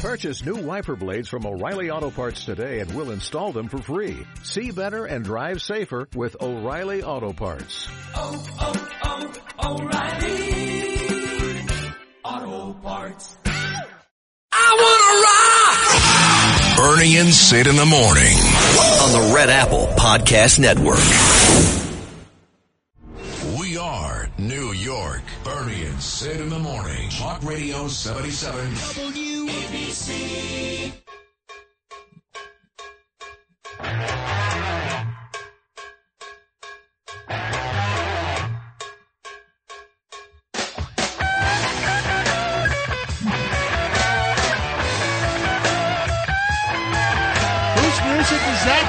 Purchase new wiper blades from O'Reilly Auto Parts today and we'll install them for free. See better and drive safer with O'Reilly Auto Parts. Oh, oh, oh, O'Reilly Auto Parts. I wanna rock! Bernie and Sid in the morning on the Red Apple Podcast Network. We are New York. Bernie and Sid in the morning. Talk Radio 77 WABC.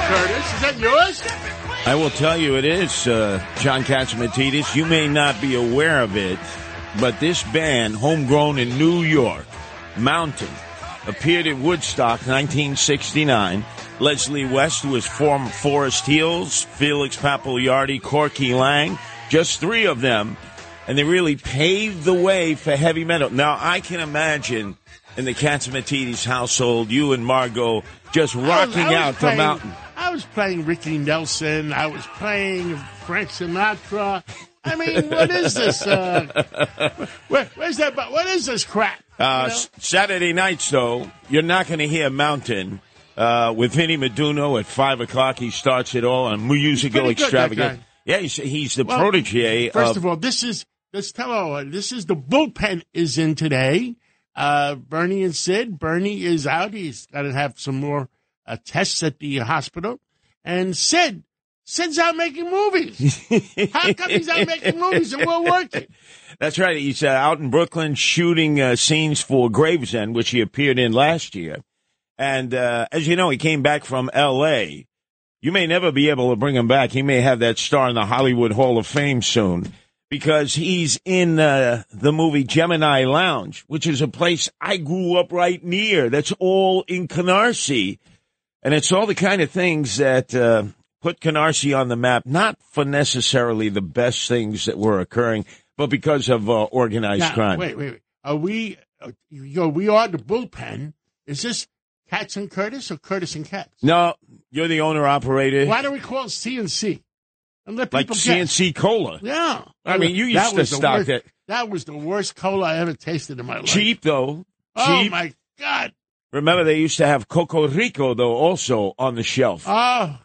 Curtis. Is that yours? I will tell you it is, uh, John Catsimatidis. You may not be aware of it, but this band, homegrown in New York, Mountain, appeared at Woodstock 1969. Leslie West, was from Forest Hills, Felix Pappalardi, Corky Laing, just three of them, and they really paved the way for heavy metal. Now, I can imagine in the Catsimatidis household, you and Margot just rocking I was, I was out playing, the mountain. I was playing Ricky Nelson. I was playing Frank Sinatra. I mean, what is this? Uh, where, where's that? What is this crap? Uh, you know? Saturday nights, though, you're not going to hear Mountain. Uh, with Vinny Meduno at five o'clock, he starts it all on musical extravagant. Yeah, he's, he's the well, protege. First of, of all, this is let's tell all this is the bullpen is in today. Uh, Bernie and Sid. Bernie is out. He's got to have some more uh, tests at the hospital. And Sid, Sid's out making movies. How come he's out making movies and we're working? That's right. He's uh, out in Brooklyn shooting uh, scenes for Gravesend, which he appeared in last year. And uh, as you know, he came back from L.A. You may never be able to bring him back. He may have that star in the Hollywood Hall of Fame soon because he's in uh, the movie Gemini Lounge, which is a place I grew up right near. That's all in Canarsie. And it's all the kind of things that uh, put Canarsie on the map, not for necessarily the best things that were occurring, but because of uh, organized now, crime. Wait, wait, wait. Are we, uh, you know, we are the bullpen. Is this Cats and Curtis or Curtis and Cats? No, you're the owner operator. Why do we call it CNC? And let like CNC guess. cola. Yeah. I mean, you used to stock worst, it. That was the worst cola I ever tasted in my life. Cheap, though. Oh, Cheap. my God. Remember, they used to have Coco Rico, though, also on the shelf. Oh.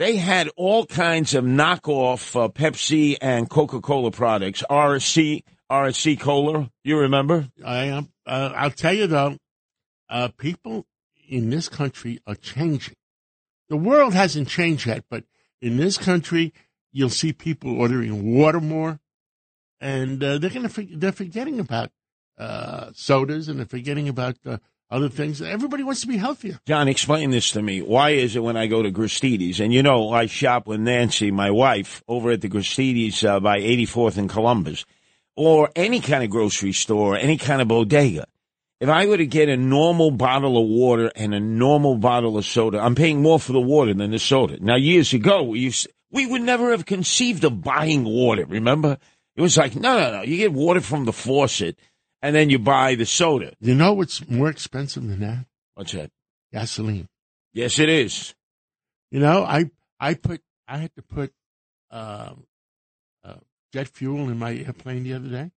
They had all kinds of knockoff uh, Pepsi and Coca Cola products. RSC, RSC Cola, you remember? I am. Uh, I'll tell you, though, uh, people in this country are changing. The world hasn't changed yet, but in this country, you'll see people ordering water more, and uh, they're going to they're forgetting about uh, sodas and they're forgetting about uh, other things. Everybody wants to be healthier. John, explain this to me. Why is it when I go to Gristedes, and you know, I shop with Nancy, my wife, over at the Gristedes uh, by 84th and Columbus, or any kind of grocery store, any kind of bodega. If I were to get a normal bottle of water and a normal bottle of soda, I'm paying more for the water than the soda. Now, years ago, we, used, we would never have conceived of buying water, remember? It was like, no, no, no. You get water from the faucet and then you buy the soda. You know what's more expensive than that? What's that? Gasoline. Yes, it is. You know, I I put I had to put uh, uh, jet fuel in my airplane the other day.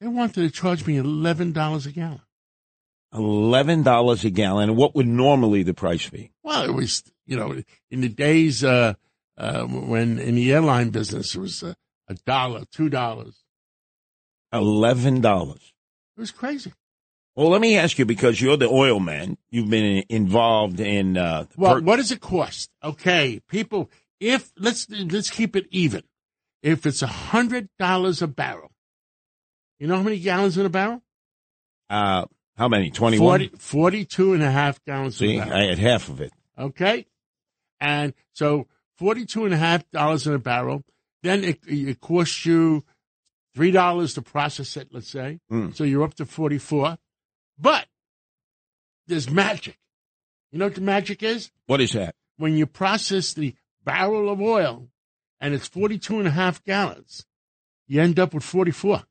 They wanted to charge me eleven dollars a gallon. Eleven dollars a gallon. What would normally the price be? Well, it was you know in the days uh, uh, when in the airline business it was a dollar, two dollars. Eleven dollars. It was crazy. Well, let me ask you because you're the oil man. You've been involved in. Uh, well, per- what does it cost? Okay, people. If let's let's keep it even. If it's a hundred dollars a barrel, you know how many gallons in a barrel? Uh, how many? 21? 40, 42 and a half gallons See, I had half of it. Okay. And so 42 and a half dollars in a barrel. Then it, it costs you three dollars to process it, let's say. Mm. So you're up to forty four. But there's magic. You know what the magic is? What is that? When you process the barrel of oil and it's 42 and a half gallons, you end up with 44.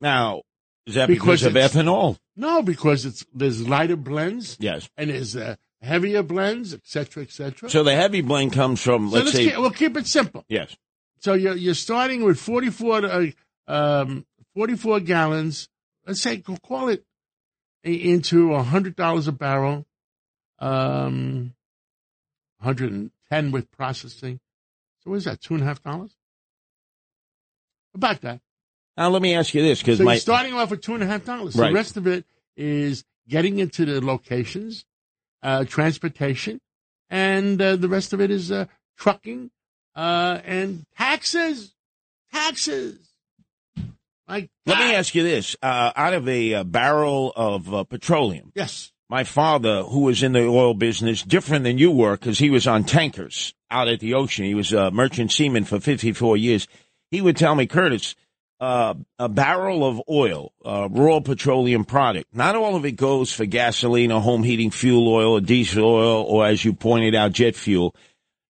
Now, is that because, because of ethanol? No, because it's there's lighter blends Yes. and there's uh, heavier blends, et cetera, et cetera. So the heavy blend comes from, let's let's say, keep, we'll keep it simple. yes. So you're you're starting with 44 uh, um 44 gallons. Let's say call it into a hundred dollars a barrel. Um, 110 with processing. So what is that? Two and a half dollars? About that. Now let me ask you this, because So my you're starting off with two and a half dollars. Right. The rest of it is getting into the locations, uh, transportation, and uh, the rest of it is uh, trucking uh, and taxes. Taxes. Let me ask you this: uh, out of a, uh barrel of uh, petroleum, Yes. my father, who was in the oil business, different than you were, because he was on tankers out at the ocean. He was a merchant seaman for 54 years. He would tell me, Curtis, uh, a barrel of oil, uh, raw petroleum product, not all of it goes for gasoline or home heating fuel oil or diesel oil, or as you pointed out, jet fuel.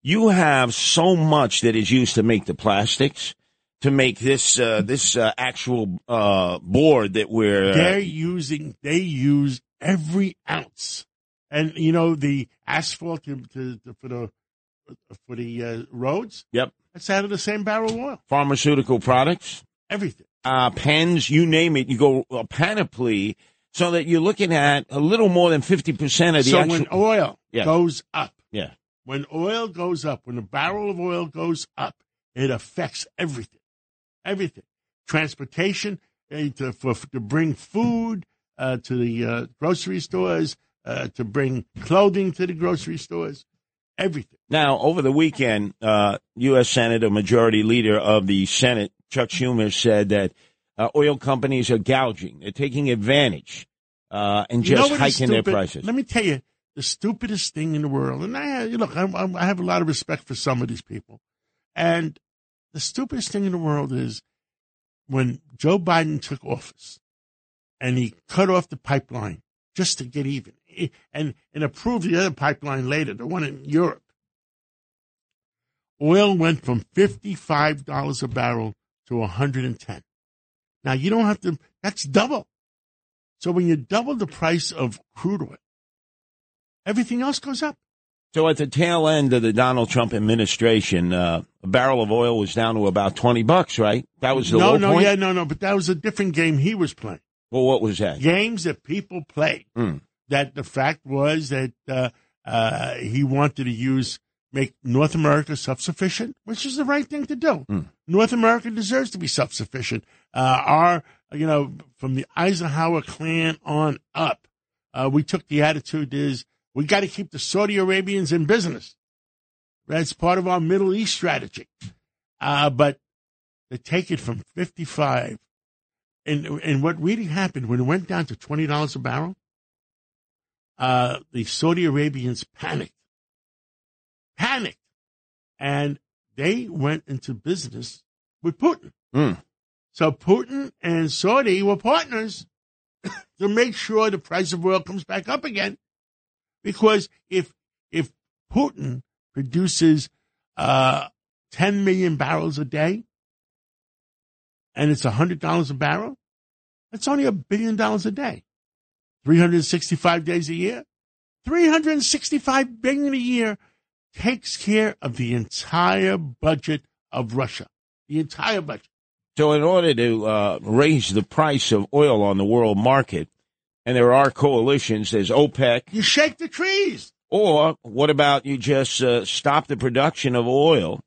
You have so much that is used to make the plastics, to make this uh, this uh, actual uh, board that we're. They're Uh, using, they use every ounce. And, you know, the asphalt to, to, to- for the, for the uh, roads, yep, that's out of the same barrel of oil. pharmaceutical products. Everything. uh, pens, you name it, you go a panoply, so that you're looking at a little more than 50% of the so actual. when oil Yeah. goes up, yeah. when oil goes up, when a barrel of oil goes up, it affects everything, everything. Transportation eh, to for, to bring food uh, to the uh, grocery stores, uh, to bring clothing to the grocery stores, everything. Now, over the weekend, uh, U.S. Senator Majority Leader of the Senate, Chuck Schumer, said that uh, oil companies are gouging. They're taking advantage uh, and You know just what is hiking their prices. Let me tell you the stupidest thing in the world. And I look, I, I have a lot of respect for some of these people, and the stupidest thing in the world is when Joe Biden took office and he cut off the pipeline just to get even, and and approved the other pipeline later, the one in Europe. Oil went from fifty five dollars a barrel to one hundred and ten. Now you don't have to. That's double. So when you double the price of crude oil, everything else goes up. So at the tail end of the Donald Trump administration, uh, a barrel of oil was down to about 20 bucks, right? That was the no, low no, point? yeah, no, no. But that was a different game he was playing. Well, what was that? Games that people play. Mm. That the fact was that uh, uh, he wanted to use make North America self sufficient, which is the right thing to do. Mm. North America deserves to be self sufficient. Uh, our, you know, from the Eisenhower clan on up, uh, we took the attitude is we got to keep the Saudi Arabians in business. That's part of our Middle East strategy. Uh, but to take it from 55 and, and what really happened when it went down to $20 a barrel, uh, the Saudi Arabians panicked, panicked, and they went into business with Putin. Mm. So Putin and Saudi were partners to make sure the price of oil comes back up again. Because if if Putin produces uh, 10 million barrels a day and it's $100 a barrel, that's only a billion dollars a day. 365 days a year. 365 billion a year takes care of the entire budget of Russia. The entire budget. So, in order to uh, raise the price of oil on the world market, and there are coalitions, there's OPEC, You shake the trees. Or what about you just uh, stop the production of oil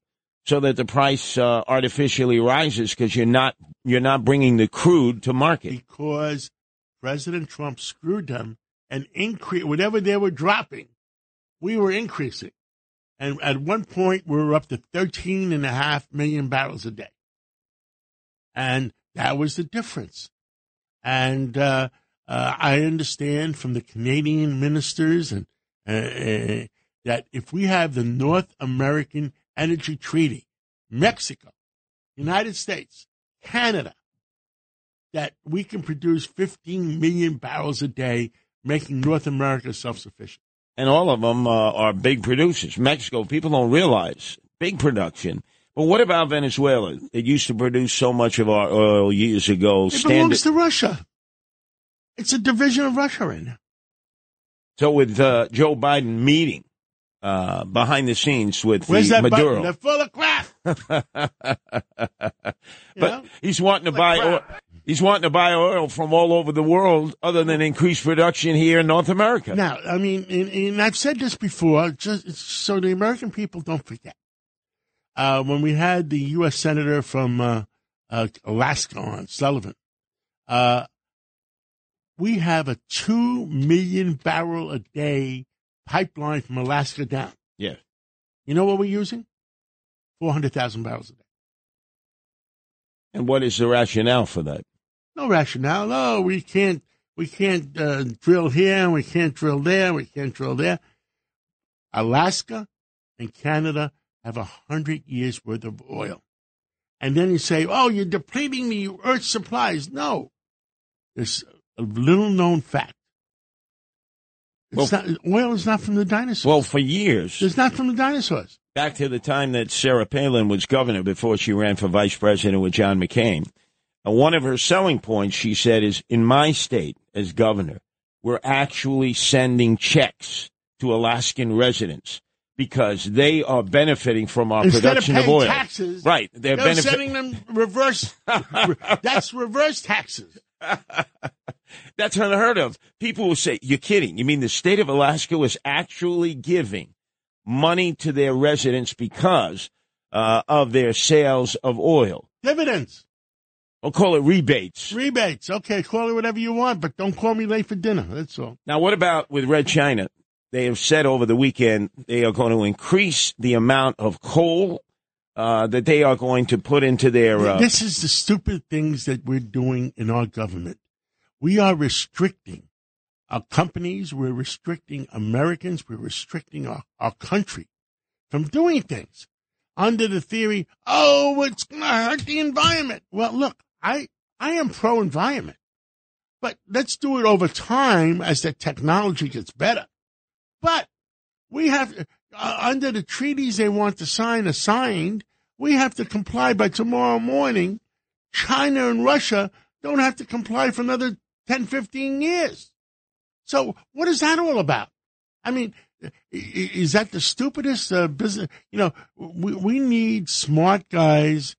so that the price uh, artificially rises because you're not you're not bringing the crude to market? because President Trump screwed them and increase whatever they were dropping, we were increasing. And at one point, we were up to 13 and a half million barrels a day. And that was the difference. And uh, uh, I understand from the Canadian ministers and uh, uh, that if we have the North American Energy Treaty, Mexico, United States, Canada, that we can produce 15 million barrels a day, making North America self sufficient. and all of them uh, are big producers. Mexico, people don't realize big production. But what about Venezuela? It used to produce so much of our oil years ago. It Standard, belongs to Russia. It's a division of Russia right now. So with uh, Joe Biden meeting uh, behind the scenes with Where's the that Maduro, button? They're full of crap. but know? he's wanting to buy oil. He's wanting to buy oil from all over the world, other than increase production here in North America. Now, I mean, and, and I've said this before, just so the American people don't forget. Uh, when we had the U.S. Senator from uh, uh, Alaska on, Sullivan, uh, we have a 2 million barrel a day pipeline from Alaska down. Yeah. You know what we're using? 400,000 barrels a day. And what is the rationale for that? No rationale. No, we can't, we can't uh, drill here, we can't drill there, we can't drill there. Alaska and Canada have a hundred years worth of oil. And then you say, oh, you're depleting the Earth's supplies. No. There's a little known fact. It's Well- not, oil is not from the dinosaurs. Well, for years, it's not from the dinosaurs. back to the time that Sarah Palin was governor before she ran for vice president with John McCain. And one of her selling points, she said, is in my state as governor, we're actually sending checks to Alaskan residents because they are benefiting from our Instead of production paying of oil. taxes, Right. They're, They're benefit- sending them reverse. that's reverse taxes. That's unheard of. People will say, You're kidding. You mean the state of Alaska was actually giving money to their residents because uh, of their sales of oil? Dividends, I'll call it rebates. rebates. Okay, call it whatever you want, but don't call me late for dinner. That's all. Now, what about with Red China? They have said over the weekend they are going to increase the amount of coal uh, that they are going to put into their. Uh, this is the stupid things that we're doing in our government. We are restricting our companies. We're restricting Americans. We're restricting our, our country from doing things under the theory, oh, it's going to hurt the environment. Well, look, I, I am pro environment, but let's do it over time as the technology gets better. But we have, uh, under the treaties they want to sign or signed, we have to comply by tomorrow morning. China and Russia don't have to comply for another 10, 15 years. So what is that all about? I mean, is that the stupidest uh, business? You know, we, we need smart guys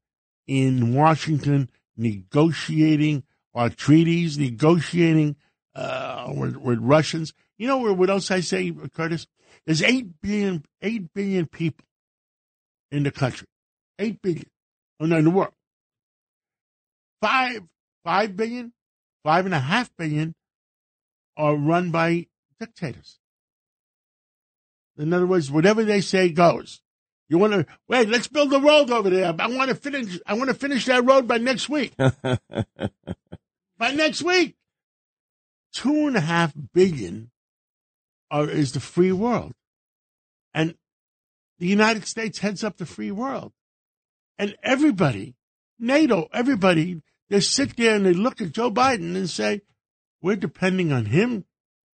in Washington negotiating our treaties, negotiating uh, with, with Russians. You know what else I say, Curtis? There's eight billion, eight billion people in the country. Eight billion. Oh no, in the world. Five, five billion, five and a half billion are run by dictators. In other words, whatever they say goes. You want to wait? Let's build a road over there. I want to finish. I want to finish that road by next week. by next week, two and a half billion are, is the free world, and the United States heads up the free world, and everybody, NATO, everybody, they sit there and they look at Joe Biden and say, "We're depending on him.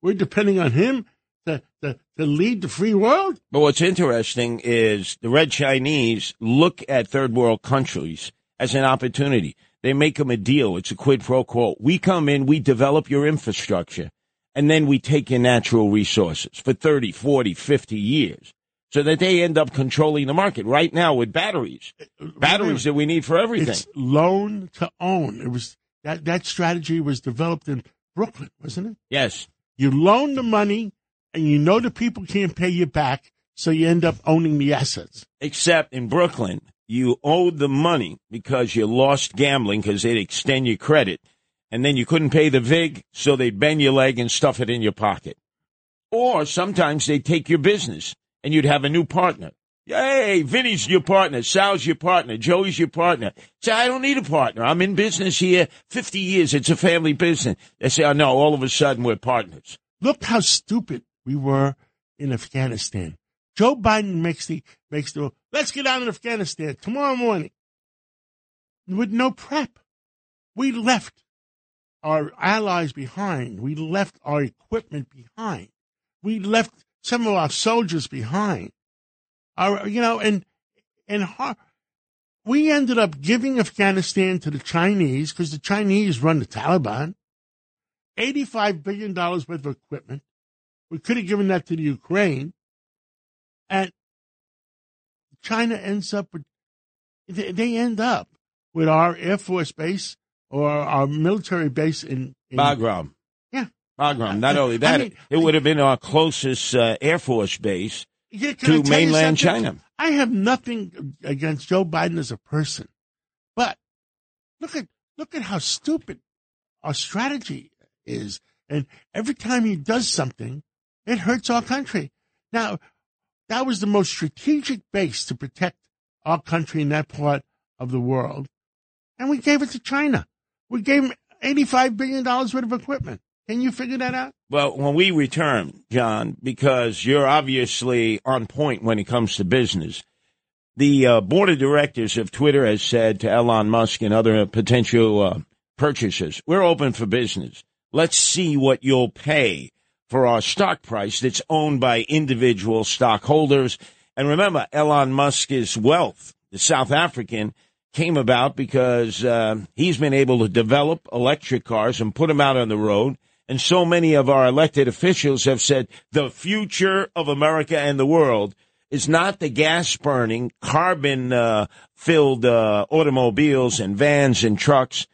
We're depending on him to to, to lead the free world." But what's interesting is the Red Chinese look at third world countries as an opportunity. They make them a deal. It's a quid pro quo. We come in, we develop your infrastructure, and then we take your natural resources for 30, 40, 50 years so that they end up controlling the market. Right now with batteries, batteries that we need for everything. It's loan to own. It was that that strategy was developed in Brooklyn, wasn't it? yes. You loan the money, and you know the people can't pay you back, so you end up owning the assets. Except in Brooklyn, you owed the money because you lost gambling because they'd extend your credit. And then you couldn't pay the VIG, so they'd bend your leg and stuff it in your pocket. Or sometimes they'd take your business and you'd have a new partner. Hey, Vinny's your partner. Sal's your partner. Joey's your partner. Say, I don't need a partner. I'm in business here 50 years. It's a family business. They say, oh no, all of a sudden we're partners. Look how stupid we were in Afghanistan. Joe Biden makes the makes the let's get out of Afghanistan tomorrow morning with no prep. We left our allies behind. We left our equipment behind. We left some of our soldiers behind. Our, you know, and and har- we ended up giving Afghanistan to the Chinese because the Chinese run the Taliban. $85 billion worth of equipment. We could have given that to the Ukraine. And China ends up with, they, they end up with our Air Force base or our military base in, in Bagram. Yeah. Bagram. Not I- only I that, mean- it would have been our closest uh, Air Force base Yeah, to mainland? China. I have nothing against Joe Biden as a person, but look at look at how stupid our strategy is, and every time he does something, it hurts our country. Now, that was the most strategic base to protect our country in that part of the world, and we gave it to China. We gave him eighty-five billion dollars worth of equipment. Can you figure that out? Well, when we return, John, because you're obviously on point when it comes to business, the uh, board of directors of Twitter has said to Elon Musk and other potential uh, purchasers, we're open for business. Let's see what you'll pay for our stock price that's owned by individual stockholders. And remember, Elon Musk's wealth, the South African, came about because uh, he's been able to develop electric cars and put them out on the road. And so many of our elected officials have said the future of America and the world is not the gas burning, carbon uh, filled uh, automobiles and vans and trucks.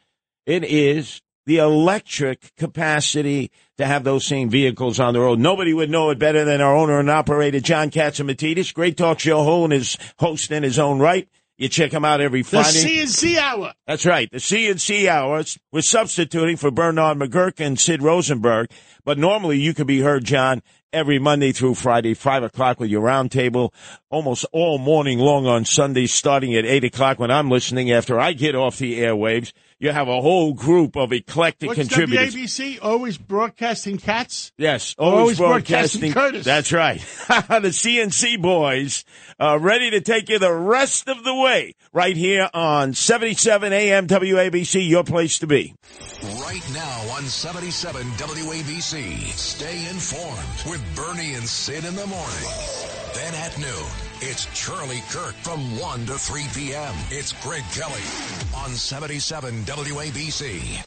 It is the electric capacity to have those same vehicles on the road. Nobody would know it better than our owner and operator, John Catsimatidis. Great talk show host and his host in his own right. You check him out every Friday. The. CNC hour. That's right. The CNC hours. We're substituting for Bernard McGurk and Sid Rosenberg. But normally you could be heard, John, every Monday through Friday, five o'clock with your roundtable, almost all morning long on Sundays, starting at eight o'clock when I'm listening after I get off the airwaves. You have a whole group of eclectic What's contributors. WABC always broadcasting cats? Yes, Always always, broadcasting broadcasting. Curtis. That's right. the CNC boys uh, ready to take you the rest of the way right here on 77 AM WABC, your place to be. Right now on 77 WABC. Stay informed with Bernie and Sid in the morning. Then at noon, it's Charlie Kirk from 1 to 3 p.m. It's Greg Kelly on 77 WABC.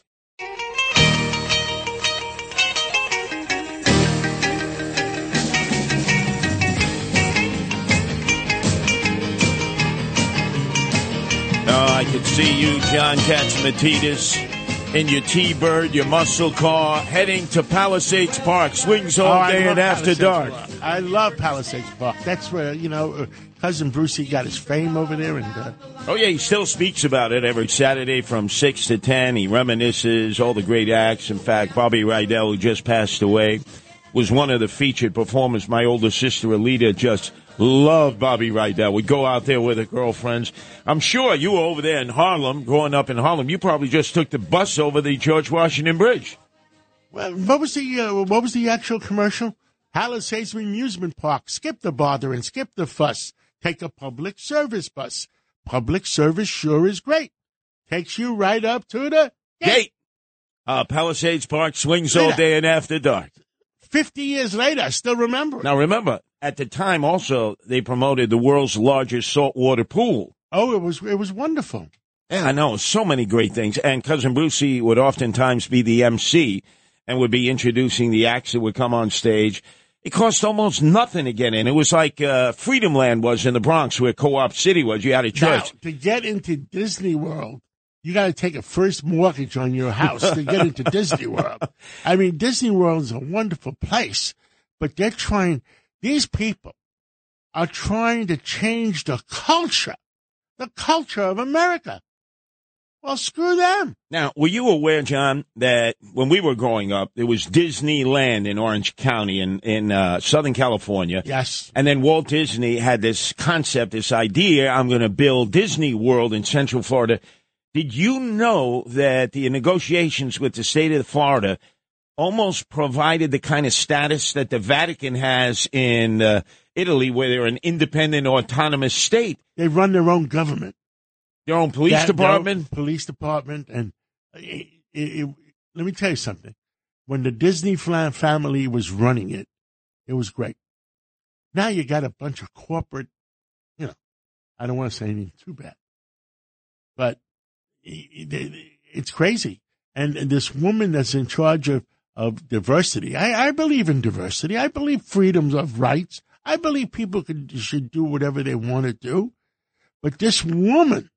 Oh, I could see you, John Catsimatidis, in your T-Bird, your muscle car, heading to Palisades Park. Swings all Oh, day and after Palisades dark. Park. I love Palisades Park. That's where you know uh, cousin Brucey got his fame over there, and uh, Oh yeah, he still speaks about it every Saturday from six to ten. He reminisces all the great acts. In fact, Bobby Rydell, who just passed away, was one of the featured performers. My older sister Alita just loved Bobby Rydell. We'd go out there with her girlfriends. I'm sure you were over there in Harlem, growing up in Harlem. You probably just took the bus over the George Washington Bridge. well, what was the uh, what was the actual commercial? Palisades Amusement Park. Skip the bother and skip the fuss. Take a public service bus. Public service sure is great. Takes you right up to the Gate. Uh, Palisades Park swings all day and after dark. Fifty years later, I still remember it. Now remember, at the time also, they promoted the world's largest saltwater pool. Oh, it was it was wonderful. Yeah, I know. So many great things. And Cousin Brucey would oftentimes be the MC and would be introducing the acts that would come on stage. It cost almost nothing to get in. It was like uh, Freedom Land was in the Bronx, where Co-op City was. You had a Now, to get into Disney World, you got to take a first mortgage on your house to get into Disney World. I mean, Disney World is a wonderful place, but they're trying, these people are trying to change the culture, the culture of America. Well, screw them. Now, were you aware, John, that when we were growing up, there was Disneyland in Orange County in in uh, Southern California. Yes. And then Walt Disney had this concept, this idea, I'm going to build Disney World in Central Florida. Did you know that the negotiations with the state of Florida almost provided the kind of status that the Vatican has in uh, Italy, where they're an independent, autonomous state? They run their own government. Their own police That- department? police department. And uh, it, it, it- let me tell you something. When the Disney family was running it, it was great. Now you got a bunch of corporate, you know, I don't want to say anything too bad, but it's crazy. And, and this woman that's in charge of, of diversity. I, I believe in diversity. I believe freedoms of rights. I believe people could, should do whatever they want to do. But this woman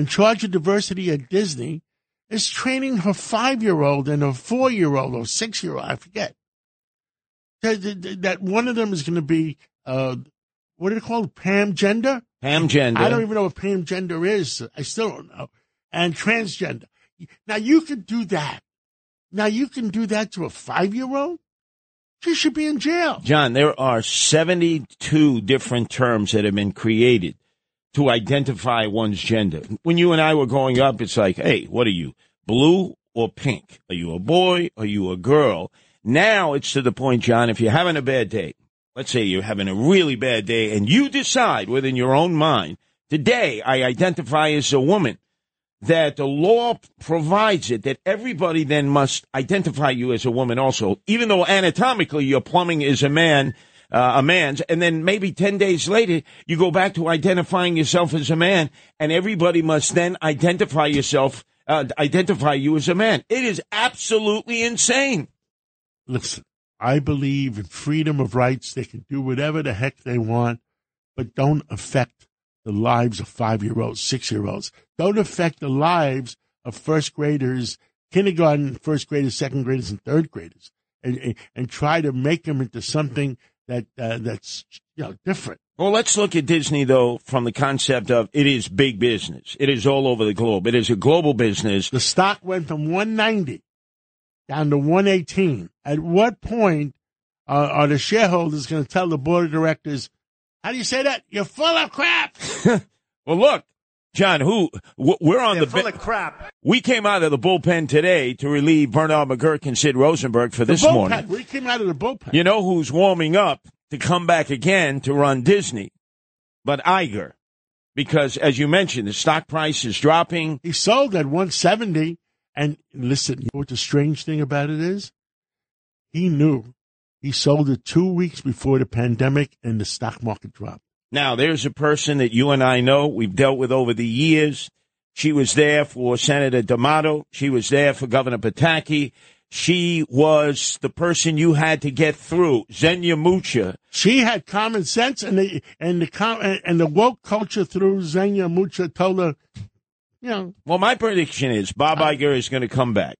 in charge of diversity at Disney is training her five year old and her four year old or six year old, I forget, that, one of them is going to be, uh, what are they called? Pam gender? Ham gender. I don't even know what Pam gender is. I still don't know. And transgender. Now you could do that. Now you can do that to a five year old? She should be in jail. John, there are 72 different terms that have been created to identify one's gender. When you and I were growing up, it's like, hey, what are you, blue or pink? Are you a boy? Are you a girl? Now it's to the point, John, if you're having a bad day, let's say you're having a really bad day and you decide within your own mind, today I identify as a woman, that the law provides it that everybody then must identify you as a woman also, even though anatomically your plumbing is a man, uh, a man's, and then maybe 10 days later, you go back to identifying yourself as a man, and everybody must then identify yourself, uh, identify you as a man. It is absolutely insane. Listen, I believe in freedom of rights. They can do whatever the heck they want, but don't affect the lives of five year olds, six year olds. Don't affect the lives of first graders, kindergarten, first graders, second graders, and third graders, and, and, and try to make them into something that uh, that's you know different. Well, let's look at Disney, though, from the concept of it is big business. It is all over the globe. It is a global business. The stock went from 190 down to 118. At what point uh, are the shareholders going to tell the board of directors, how do you say that? You're full of crap. Well, look, John, who we're on They're the full be- of crap. we came out of the bullpen today to relieve Bernard McGurk and Sid Rosenberg for this morning. We came out of the bullpen. You know who's warming up to come back again to run Disney? Bob Iger. Because as you mentioned, the stock price is dropping. He sold at 170. And listen, you know what the strange thing about it is? He knew he sold it two weeks before the pandemic and the stock market dropped. Now, there's a person that you and I know we've dealt with over the years. She was there for Senator D'Amato. She was there for Governor Pataki. She was the person you had to get through, Zenia Mucha. She had common sense, and the and the com- and the woke culture through Zenia Mucha told her, you know, Well, my prediction is Bob uh, Iger is going to come back.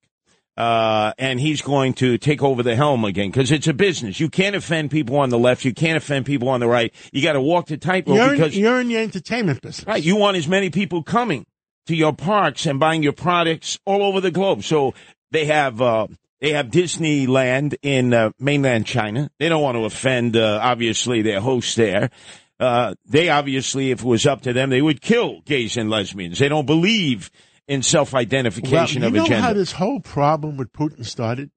Uh, and he's going to take over the helm again because it's a business. You can't offend people on the left. You can't offend people on the right. You got to walk the tightrope you're because in, you're in the entertainment business. Right. You want as many people coming to your parks and buying your products all over the globe. So they have, uh, they have Disneyland in uh, mainland China. They don't want to offend, uh, obviously, their hosts there. Uh, they obviously, if it was up to them, they would kill gays and lesbians. They don't believe in self-identification you of know a gender. You know how this whole problem with Putin started?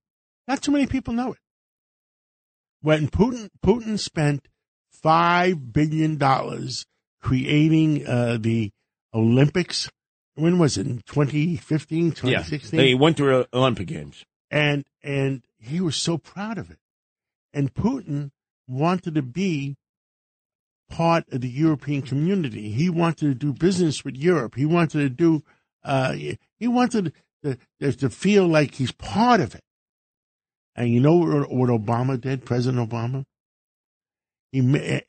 Not too many people know it. When Putin Putin spent five billion dollars creating uh, the Olympics, when was it? In 2015, yeah, 2016? the Winter Olympic Games. and and he was so proud of it. And Putin wanted to be part of the European community. He wanted to do business with Europe. He wanted to do. Uh, he wanted to, to, to feel like he's part of it. And you know what, what Obama did, President Obama? He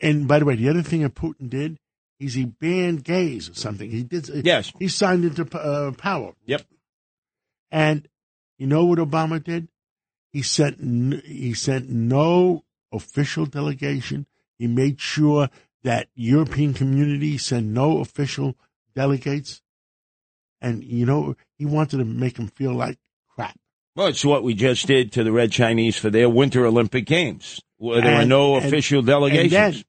and by the way, the other thing that Putin did is he banned gays or something. He did. Yes. He signed into uh, power. Yep. And you know what Obama did? He sent he sent no official delegation. He made sure that European community sent no official delegates. And you know, he wanted to make them feel like crap. Well, it's what we just did to the Red Chinese for their Winter Olympic Games, where there were no and- official And delegations. then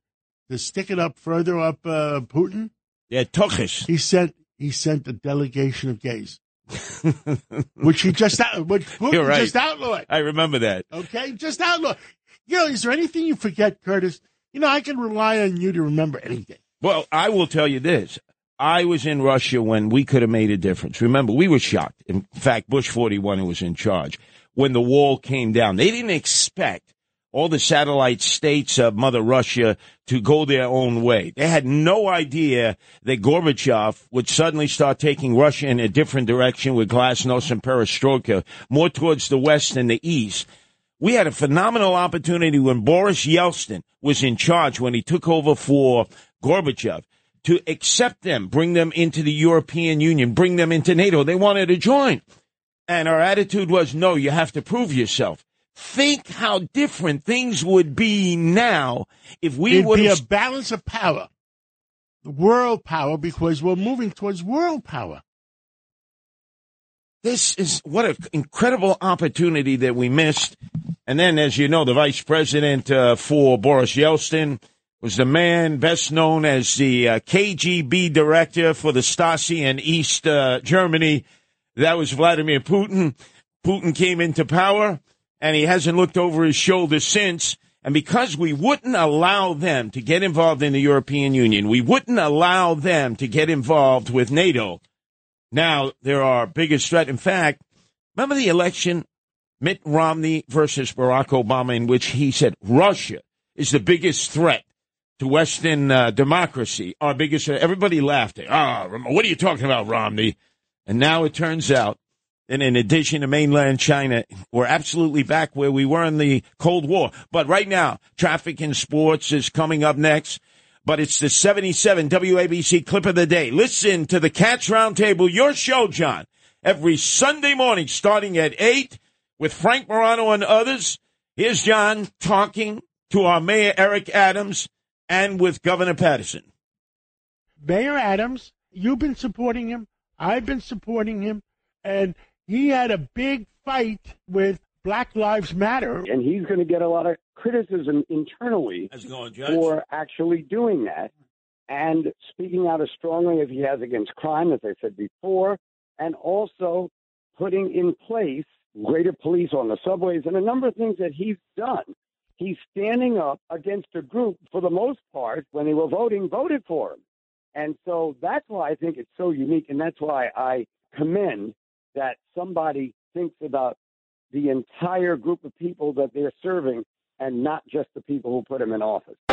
to stick it up further up uh, Putin, yeah, tuchus. he sent he sent a delegation of gays, which he just out, which Putin right. just outlawed. I remember that. Okay, just outlaw. You know, is there anything you forget, Curtis? You know, I can rely on you to remember anything. Well, I will tell you this. I was in Russia when we could have made a difference. Remember, we were shocked. In fact, Bush 41, who was in charge, when the wall came down, they didn't expect all the satellite states of Mother Russia to go their own way. They had no idea that Gorbachev would suddenly start taking Russia in a different direction with glasnost and perestroika, more towards the west and the east. We had a phenomenal opportunity when Boris Yeltsin was in charge, when he took over for Gorbachev, to accept them, bring them into the European Union, bring them into NATO. They wanted to join. And our attitude was, no, you have to prove yourself. Think how different things would be now if we It'd be a balance of power, world power, because we're moving towards world power. This is what an incredible opportunity that we missed. And then, as you know, the vice president uh, for Boris Yeltsin was the man best known as the uh, KGB director for the Stasi in East uh, Germany. That was Vladimir Putin. Putin came into power and he hasn't looked over his shoulder since. And because we wouldn't allow them to get involved in the European Union, we wouldn't allow them to get involved with NATO. Now they're our biggest threat. In fact, remember the election, Mitt Romney versus Barack Obama, in which he said Russia is the biggest threat to Western uh, democracy. Our biggest. Everybody laughed. Ah, what are you talking about, Romney? And now it turns out and in addition to mainland China, we're absolutely back where we were in the Cold War. But right now, traffic in sports is coming up next. But it's the 77 WABC clip of the day. Listen to the Cats Roundtable, your show, John, every Sunday morning starting at 8 with Frank Morano and others. Here's John talking to our Mayor Eric Adams and with Governor Paterson. Mayor Adams, you've been supporting him. I've been supporting him. And he had a big fight with Black Lives Matter. and he's going to get a lot of criticism internally going, for actually doing that and speaking out as strongly as he has against crime, as I said before, and also putting in place greater police on the subways and a number of things that he's done. He's standing up against a group, for the most part, when they were voting, voted for him. And so that's why I think it's so unique, and that's why I commend that somebody thinks about the entire group of people that they're serving and not just the people who put them in office.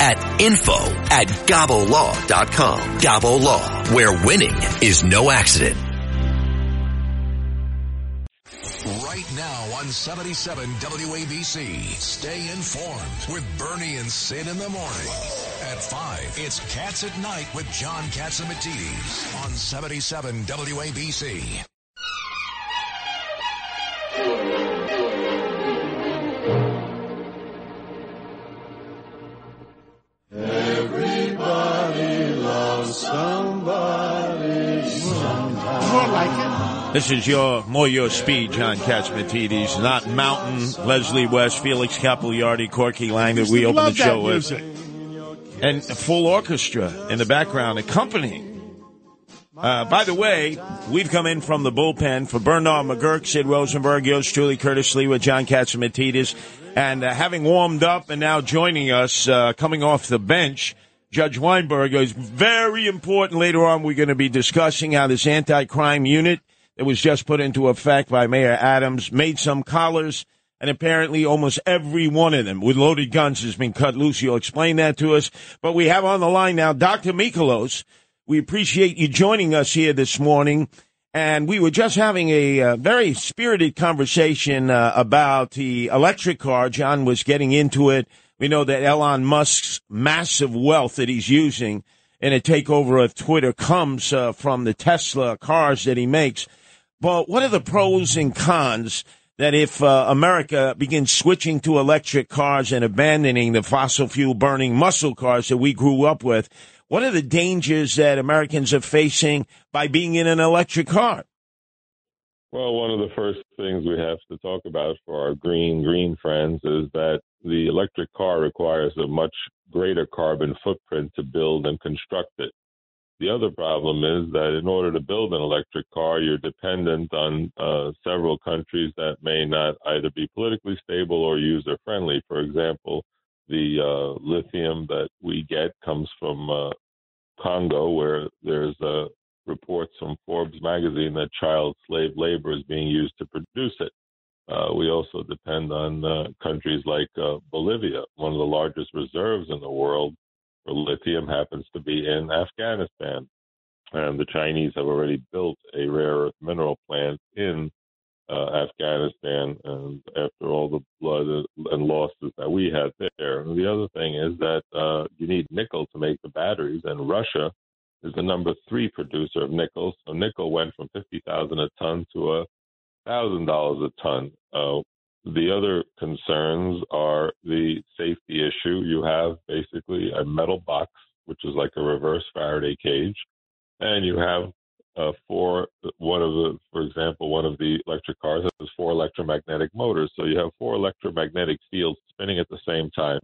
at info at gabolaw.com. Gabo Law, where winning is no accident. Right now on 77 WABC. Stay informed with Bernie and Sid in the morning. At 5, it's Cats at Night with John Catsimatidis on 77 WABC. More like it. This is your more your speed, John Catsimatidis, not Mountain, Leslie West, Felix Capuliardi, Corky Laing that we opened the show with, music. and a full orchestra in the background accompanying. Uh, by the way, we've come in from the bullpen for Bernard McGurk, Sid Rosenberg, yours truly, Curtis Sliwa with John Catsimatidis, and uh, having warmed up and now joining us, uh, coming off the bench, Judge Weinberg is very important. Later on, we're going to be discussing how this anti-crime unit that was just put into effect by Mayor Adams made some collars, and apparently almost every one of them with loaded guns has been cut loose. You'll explain that to us. But we have on the line now Dr. Mikolos. We appreciate you joining us here this morning. And we were just having a uh, very spirited conversation uh, about the electric car. John was getting into it. We know that Elon Musk's massive wealth that he's using in a takeover of Twitter comes uh, from the Tesla cars that he makes. But what are the pros and cons that if uh, America begins switching to electric cars and abandoning the fossil fuel burning muscle cars that we grew up with? What are the dangers that Americans are facing by being in an electric car? Well, one of the first things we have to talk about for our green green friends is that the electric car requires a much greater carbon footprint to build and construct it. The other problem is that in order to build an electric car, you're dependent on uh, several countries that may not either be politically stable or user friendly. For example, the uh, lithium that we get comes from uh, Congo, where there's uh, reports from Forbes magazine that child slave labor is being used to produce it. Uh, we also depend on uh, countries like uh, Bolivia. One of the largest reserves in the world for lithium happens to be in Afghanistan. And the Chinese have already built a rare earth mineral plant in uh, Afghanistan, and after all the blood and losses that we had there. And the other thing is that uh, you need nickel to make the batteries, and Russia is the number three producer of nickel. So nickel went from fifty thousand a ton to a thousand dollars a ton. Uh, the other concerns are the safety issue. You have basically a metal box, which is like a reverse Faraday cage, and you have uh, four. One of the, for example, one of the electric cars has four electromagnetic motors. So you have four electromagnetic fields spinning at the same time.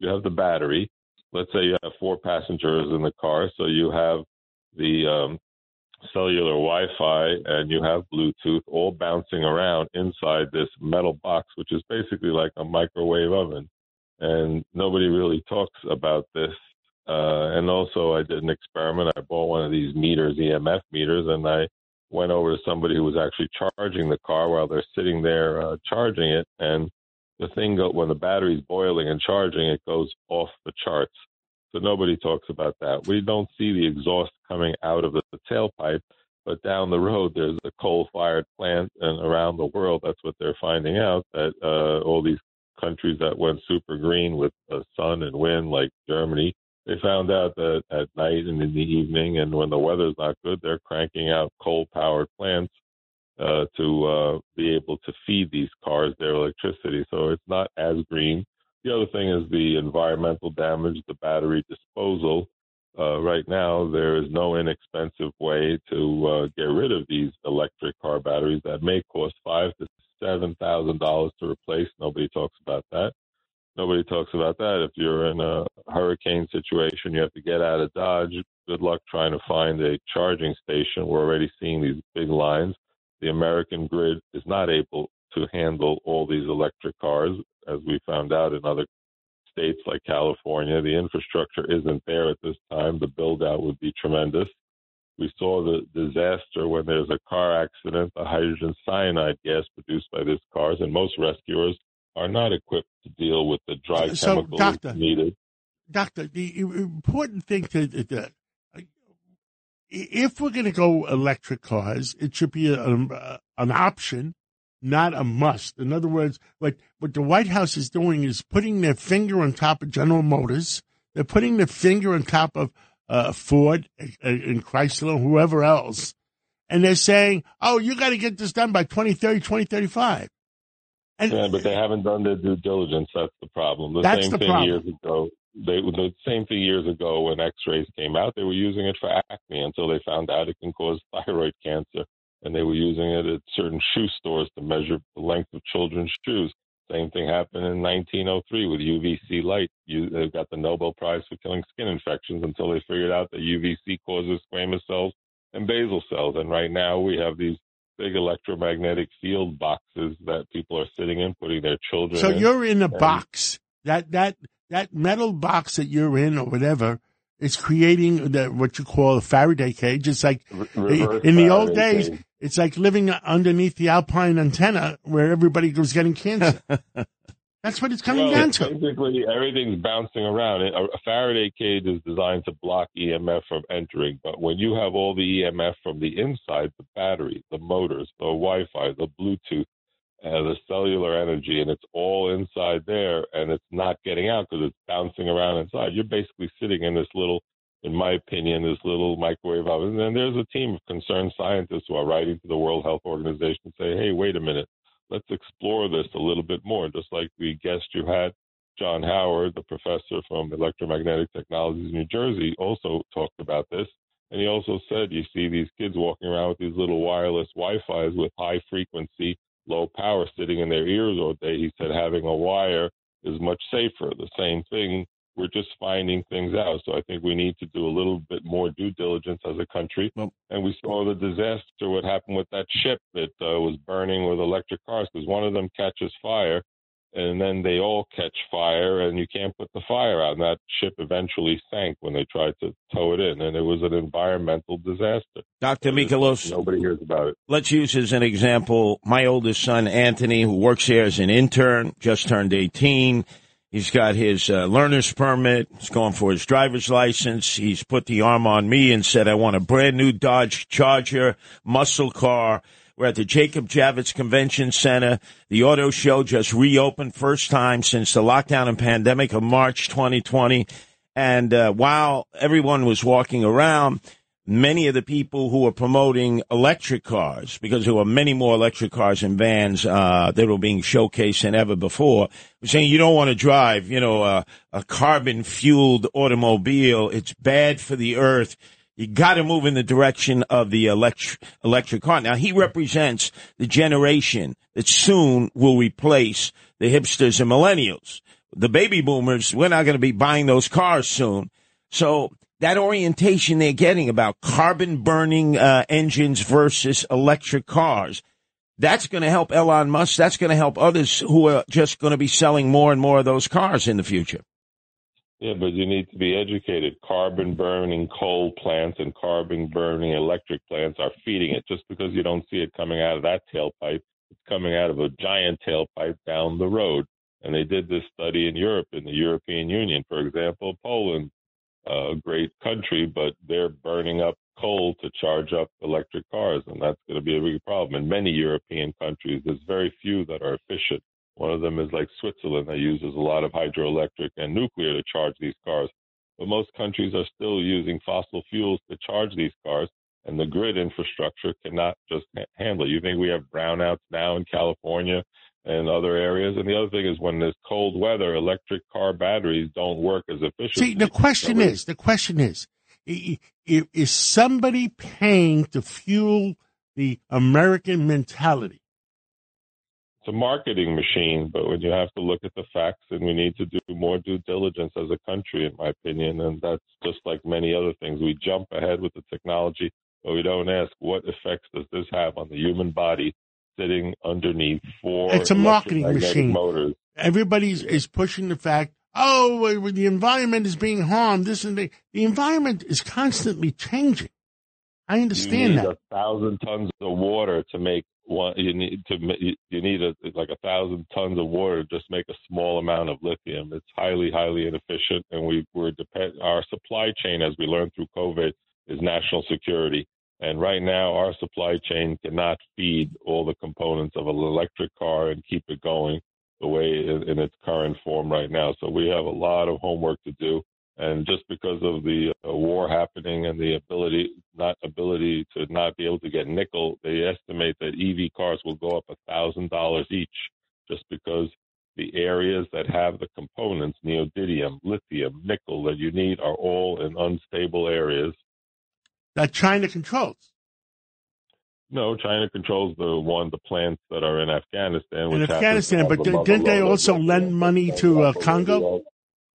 You have the battery. Let's say you have four passengers in the car, so you have the um, cellular Wi-Fi and you have Bluetooth all bouncing around inside this metal box, which is basically like a microwave oven. And nobody really talks about this. Uh, and also, I did an experiment. I bought one of these meters, EMF meters, and I went over to somebody who was actually charging the car while they're sitting there uh, charging it. And the thing, go, when the battery's boiling and charging, it goes off the charts. So nobody talks about that. We don't see the exhaust coming out of the, the tailpipe, but down the road there's a coal-fired plant, and around the world that's what they're finding out that uh, all these countries that went super green with uh, sun and wind, like Germany, they found out that at night and in the evening, and when the weather's not good, they're cranking out coal-powered plants uh, to uh, be able to feed these cars their electricity. So it's not as green the other thing is the environmental damage, the battery disposal. Uh, right now, there is no inexpensive way to uh, get rid of these electric car batteries that may cost five to seven thousand dollars to replace. Nobody talks about that. Nobody talks about that. If you're in a hurricane situation, you have to get out of Dodge. Good luck trying to find a charging station. We're already seeing these big lines. The American grid is not able to handle all these electric cars as we found out in other states like California. The infrastructure isn't there at this time. The build out would be tremendous. We saw the disaster when there's a car accident, the hydrogen cyanide gas produced by these cars, and most rescuers are not equipped to deal with the dry so, chemicals doctor, needed. Doctor, the important thing to, to if we're going to go electric cars, it should be a, um, a, an option not a must. In other words, what, what the White House is doing is putting their finger on top of General Motors. They're putting their finger on top of uh, Ford uh, uh, and Chrysler, whoever else. And they're saying, oh, you got to get this done by 2030, 2035. And, yeah, but they haven't done their due diligence. That's the problem. The that's same the thing problem. years ago. They, the same thing years ago when X-rays came out. They were using it for acne until they found out it can cause thyroid cancer and they were using it at certain shoe stores to measure the length of children's shoes. Same thing happened in 1903 with UVC light. You, they got the Nobel Prize for killing skin infections until they figured out that UVC causes squamous cells and basal cells. And right now we have these big electromagnetic field boxes that people are sitting in, putting their children. So in. you're in a And- box that that that metal box that you're in or whatever is creating the, what you call a Faraday cage. It's like reverse in the old days, cage. it's like living underneath the alpine antenna where everybody was getting cancer. That's what it's coming Well, down to. Basically, everything's bouncing around. A, a Faraday cage is designed to block EMF from entering, but when you have all the EMF from the inside, the battery, the motors, the Wi-Fi, the Bluetooth, uh, the cellular energy, and it's all inside there, and it's not getting out because it's bouncing around inside. You're basically sitting in this little, in my opinion, this little microwave oven. And there's a team of concerned scientists who are writing to the World Health Organization and say, hey, wait a minute let's explore this a little bit more. Just like the guest you had, John Howard, the professor from electromagnetic technologies New Jersey, also talked about this. And he also said, you see these kids walking around with these little wireless Wi-Fi's with high frequency, low power sitting in their ears all day. He said having a wire is much safer. The same thing, we're just finding things out. So I think we need to do a little bit more due diligence as a country. Well- and we saw the disaster, what happened with that ship that uh, was burning with electric cars, because one of them catches fire and then they all catch fire and you can't put the fire out. And that ship eventually sank when they tried to tow it in. And it was an environmental disaster. Dr. Michalos, Nobody hears about it. let's use as an example my oldest son, Anthony, who works here as an intern, just turned 18. He's got his uh, learner's permit. He's going for his driver's license. He's put the arm on me and said, I want a brand new Dodge Charger muscle car. We're at the Jacob Javits Convention Center. The auto show just reopened first time since the lockdown and pandemic of March 2020. And uh, while everyone was walking around, many of the people who were promoting electric cars, because there were many more electric cars and vans uh, that were being showcased than ever before, were saying you don't want to drive, you know, a, a carbon fueled automobile. It's bad for the earth. You got to move in the direction of the electric electric car. Now he represents the generation that soon will replace the hipsters and millennials. The baby boomers, we're not going to be buying those cars soon. So that orientation they're getting about carbon burning uh, engines versus electric cars, that's going to help Elon Musk. That's going to help others who are just going to be selling more and more of those cars in the future. Yeah, but you need to be educated. Carbon burning coal plants and carbon burning electric plants are feeding it. Just because you don't see it coming out of that tailpipe, it's coming out of a giant tailpipe down the road. And they did this study in Europe, in the European Union, for example, Poland, a great country, but they're burning up coal to charge up electric cars, and that's going to be a big problem. In many European countries, there's very few that are efficient. One of them is like Switzerland that uses a lot of hydroelectric and nuclear to charge these cars. But most countries are still using fossil fuels to charge these cars, and the grid infrastructure cannot just handle it. You think we have brownouts now in California and other areas? And the other thing is when there's cold weather, electric car batteries don't work as efficiently. See, the question So is, the question is, is somebody paying to fuel the American mentality? It's a marketing machine, but when you have to look at the facts, and we need to do more due diligence as a country, in my opinion, and that's just like many other things. We jump ahead with the technology, but we don't ask what effects does this have on the human body sitting underneath four It's a marketing machine. motors. Everybody is pushing the fact, oh, the environment is being harmed. This and that. The environment is constantly changing. I You understand need that. a thousand tons of water to make one. You need to. You need a, like a thousand tons of water to just make a small amount of lithium. It's highly, highly inefficient, and we we're depend. Our supply chain, as we learned through COVID, is national security. And right now, our supply chain cannot feed all the components of an electric car and keep it going the way in, in its current form right now. So we have a lot of homework to do. And just because of the uh, war happening and the ability, not ability to not be able to get nickel, they estimate that EV cars will go up a thousand dollars each, just because the areas that have the components, neodymium, lithium, nickel that you need, are all in unstable areas. That China controls. No, China controls the one, the plants that are in Afghanistan. In Afghanistan, but didn't they also lend money to, uh, Congo?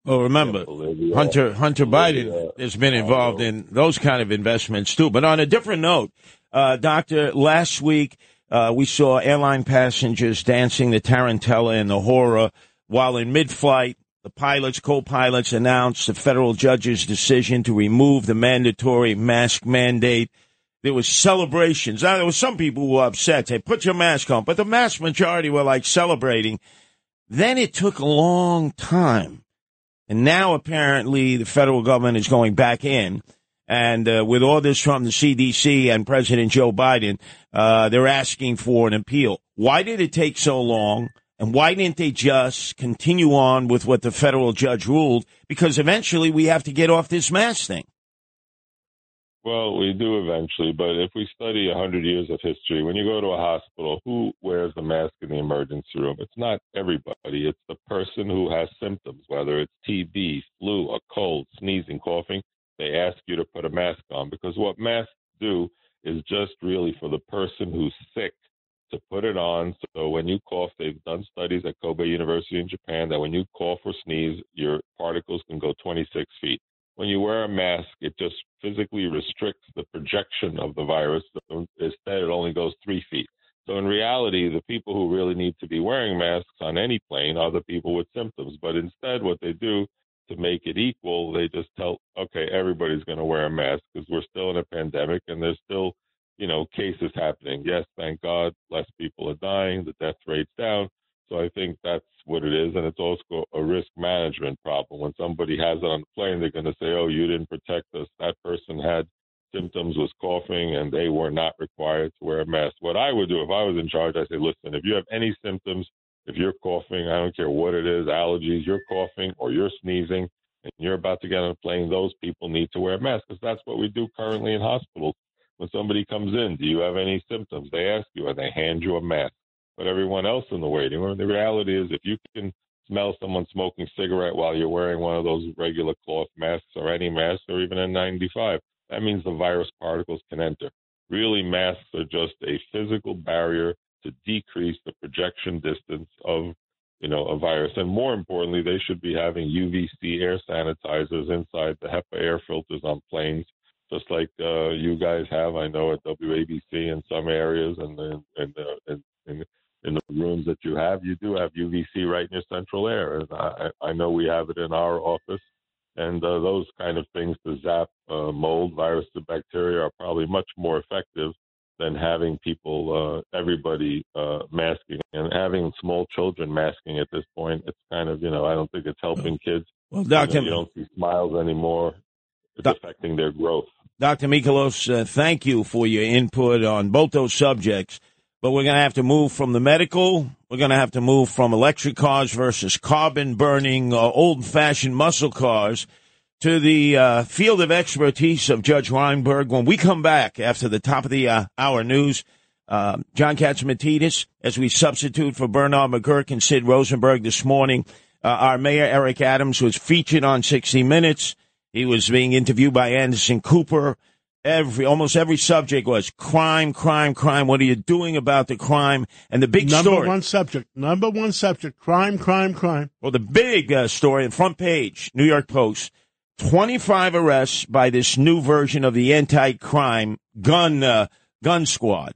Well, Oh, remember, Hunter Hunter Biden has been involved in those kind of investments too. But on a different note, uh, Doctor, last week uh, we saw airline passengers dancing the tarantella and the hora while in mid-flight. The pilots, co-pilots announced the federal judge's decision to remove the mandatory mask mandate. There was celebrations. Now there were some people who were upset. They put your mask on, but the vast majority were like celebrating. Then it took a long time. And now apparently the federal government is going back in. And uh, with all this from the CDC and President Joe Biden, uh, they're asking for an appeal. Why did it take so long? And why didn't they just continue on with what the federal judge ruled? Because eventually we have to get off this mask thing. Well, we do eventually, but if we study 100 years of history, when you go to a hospital, who wears the mask in the emergency room? It's not everybody. It's the person who has symptoms, whether it's TB, flu, a cold, sneezing, coughing. They ask you to put a mask on because what masks do is just really for the person who's sick to put it on. So when you cough, they've done studies at Kobe University in Japan that when you cough or sneeze, your particles can go 26 feet. When you wear a mask, it just physically restricts the projection of the virus. Instead, it only goes three feet. So in reality, the people who really need to be wearing masks on any plane are the people with symptoms. But instead, what they do to make it equal, they just tell, okay, everybody's going to wear a mask because we're still in a pandemic and there's still, you know, cases happening. Yes, thank God, less people are dying, the death rate's down. So I think that's what it is, and it's also a risk management problem. When somebody has it on the plane, they're going to say, "Oh, you didn't protect us. That person had symptoms, was coughing, and they were not required to wear a mask." What I would do if I was in charge, I say, "Listen, if you have any symptoms, if you're coughing, I don't care what it is, allergies, you're coughing or you're sneezing, and you're about to get on a plane, those people need to wear a mask because that's what we do currently in hospitals. When somebody comes in, do you have any symptoms? They ask you, and they hand you a mask but everyone else in the waiting room. The reality is, if you can smell someone smoking cigarette while you're wearing one of those regular cloth masks or any mask or even a 95, that means the virus particles can enter. Really, masks are just a physical barrier to decrease the projection distance of you know a virus and more importantly they should be having UVC air sanitizers inside the HEPA air filters on planes just like uh, you guys have I know at WABC in some areas and and, and, uh, and, and in the rooms that you have, you do have UVC right in your central air. And I, I know we have it in our office. And uh, those kind of things to zap uh, mold, virus, and bacteria are probably much more effective than having people, uh, everybody uh, masking and having small children masking at this point. It's kind of, you know, I don't think it's helping kids. Well, Doctor, you don't see smiles anymore. It's affecting their growth. Dr. Michalos, uh, thank you for your input on both those subjects but we're going to have to move from the medical. We're going to have to move from electric cars versus carbon burning, uh, old fashioned muscle cars to the uh, field of expertise of Judge Weinberg. When we come back after the top of the uh, hour news, uh, John Catsimatidis, as we substitute for Bernard McGuirk and Sid Rosenberg this morning, uh, our mayor Eric Adams was featured on 60 Minutes. He was being interviewed by Anderson Cooper every almost every subject was crime, crime, crime. What are you doing about the crime? And the big story. number story, one subject, number one subject, crime, crime, crime. Well, the big uh, story, the front page, New York Post, twenty five arrests by this new version of the anti-crime gun uh, gun squad.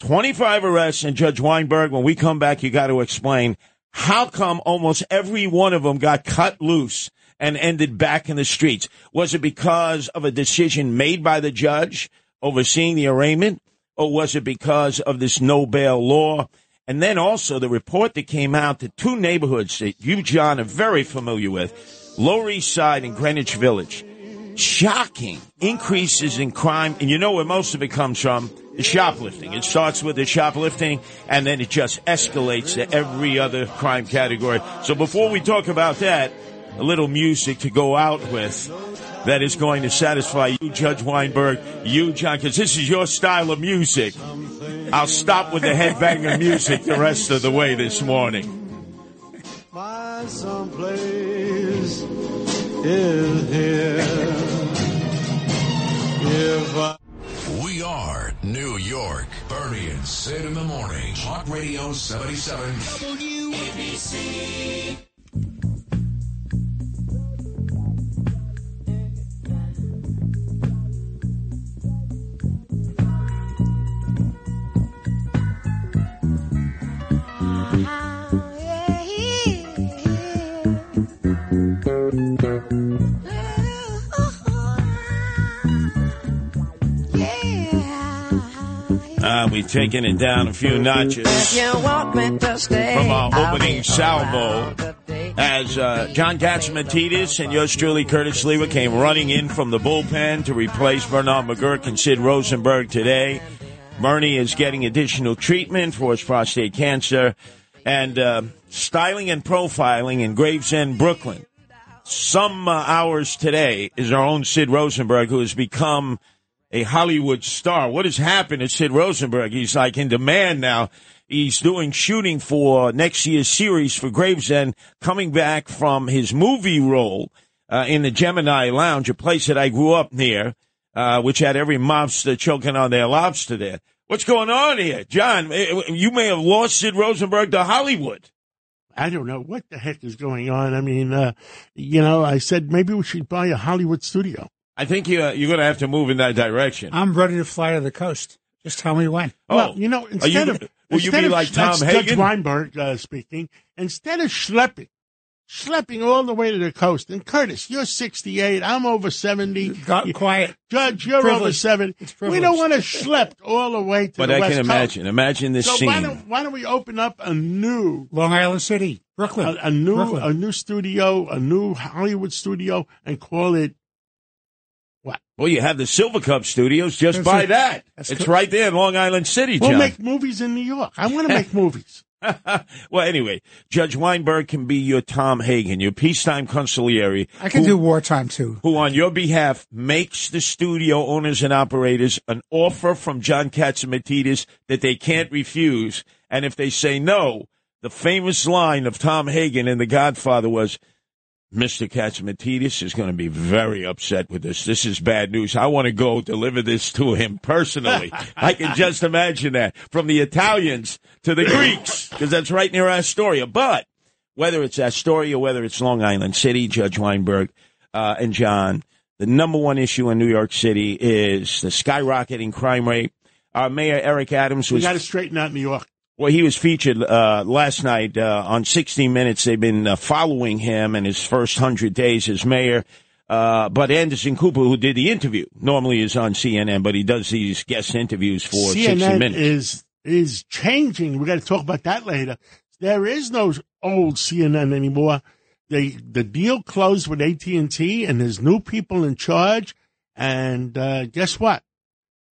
Twenty five arrests, and Judge Weinberg. When we come back, you got to explain how come almost every one of them got cut loose and ended back in the streets? Was it because of a decision made by the judge overseeing the arraignment? Or was it because of this no bail law? And then also the report that came out that two neighborhoods that you, John, are very familiar with, Lower East Side and Greenwich Village, shocking increases in crime. And you know where most of it comes from? The shoplifting. It starts with the shoplifting and then it just escalates to every other crime category. So before we talk about that, a little music to go out with that is going to satisfy you, Judge Weinberg, you, John, because this is your style of music. I'll stop with the headbanger music the rest of the way this morning. My someplace is here. If I we are New York. Bernie and Sid in the morning. Talk Radio 77. WABC. Uh, we've it down a few notches from our opening salvo as uh, John Catsimatidis and yours truly, Curtis Sliwa, came running in from the bullpen to replace Bernard McGuirk and Sid Rosenberg today. Bernie is getting additional treatment for his prostate cancer and uh, styling and profiling in Gravesend, Brooklyn. Some uh, hours today is our own Sid Rosenberg, who has become – a Hollywood star. What has happened to Sid Rosenberg? He's like in demand now. He's doing shooting for next year's series for Gravesend, coming back from his movie role uh, in the Gemini Lounge, a place that I grew up near, uh, which had every mobster choking on their lobster there. What's going on here, John? eh, You may have lost Sid Rosenberg to Hollywood. I don't know what the heck is going on. I mean, uh, you know, I said maybe we should buy a Hollywood studio. I think you, uh, you're going to have to move in that direction. I'm ready to fly to the coast. Just tell me when. oh, well, you know, instead you, of will you be of- like Tom that's Judge Weinberg uh, speaking, instead of schlepping, schlepping all the way to the coast. And Curtis, you're 68. I'm over 70. Got You- quiet. Judge, you're over 70. We don't want to schlep all the way to the country. But the I West can Coast. imagine. Imagine this So scene. why don't, why don't we open up a new Long Island City, Brooklyn. a, a new Brooklyn. a new studio, a new Hollywood studio, and call it what? well, you have the Silvercup Studios. Just That's buy it. that. That's it's cool. right there in Long Island City, We'll make movies in New York. I want to make movies. well, anyway, Judge Weinberg can be your Tom Hagen, your peacetime consigliere. I can who- do wartime too. who on your behalf makes the studio owners and operators an offer from John Catsimatidis that they can't refuse. And if they say no, the famous line of Tom Hagen in The Godfather was, Mr. Catsimatidis is going to be very upset with this. This is bad news. I want to go deliver this to him personally. I can just imagine that from the Italians to the Greeks, because that's right near Astoria. But whether it's Astoria, whether it's Long Island City, Judge Weinberg uh, and John, the number one issue in New York City is the skyrocketing crime rate. Our mayor Eric Adams We was got to straighten out New York. Well, he was featured uh, last night uh, on 60 Minutes. They've been uh, following him in his first hundred days as mayor. Uh, but Anderson Cooper, who did the interview, normally is on CNN, but he does these guest interviews for 60 Minutes. is is changing. We got to talk about that later. There is no old CNN anymore. They the deal closed with AT and T, and there's new people in charge. And uh, guess what?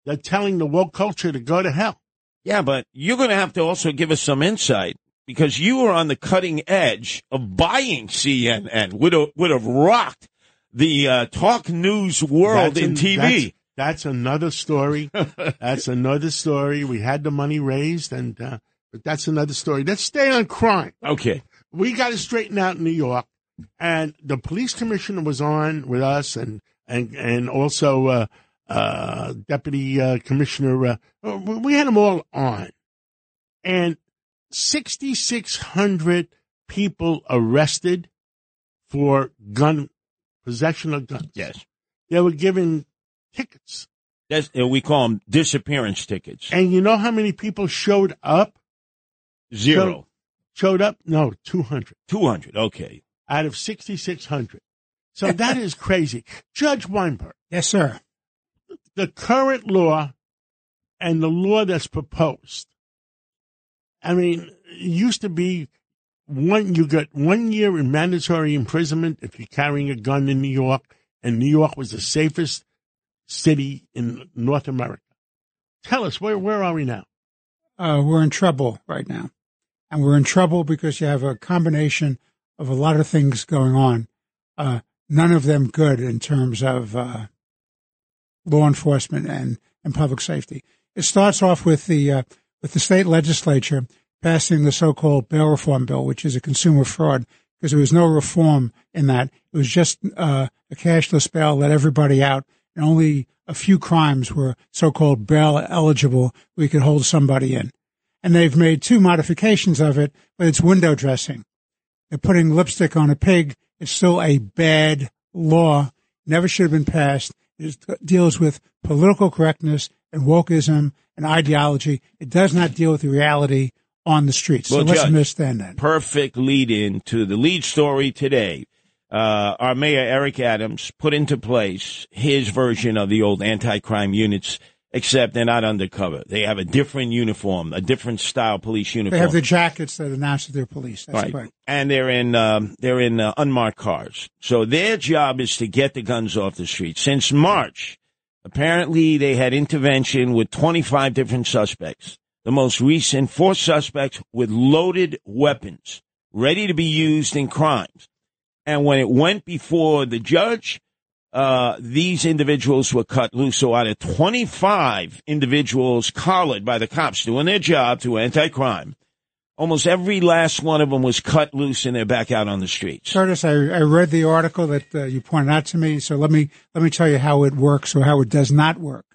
They're telling the woke culture to go to hell. Yeah, but you're going to have to also give us some insight because you were on the cutting edge of buying CNN. Would have, would have rocked the uh, talk news world That's in an- TV. That's, that's another story. that's another story. We had the money raised, and uh, but that's another story. Let's stay on crime. Okay. we got to straighten out in New York. And the police commissioner was on with us, and and and also uh, uh, deputy uh, commissioner. Uh, we had them all on, and sixty six hundred people arrested for gun possession of guns. Yes. They were given tickets, That's, uh, we call them disappearance tickets. and you know how many people showed up? Zero. Showed up? No, two hundred. 200. Okay. out of 6,600. So that is crazy. Judge Weinberg, Yes, sir. The current law and the law that's proposed, I mean, it used to be one, you got one year in mandatory imprisonment if you're carrying a gun in New York, and New York was the safest city in North America. Tell us, where, where are we now? Uh, we're in trouble right now. And we're in trouble because you have a combination of a lot of things going on. Uh, none of them good in terms of uh, law enforcement and, and public safety. It starts off with the uh, with the state legislature passing the so-called bail reform bill, which is a consumer fraud because there was no reform in that. It was just uh, a cashless bail, let everybody out, and only a few crimes were so-called bail eligible. We could hold somebody in, and they've made two modifications of it, but it's window dressing. They're putting lipstick on a pig. It's still a bad law. Never should have been passed. It deals with political correctness and wokeism and ideology. It does not deal with the reality on the streets. Well, so let's Judge, understand that. Perfect lead in to the lead story today. Uh, our mayor, Eric Adams, put into place his version of the old anti-crime units, except they're not undercover. They have a different uniform, a different style police uniform. They have the jackets that announce that they're police. That's right. correct. And they're in um, they're in uh, unmarked cars. So their job is to get the guns off the street. Since March, apparently they had intervention with 25 different suspects. The most recent four suspects with loaded weapons, ready to be used in crimes. And when it went before the judge, uh, these individuals were cut loose. So out of 25 individuals collared by the cops doing their job to anti-crime, almost every last one of them was cut loose and they're back out on the streets. Curtis, I, I read the article that uh, you pointed out to me. So let me let me tell you how it works or how it does not work.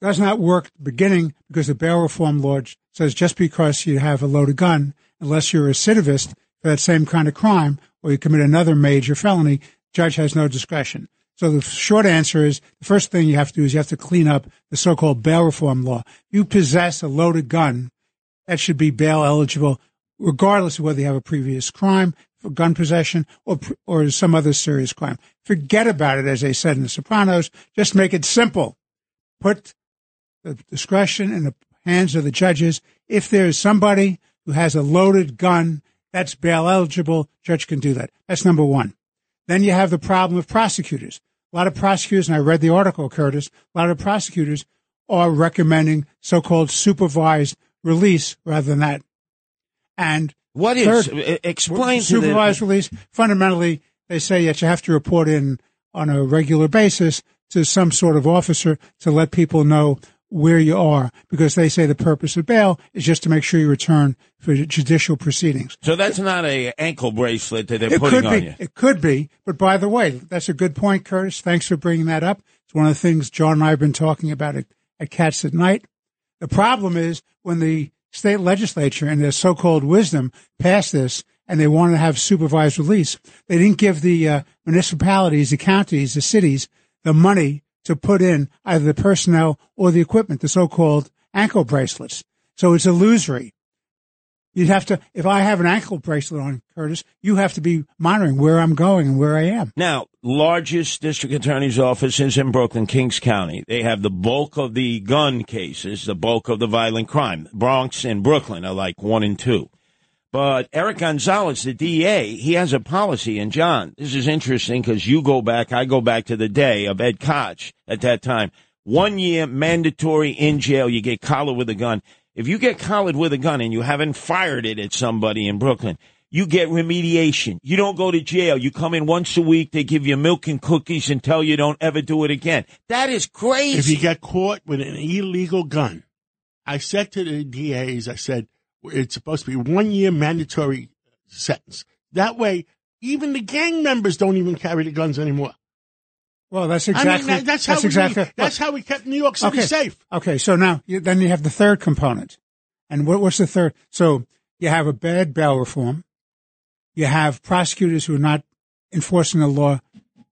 does not work beginning because the bail reform law says just because you have a loaded gun, unless you're a recidivist for that same kind of crime or you commit another major felony, judge has no discretion. So the short answer is the first thing you have to do is you have to clean up the so-called bail reform law. You possess a loaded gun, that should be bail eligible, regardless of whether you have a previous crime for gun possession or or some other serious crime. Forget about it, as they said in The Sopranos. Just make it simple. Put the discretion in the hands of the judges. If there is somebody who has a loaded gun, that's bail eligible. Judge can do that. That's number one. Then you have the problem of prosecutors. A lot of prosecutors, and I read the article, Curtis, a lot of prosecutors are recommending so-called supervised release rather than that. And what is third, explain supervised the, release? Fundamentally, they say that you have to report in on a regular basis to some sort of officer to let people know where you are because they say the purpose of bail is just to make sure you return for judicial proceedings. So that's not a ankle bracelet that they're it putting on be. you. It could be. But by the way, that's a good point, Curtis. Thanks for bringing that up. It's one of the things John and I have been talking about at, at Cats at Night. The problem is when the state legislature in their so-called wisdom passed this and they wanted to have supervised release, they didn't give the uh, municipalities, the counties, the cities the money to put in either the personnel or the equipment, the so-called ankle bracelets. So it's illusory. You'd have to, if I have an ankle bracelet on, Curtis, you have to be monitoring where I'm going and where I am. Now, largest district attorney's office is in Brooklyn, Kings County. They have the bulk of the gun cases, the bulk of the violent crime. Bronx and Brooklyn are like one and two. But Eric Gonzalez, the DA, he has a policy. And John, this is interesting because you go back, I go back to the day of Ed Koch at that time. One year mandatory in jail. You get collared with a gun. If you get collared with a gun and you haven't fired it at somebody in Brooklyn, you get remediation. You don't go to jail. You come in once a week. They give you milk and cookies and tell you don't ever do it again. That is crazy. If you get caught with an illegal gun, I said to the DAs, I said, it's supposed to be one year mandatory sentence. That way, even the gang members don't even carry the guns anymore. Well, that's exactly. I mean, that, that's, that's how exactly. We, that's how we kept New York City okay. safe. Okay, so now you, then you have the third component, and what, what's the third? So you have a bad bail reform. You have prosecutors who are not enforcing the law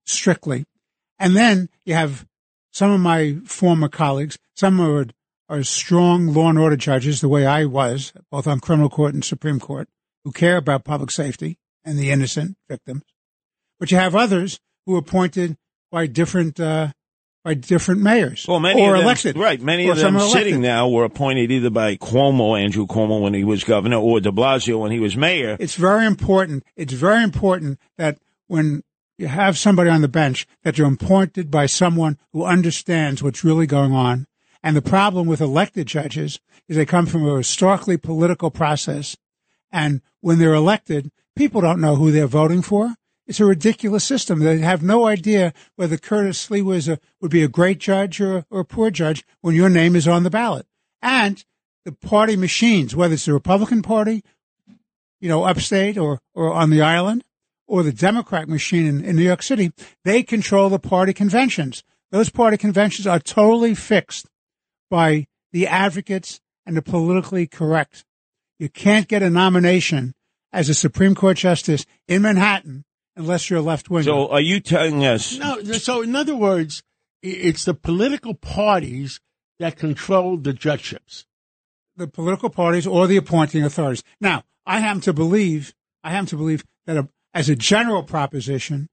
strictly, and then you have some of my former colleagues. Some are are strong law and order judges, the way I was, both on criminal court and Supreme Court, who care about public safety and the innocent victims. But you have others who are appointed by different uh, by different mayors well, many or of them, elected. Right, many of them sitting now were appointed either by Cuomo, Andrew Cuomo, when he was governor, or De Blasio when he was mayor. It's very important. It's very important that when you have somebody on the bench, that you're appointed by someone who understands what's really going on. And the problem with elected judges is they come from a historically political process. And when they're elected, people don't know who they're voting for. It's a ridiculous system. They have no idea whether Curtis Sliwa was a, would be a great judge or, or a poor judge when your name is on the ballot. And the party machines, whether it's the Republican Party, you know, upstate or, or on the island, or the Democrat machine in, in New York City, they control the party conventions. Those party conventions are totally fixed by the advocates and the politically correct. You can't get a nomination as a Supreme Court justice in Manhattan unless you're a left wing. So, are you telling us? No, so in other words, it's the political parties that control the judgeships. the political parties or the appointing authorities. Now, I happen to believe, I happen to believe that a, as a general proposition,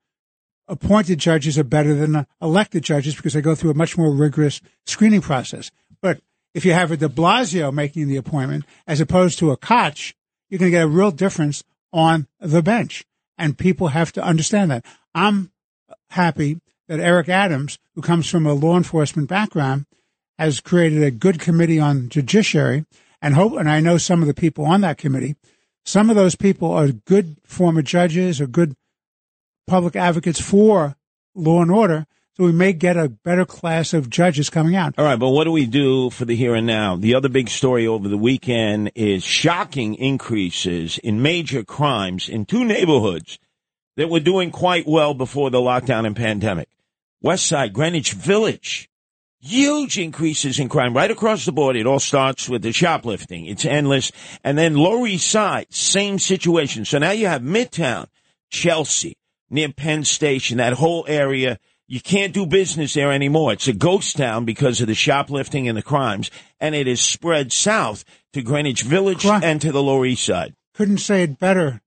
appointed judges are better than uh, elected judges because they go through a much more rigorous screening process. But if you have a de Blasio making the appointment as opposed to a Koch, you're going to get a real difference on the bench. And people have to understand that. I'm happy that Eric Adams, who comes from a law enforcement background, has created a good committee on judiciary and hope, and I know some of the people on that committee, some of those people are good former judges or good public advocates for law and order. So we may get a better class of judges coming out. All right, but what do we do for the here and now? The other big story over the weekend is shocking increases in major crimes in two neighborhoods that were doing quite well before the lockdown and pandemic. West Side, Greenwich Village. Huge increases in crime right across the board. It all starts with the shoplifting. It's endless. And then Lower East Side, same situation. So now you have Midtown, Chelsea, near Penn Station, that whole area. You can't do business there anymore. It's a ghost town because of the shoplifting and the crimes. And it has spread south to Greenwich Village Cri- and to the Lower East Side. Couldn't say it better.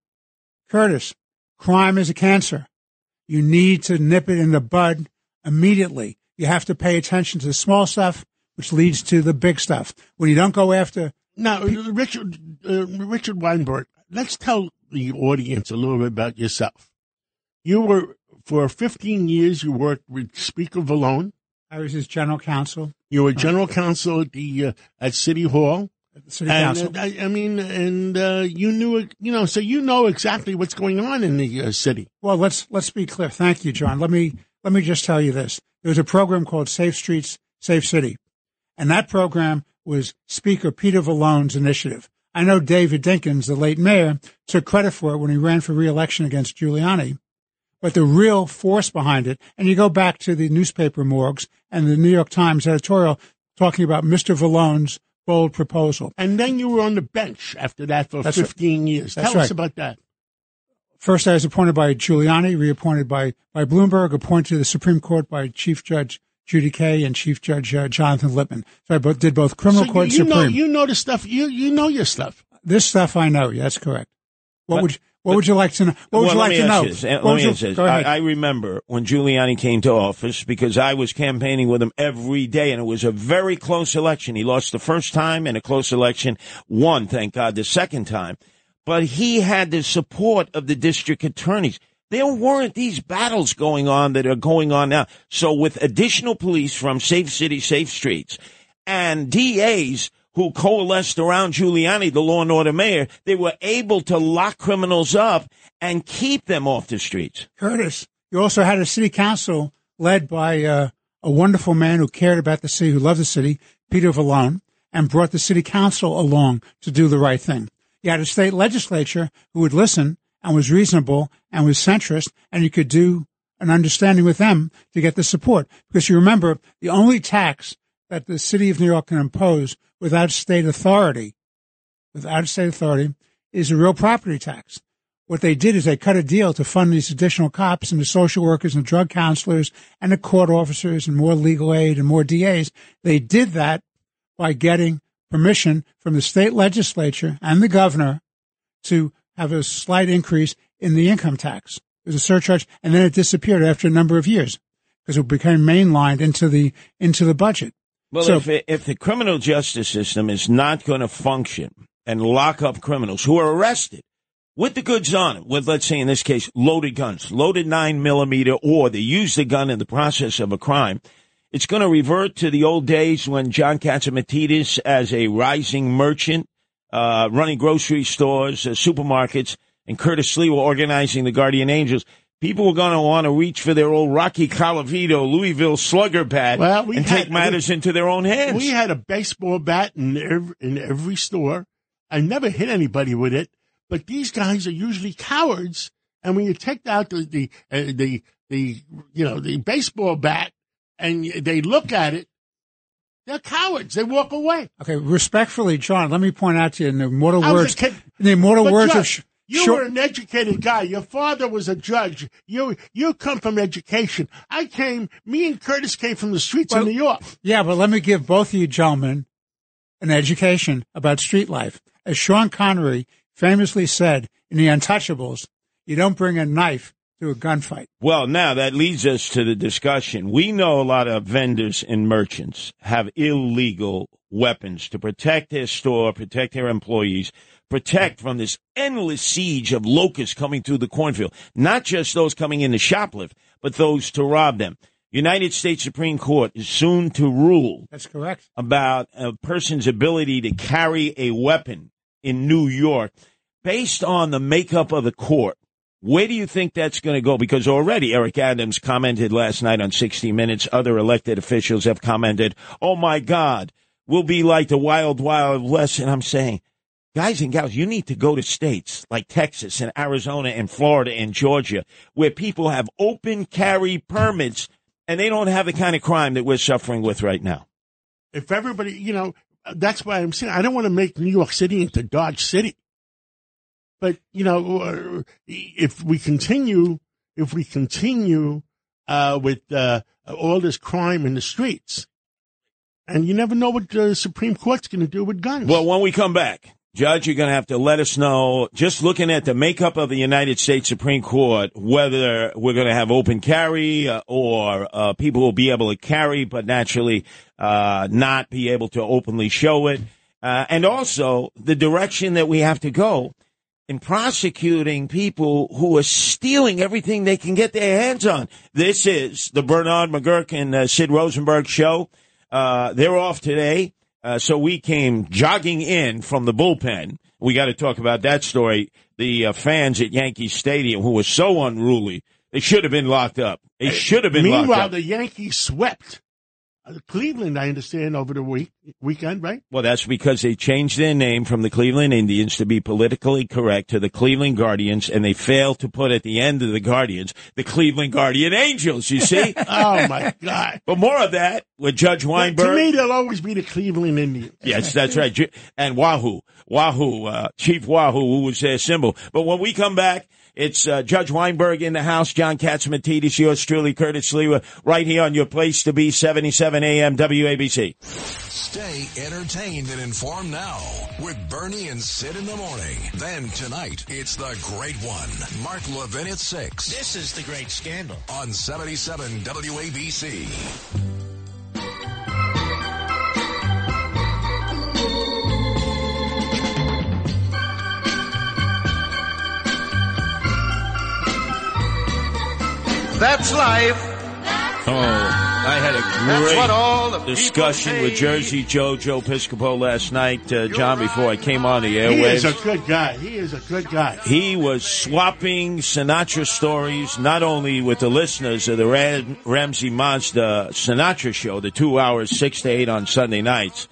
Curtis, crime is a cancer. You need to nip it in the bud immediately. You have to pay attention to the small stuff, which leads to the big stuff. When you don't go after, Now, Richard, uh, Richard Weinberg, let's tell the audience a little bit about yourself. You were, for 15 years, you worked with Speaker Vallone. I was his general counsel You were general counsel at the, uh, at City Hall. at the city And, council. uh, I, I mean, and, uh, you knew, it- you know, so you know exactly what's going on in the uh, city. Well, let's let's be clear. Thank you, John. Let me let me just tell you this. There was a program called Safe Streets, Safe City, and that program was Speaker Peter Vallone's initiative. I know David Dinkins, the late mayor, took credit for it when he ran for re-election against Giuliani, but the real force behind it, and you go back to the newspaper morgues and the New York Times editorial talking about Mr. Vallone's bold proposal. And then you were on the bench after that for That's right. 15 years. That's Tell us about that. First, I was appointed by Giuliani, reappointed by, by Bloomberg, appointed to the Supreme Court by Chief Judge Judy Kaye and Chief Judge uh, Jonathan Lippman. So I both, did both criminal So court you, you and know, Supreme. you know the stuff. You you know your stuff. this stuff I know. That's correct. What But- would what would you like to know? What would well, you let like me to know? this. Eh, let me you- this. I, I remember when Giuliani came to office because I was campaigning with him every day, and it was a very close election. He lost the first time in a close election, won, thank God, the second time. But he had the support of the district attorneys. There weren't these battles going on that are going on now. So with additional police from Safe City, Safe Streets, and DAs who coalesced around Giuliani, the law and order mayor, they were able to lock criminals up and keep them off the streets. Curtis, you also had a city council led by uh, a wonderful man who cared about the city, who loved the city, Peter Vallone, and brought the city council along to do the right thing. You had a state legislature who would listen and was reasonable and was centrist, and you could do an understanding with them to get the support. Because you remember, the only tax that the city of New York can impose without state authority, without state authority, is a real property tax what they did is they cut a deal to fund these additional cops and the social workers and the drug counselors and the court officers and more legal aid and more DAs. They did that by getting permission from the state legislature and the governor to have a slight increase in the income tax. There's a surcharge and then it disappeared after a number of years because it became mainlined into the, into the budget. Well, So- if, it, if the criminal justice system is not going to function and lock up criminals who are arrested with the goods on them, with, let's say in this case, loaded guns, loaded nine millimeter, or they use the gun in the process of a crime, it's going to revert to the old days when John Catsimatidis, as a rising merchant, uh, running grocery stores, uh, supermarkets, and Curtis Sliwa were organizing the Guardian Angels. People were going to want to reach for their old Rocky Colavito Louisville slugger bat Well, we and had- take matters into their own hands. We had a baseball bat in every, in every store. I never hit anybody with it, but these guys are usually cowards. And when you take out the the uh, the the you know the baseball bat and they look at it, they're cowards. They walk away. Okay, respectfully, John, let me point out to you in the immortal I a words, kid- in the immortal But words of Judge, Sh- you Short- were an educated guy. Your father was a judge. You you come from education. I came. Me and Curtis came from the streets Well- of New York. Yeah, but let me give both of you gentlemen an education about street life. As Sean Connery famously said in The Untouchables, you don't bring a knife to a gunfight. Well, now that leads us to the discussion. We know a lot of vendors and merchants have illegal weapons to protect their store, protect their employees, protect from this endless siege of locusts coming through the cornfield. Not just those coming in to shoplift, but those to rob them. United States Supreme Court is soon to rule That's correct. about a person's ability to carry a weapon in New York based on the makeup of the court. Where do you think that's going to go? Because already Eric Adams commented last night on 60 Minutes. Other elected officials have commented, oh my God, we'll be like the wild, wild west. And I'm saying, guys and gals, you need to go to states like Texas and Arizona and Florida and Georgia where people have open carry permits and they don't have the kind of crime that we're suffering with right now. If everybody, you know, that's why I'm saying I don't want to make New York City into Dodge City. But you know, uh, if we continue, if we continue uh, with uh, all this crime in the streets, and you never know what the Supreme Court's going to do with guns. Well, when we come back, Judge, you're going to have to let us know, just looking at the makeup of the United States Supreme Court, whether we're going to have open carry uh, or uh, people will be able to carry, but naturally uh, not be able to openly show it. Uh, and also the direction that we have to go in prosecuting people who are stealing everything they can get their hands on. This is the Bernard McGuirk and uh, Sid Rosenberg show. Uh, they're off today. Uh, so we came jogging in from the bullpen. We got to talk about that story. The uh, fans at Yankee Stadium who were so unruly, they should have been locked up. They should have been locked Meanwhile, the Yankees swept Cleveland. I understand over the week weekend, right? Well, that's because they changed their name from the Cleveland Indians to be politically correct to the Cleveland Guardians, and they failed to put at the end of the Guardians the Cleveland Guardian Angels. You see? oh my God! But more of that with Judge Weinberg. To me, they'll always be the Cleveland Indians. Yes, that's right. And Wahoo, Wahoo, uh, Chief Wahoo, who was their symbol. But when we come back, it's uh, Judge Weinberg in the house, John Catsimatidis, yours truly, Curtis Sliwa, right here on your place to be, 77 AM WABC. Stay entertained and informed now with Bernie and Sid in the morning. Then tonight, it's the great one. Mark Levin at 6 This is the great scandal. on 77 WABC. That's life. Oh, I had a what all the great discussion with Jersey Joe, Joe Piscopo last night, uh, John, before I came on the airwaves. He is a good guy. He is a good guy. He was swapping Sinatra stories, not only with the listeners of the Ram- Ramsey Mazda Sinatra show, the two hours, six to eight on Sunday nights,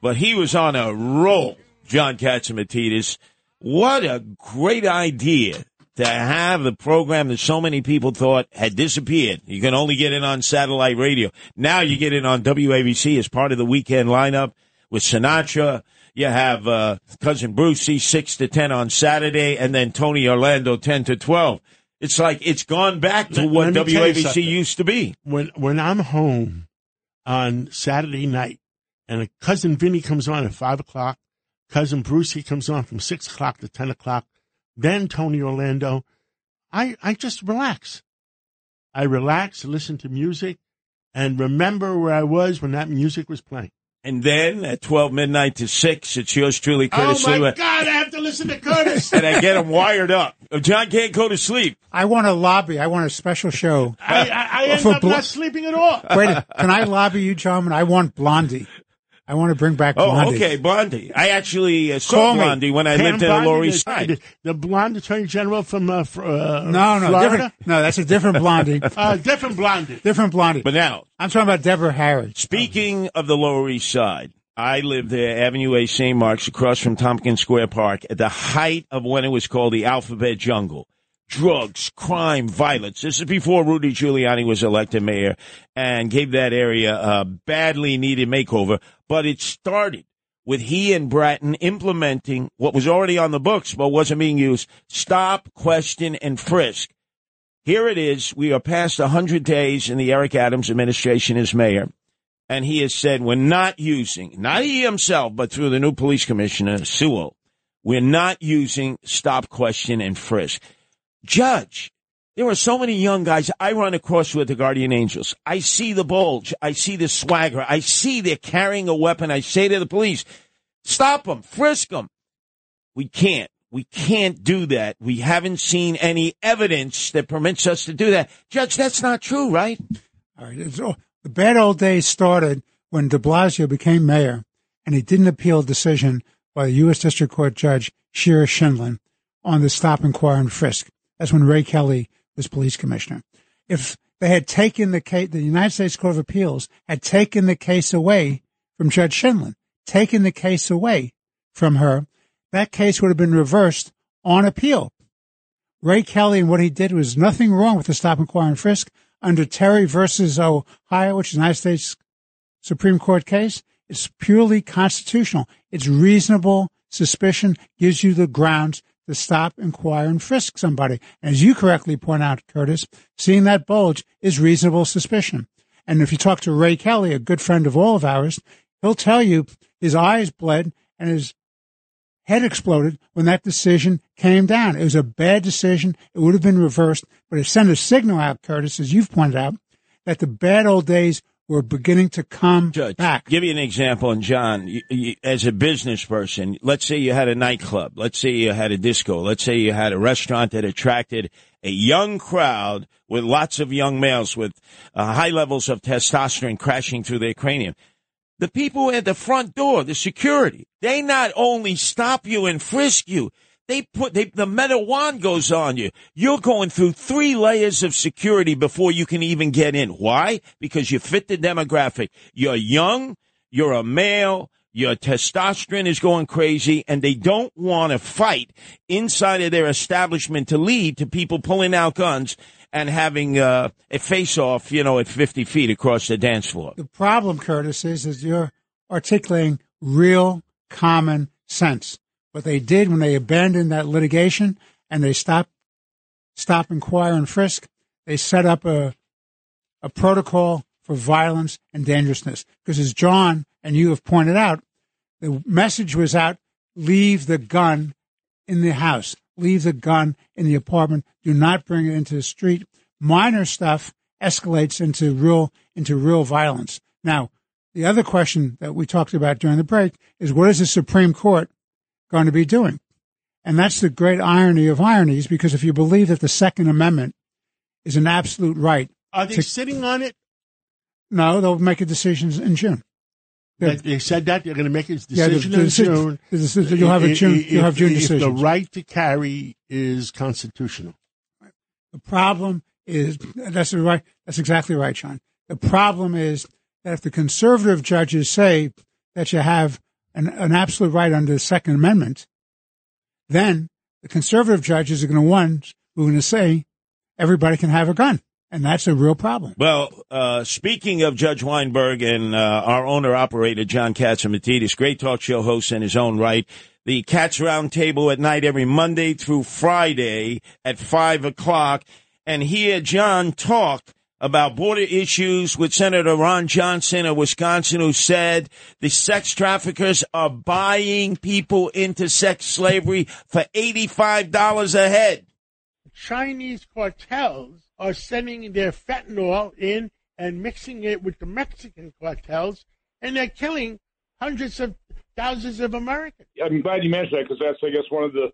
but he was on a roll, John Catsimatidis. What a great idea to have the program that so many people thought had disappeared. You can only get it on satellite radio. Now you get it on WABC as part of the weekend lineup with Sinatra. You have uh, cousin Brucey six to ten on Saturday, and then Tony Orlando ten to twelve. It's like it's gone back to what let me tell you WABC used to be. When when I'm home on Saturday night, and a cousin Vinny comes on at five o'clock, cousin Brucey comes on from six o'clock to ten o'clock, then Tony Orlando, I I just relax. I relax, listen to music, and remember where I was when that music was playing. And then at twelve midnight to six, it's yours truly, oh, Curtis oh my Sliwa, God! I have to listen to Curtis. and I get him wired up. John can't go to sleep. I want to lobby. I want a special show. I, I, I end up blo- not sleeping at all. Wait, can I lobby you, John? I want Blondie. I want to bring back Oh, okay, Blondie. I actually uh, saw Call me. Blondie when I Pam lived in the Lower East Side. The, the blonde attorney general from uh, fr- uh, No, no, Florida? different. No, that's a different Blondie. Uh, different blondie. different Blondie. But now, I'm talking about Deborah Harry. Speaking of the Lower East Side, I lived there, Avenue A, St. Mark's, across from Tompkins Square Park, at the height of when it was called the Alphabet Jungle. Drugs, crime, violence. This is before Rudy Giuliani was elected mayor and gave that area a badly needed makeover. But it started with he and Bratton implementing what was already on the books but wasn't being used. Stop, question, and frisk. Here it is. We are past 100 days in the Eric Adams administration as mayor. And he has said we're not using, not he himself, but through the new police commissioner, Sewell, we're not using stop, question, and frisk. Judge, there are so many young guys I run across with the Guardian Angels. I see the bulge. I see the swagger. I see they're carrying a weapon. I say to the police, stop them, frisk them. We can't. We can't do that. We haven't seen any evidence that permits us to do that. Judge, that's not true, right? All right. All, the bad old days started when de Blasio became mayor and he didn't appeal a decision by the U.S. District Court Judge Shira Scheindlin on the stop, inquire, and frisk. That's when Ray Kelly was police commissioner. If they had taken the case, the United States Court of Appeals had taken the case away from Judge Scheindlin, taken the case away from her, that case would have been reversed on appeal. Ray Kelly and what he did was nothing wrong with the stop, inquire, and frisk under Terry versus Ohio, which is United States Supreme Court case, it's purely constitutional. It's reasonable suspicion gives you the grounds to stop, inquire, and frisk somebody. As you correctly point out, Curtis, seeing that bulge is reasonable suspicion. And if you talk to Ray Kelly, a good friend of all of ours, he'll tell you his eyes bled and his head exploded when that decision came down. It was a bad decision. It would have been reversed, but it sent a signal out, Curtis, as you've pointed out, that the bad old days were beginning to come Judge, back. Give you an example, and John, you, you, as a business person, let's say you had a nightclub, let's say you had a disco, let's say you had a restaurant that attracted a young crowd with lots of young males with uh, high levels of testosterone crashing through their cranium. The people at the front door, the security, they not only stop you and frisk you, they put they, the metal wand goes on you. You're going through three layers of security before you can even get in. Why? Because you fit the demographic. You're young. You're a male. Your testosterone is going crazy, and they don't want to fight inside of their establishment to lead to people pulling out guns and having uh, a face off, you know, at 50 feet across the dance floor. The problem, Curtis, is that you're articulating real common sense. What they did when they abandoned that litigation and they stopped, stop, inquire, and frisk, they set up a, a protocol for violence and dangerousness. Because as John and you have pointed out, the message was out, leave the gun in the house, leave the gun in the apartment, do not bring it into the street. Minor stuff escalates into real, into real violence. Now, the other question that we talked about during the break is what is the Supreme Court going to be doing? And that's the great irony of ironies, because if you believe that the Second Amendment is an absolute right. Are they to- sitting on it? No, they'll make a decision in June. They, they said that they're going to make a Yeah, the- decision the in June. the you'll have a June- If- you'll have June if the right to carry is constitutional. The problem is that's right. That's exactly right, Sean. The problem is that if the conservative judges say that you have an, an absolute right under the Second Amendment, then the conservative judges are going to ones who are going to say everybody can have a gun, and that's a real problem. Well, uh, speaking of Judge Weinberg and uh, our owner operator John Catsimatidis, great talk show host in his own right. The Cats Roundtable at night every Monday through Friday at five o'clock, and hear John talk about border issues with Senator Ron Johnson of Wisconsin, who said the sex traffickers are buying people into sex slavery for eighty-five dollars a head. Chinese cartels are sending their fentanyl in and mixing it with the Mexican cartels, and they're killing hundreds of thousands of Americans. I'm glad you mentioned that because that's, I guess, one of the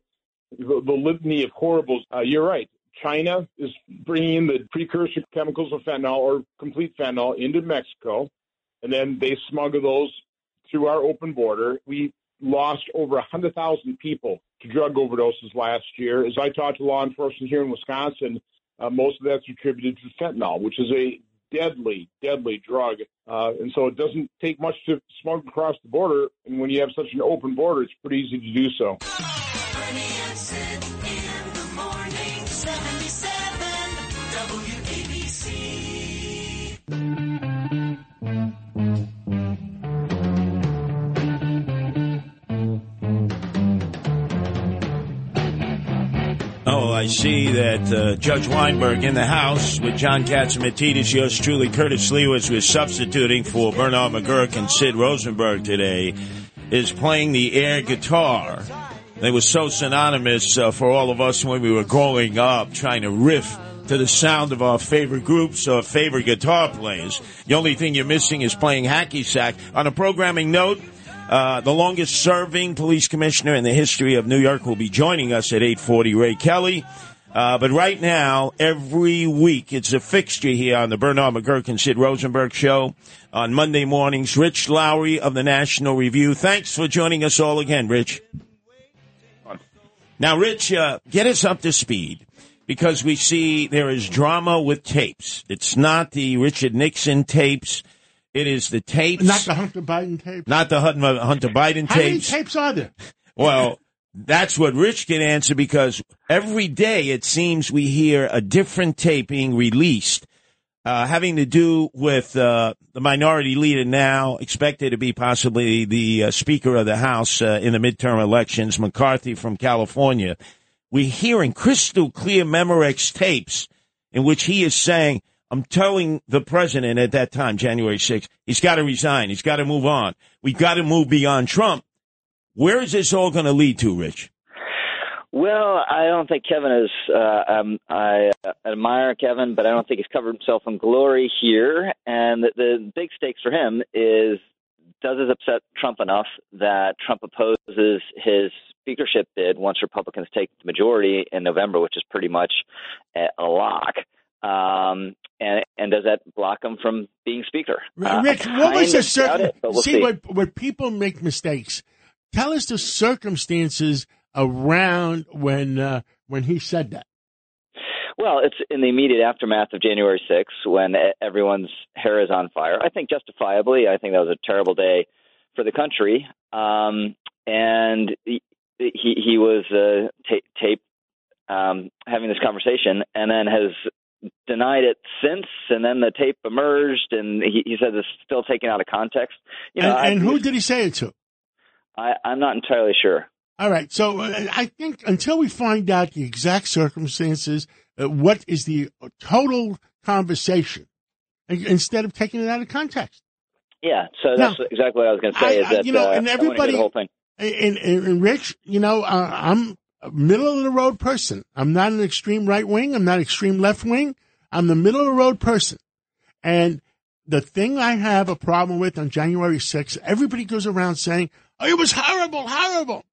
the, the litany of horribles. Uh, you're right. China is bringing the precursor chemicals of fentanyl or complete fentanyl into Mexico, and then they smuggle those through our open border. We lost over 100,000 people to drug overdoses last year. As I talked to law enforcement here in Wisconsin, uh, most of that's attributed to fentanyl, which is a deadly, deadly drug. Uh, and so it doesn't take much to smuggle across the border. And when you have such an open border, it's pretty easy to do so. Oh, I see that uh, Judge Weinberg in the house with John Catsimatidis, yours truly, Curtis Sliwa, was substituting for Bernard McGuirk and Sid Rosenberg today, is playing the air guitar. They were so synonymous uh, for all of us when we were growing up, trying to riff to the sound of our favorite groups or favorite guitar players. The only thing you're missing is playing hacky sack. On a programming note, uh, the longest serving police commissioner in the history of New York will be joining us at 840, Ray Kelly. Uh, but right now, every week, it's a fixture here on the Bernard McGuirk and Sid Rosenberg show on Monday mornings. Rich Lowry of the National Review. Thanks for joining us all again, Rich. Now, Rich, uh, get us up to speed because we see there is drama with tapes. It's not the Richard Nixon tapes. It is the tapes. Not the Hunter Biden tape. Not the Hunter, Hunter Biden tapes. How many tapes. tapes are there? Well, that's what Rich can answer because every day it seems we hear a different tape being released uh, having to do with uh, the minority leader now, expected to be possibly the uh, Speaker of the House uh, in the midterm elections, McCarthy from California. We're hearing crystal clear Memorex tapes in which he is saying, I'm telling the president at that time, January 6th, he's got to resign. He's got to move on. We've got to move beyond Trump. Where is this all going to lead to, Rich? Well, I don't think Kevin is. Uh, um, I admire Kevin, but I don't think he's covered himself in glory here. And the, the big stakes for him is does this upset Trump enough that Trump opposes his speakership bid once Republicans take the majority in November, which is pretty much a, lock. Um, and and does that block him from being speaker? Uh, Rich, what was the circum? we'll see, see. When, when people make mistakes, tell us the circumstances around when uh, when he said that. Well, it's in the immediate aftermath of January 6th when everyone's hair is on fire. I think justifiably. I think that was a terrible day for the country. Um, and he he, was uh, ta- tape um, having this conversation, and then has denied it since. And then the tape emerged, and he, he said it's still taken out of context. You know, and and who did he say it to? I, I'm not entirely sure. All right. So uh, I think until we find out the exact circumstances, uh, what is the total conversation, instead of taking it out of context. Yeah, so that's exactly what I was going to say. I- is I- that you know, uh, and I wanna hear everybody- the whole thing. And, and, and Rich, you know, uh, I'm a middle of the road person. I'm not an extreme right wing. I'm not extreme left wing. I'm the middle of the road person. And the thing I have a problem with on January 6th, everybody goes around saying, oh, it was horrible, horrible.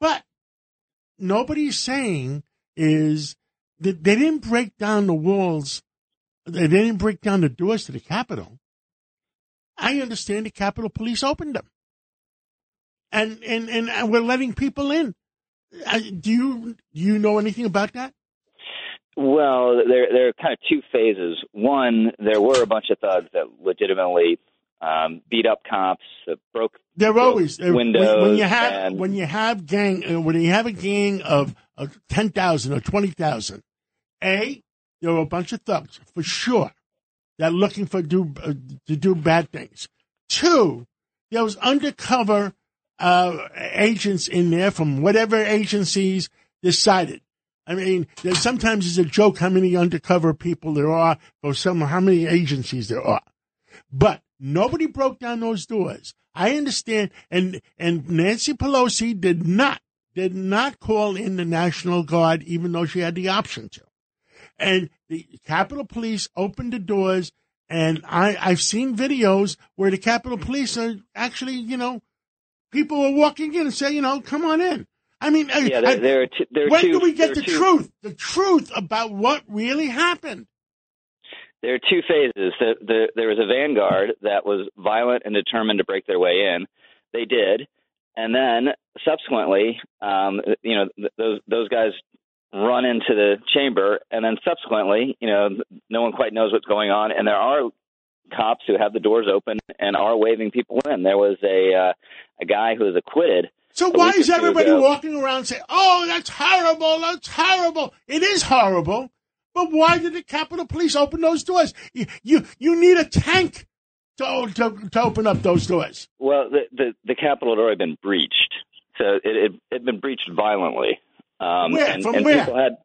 But nobody's saying is that they didn't break down the walls. They didn't break down the doors to the Capitol. I understand the Capitol Police opened them. And, and, and, we're letting people in. Uh, do you, do you know anything about that? Well, there there are kind of two phases. One, there were a bunch of thugs that legitimately um, beat up cops, broke They're always uh, when, windows. when you have and, when you have gang uh, when you have a gang of, of ten thousand or twenty thousand. A, there are a bunch of thugs for sure that are looking for do uh, to do bad things. Two, there was undercover uh, agents in there from whatever agencies decided. I mean, sometimes it's a joke how many undercover people there are, or some how many agencies there are. But nobody broke down those doors. I understand, and and Nancy Pelosi did not did not call in the National Guard, even though she had the option to. And the Capitol Police opened the doors, and I I've seen videos where the Capitol Police are actually, you know, people are walking in and say, you know, come on in. I mean, yeah, there, I- there are two, there are when two, do we get the two, truth? The truth about what really happened. There are two phases. The, the, there was a vanguard that was violent and determined to break their way in. They did, and then subsequently, um, you know, th- those those guys run into the chamber, and then subsequently, you know, no one quite knows what's going on, and there are cops who have the doors open and are waving people in. There was a uh, a guy who was acquitted. So why is everybody ago. walking around saying, "Oh, that's horrible, that's horrible"? It is horrible, but why did the Capitol Police open those doors? You you, you need a tank to, to to open up those doors. Well, the the, the Capitol had already been breached, so it it had been breached violently. Um, Where? And, From and where? people had,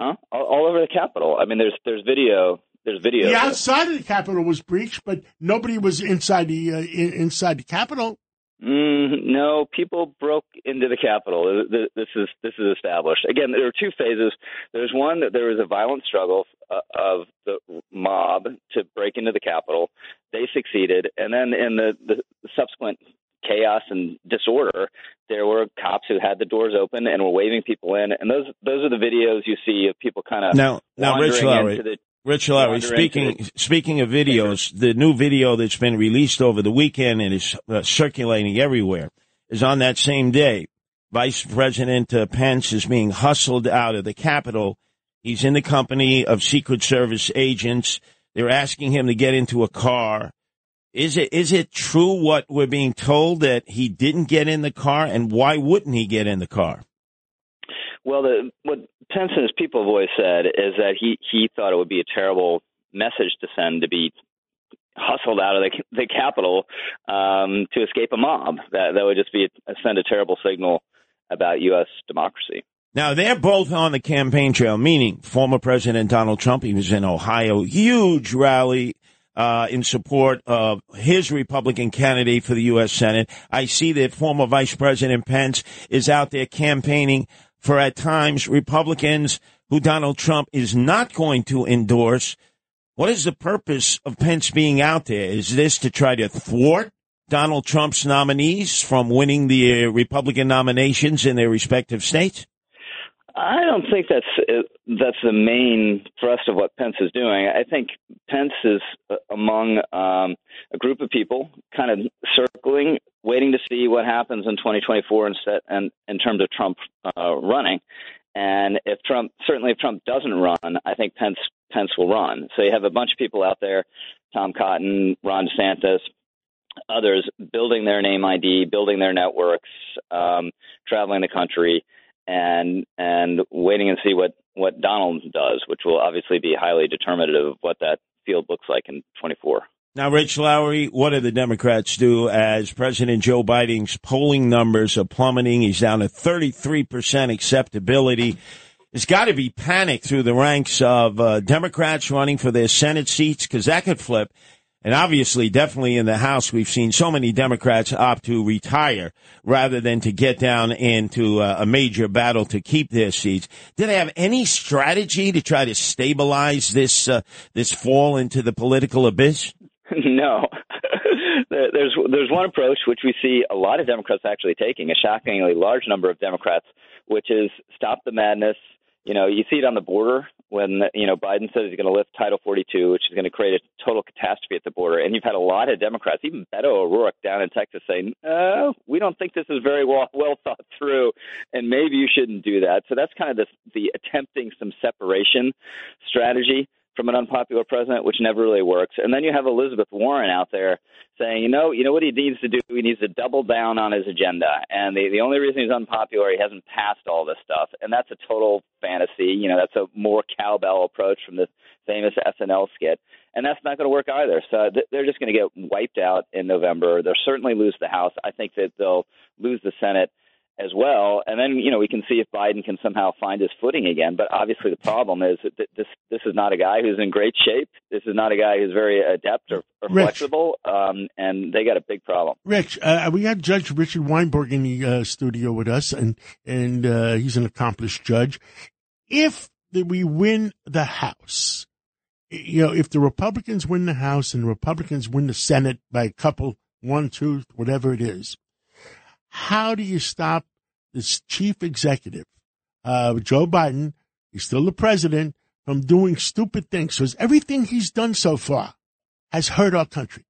huh? All, all over the Capitol. I mean, there's there's video. There's video. The outside of the Capitol was breached, but nobody was inside the uh, in, inside the Capitol. Mm, no, people broke into the Capitol. This is this is established. Again, there are two phases. There's one that there was a violent struggle uh, of the mob to break into the Capitol. They succeeded, and then in the, the subsequent chaos and disorder, there were cops who had the doors open and were waving people in. And those those are the videos you see of people kind of Now, now, Rich Lowry, into the Rich Lowry, speaking speaking of videos, the new video that's been released over the weekend and is uh, circulating everywhere is on that same day. Vice President uh, Pence is being hustled out of the Capitol. He's in the company of Secret Service agents. They're asking him to get into a car. Is it is it true what we're being told that he didn't get in the car, and why wouldn't he get in the car? Well, the, what His people voice said is that he he thought it would be a terrible message to send to be hustled out of the, the Capitol um, to escape a mob. That that would just be send a terrible signal about U.S. democracy. Now they're both on the campaign trail, meaning former President Donald Trump. He was in Ohio, huge rally uh, in support of his Republican candidate for the U.S. Senate. I see that former Vice President Pence is out there campaigning for at times Republicans who Donald Trump is not going to endorse. What is the purpose of Pence being out there? Is this to try to thwart Donald Trump's nominees from winning the uh, Republican nominations in their respective states? I don't think that's uh, that's the main thrust of what Pence is doing. I think Pence is uh, among um, a group of people kind of circling, waiting to see what happens in 2024 instead, and in terms of Trump uh, running. And if Trump, certainly if Trump doesn't run, I think Pence Pence will run. So you have a bunch of people out there, Tom Cotton, Ron DeSantis, others building their name ID, building their networks, um, traveling the country and and waiting and see what what Donald does, which will obviously be highly determinative of what that field looks like in 24. Now, Rich Lowry, what do the Democrats do as President Joe Biden's polling numbers are plummeting? He's down to 33% acceptability. There's got to be panic through the ranks of uh, Democrats running for their Senate seats because that could flip. And obviously, definitely in the House, we've seen so many Democrats opt to retire rather than to get down into a major battle to keep their seats. Do they have any strategy to try to stabilize this uh, this fall into the political abyss? no. There's there's one approach which we see a lot of Democrats actually taking, a shockingly large number of Democrats, which is stop the madness. You know, you see it on the border when you know Biden says he's going to lift Title 42, which is going to create a total catastrophe at the border. And you've had a lot of Democrats, even Beto O'Rourke down in Texas, saying, "Uh, we don't think this is very well well thought through, and maybe you shouldn't do that." So that's kind of the the attempting some separation strategy from an unpopular president, which never really works. And then you have Elizabeth Warren out there saying, you know, you know what he needs to do? He needs to double down on his agenda. And the the only reason he's unpopular, he hasn't passed all this stuff, and that's a total fantasy. You know, that's a more cowbell approach from the famous SNL skit. And that's not going to work either. So th- they're just going to get wiped out in November. They'll certainly lose the House. I think that they'll lose the Senate as well. And then, you know, we can see if Biden can somehow find his footing again. But obviously, the problem is that this this is not a guy who's in great shape. This is not a guy who's very adept or, or Rich. flexible. Um, and they got a big problem. Rich, uh, we had Judge Richard Weinberg in the uh, studio with us, and and uh, he's an accomplished judge. If we win the House, you know, if the Republicans win the House and the Republicans win the Senate by a couple, one, two, whatever it is, how do you stop this chief executive, uh, Joe Biden? He's still the president from doing stupid things. Because everything he's done so far has hurt our country.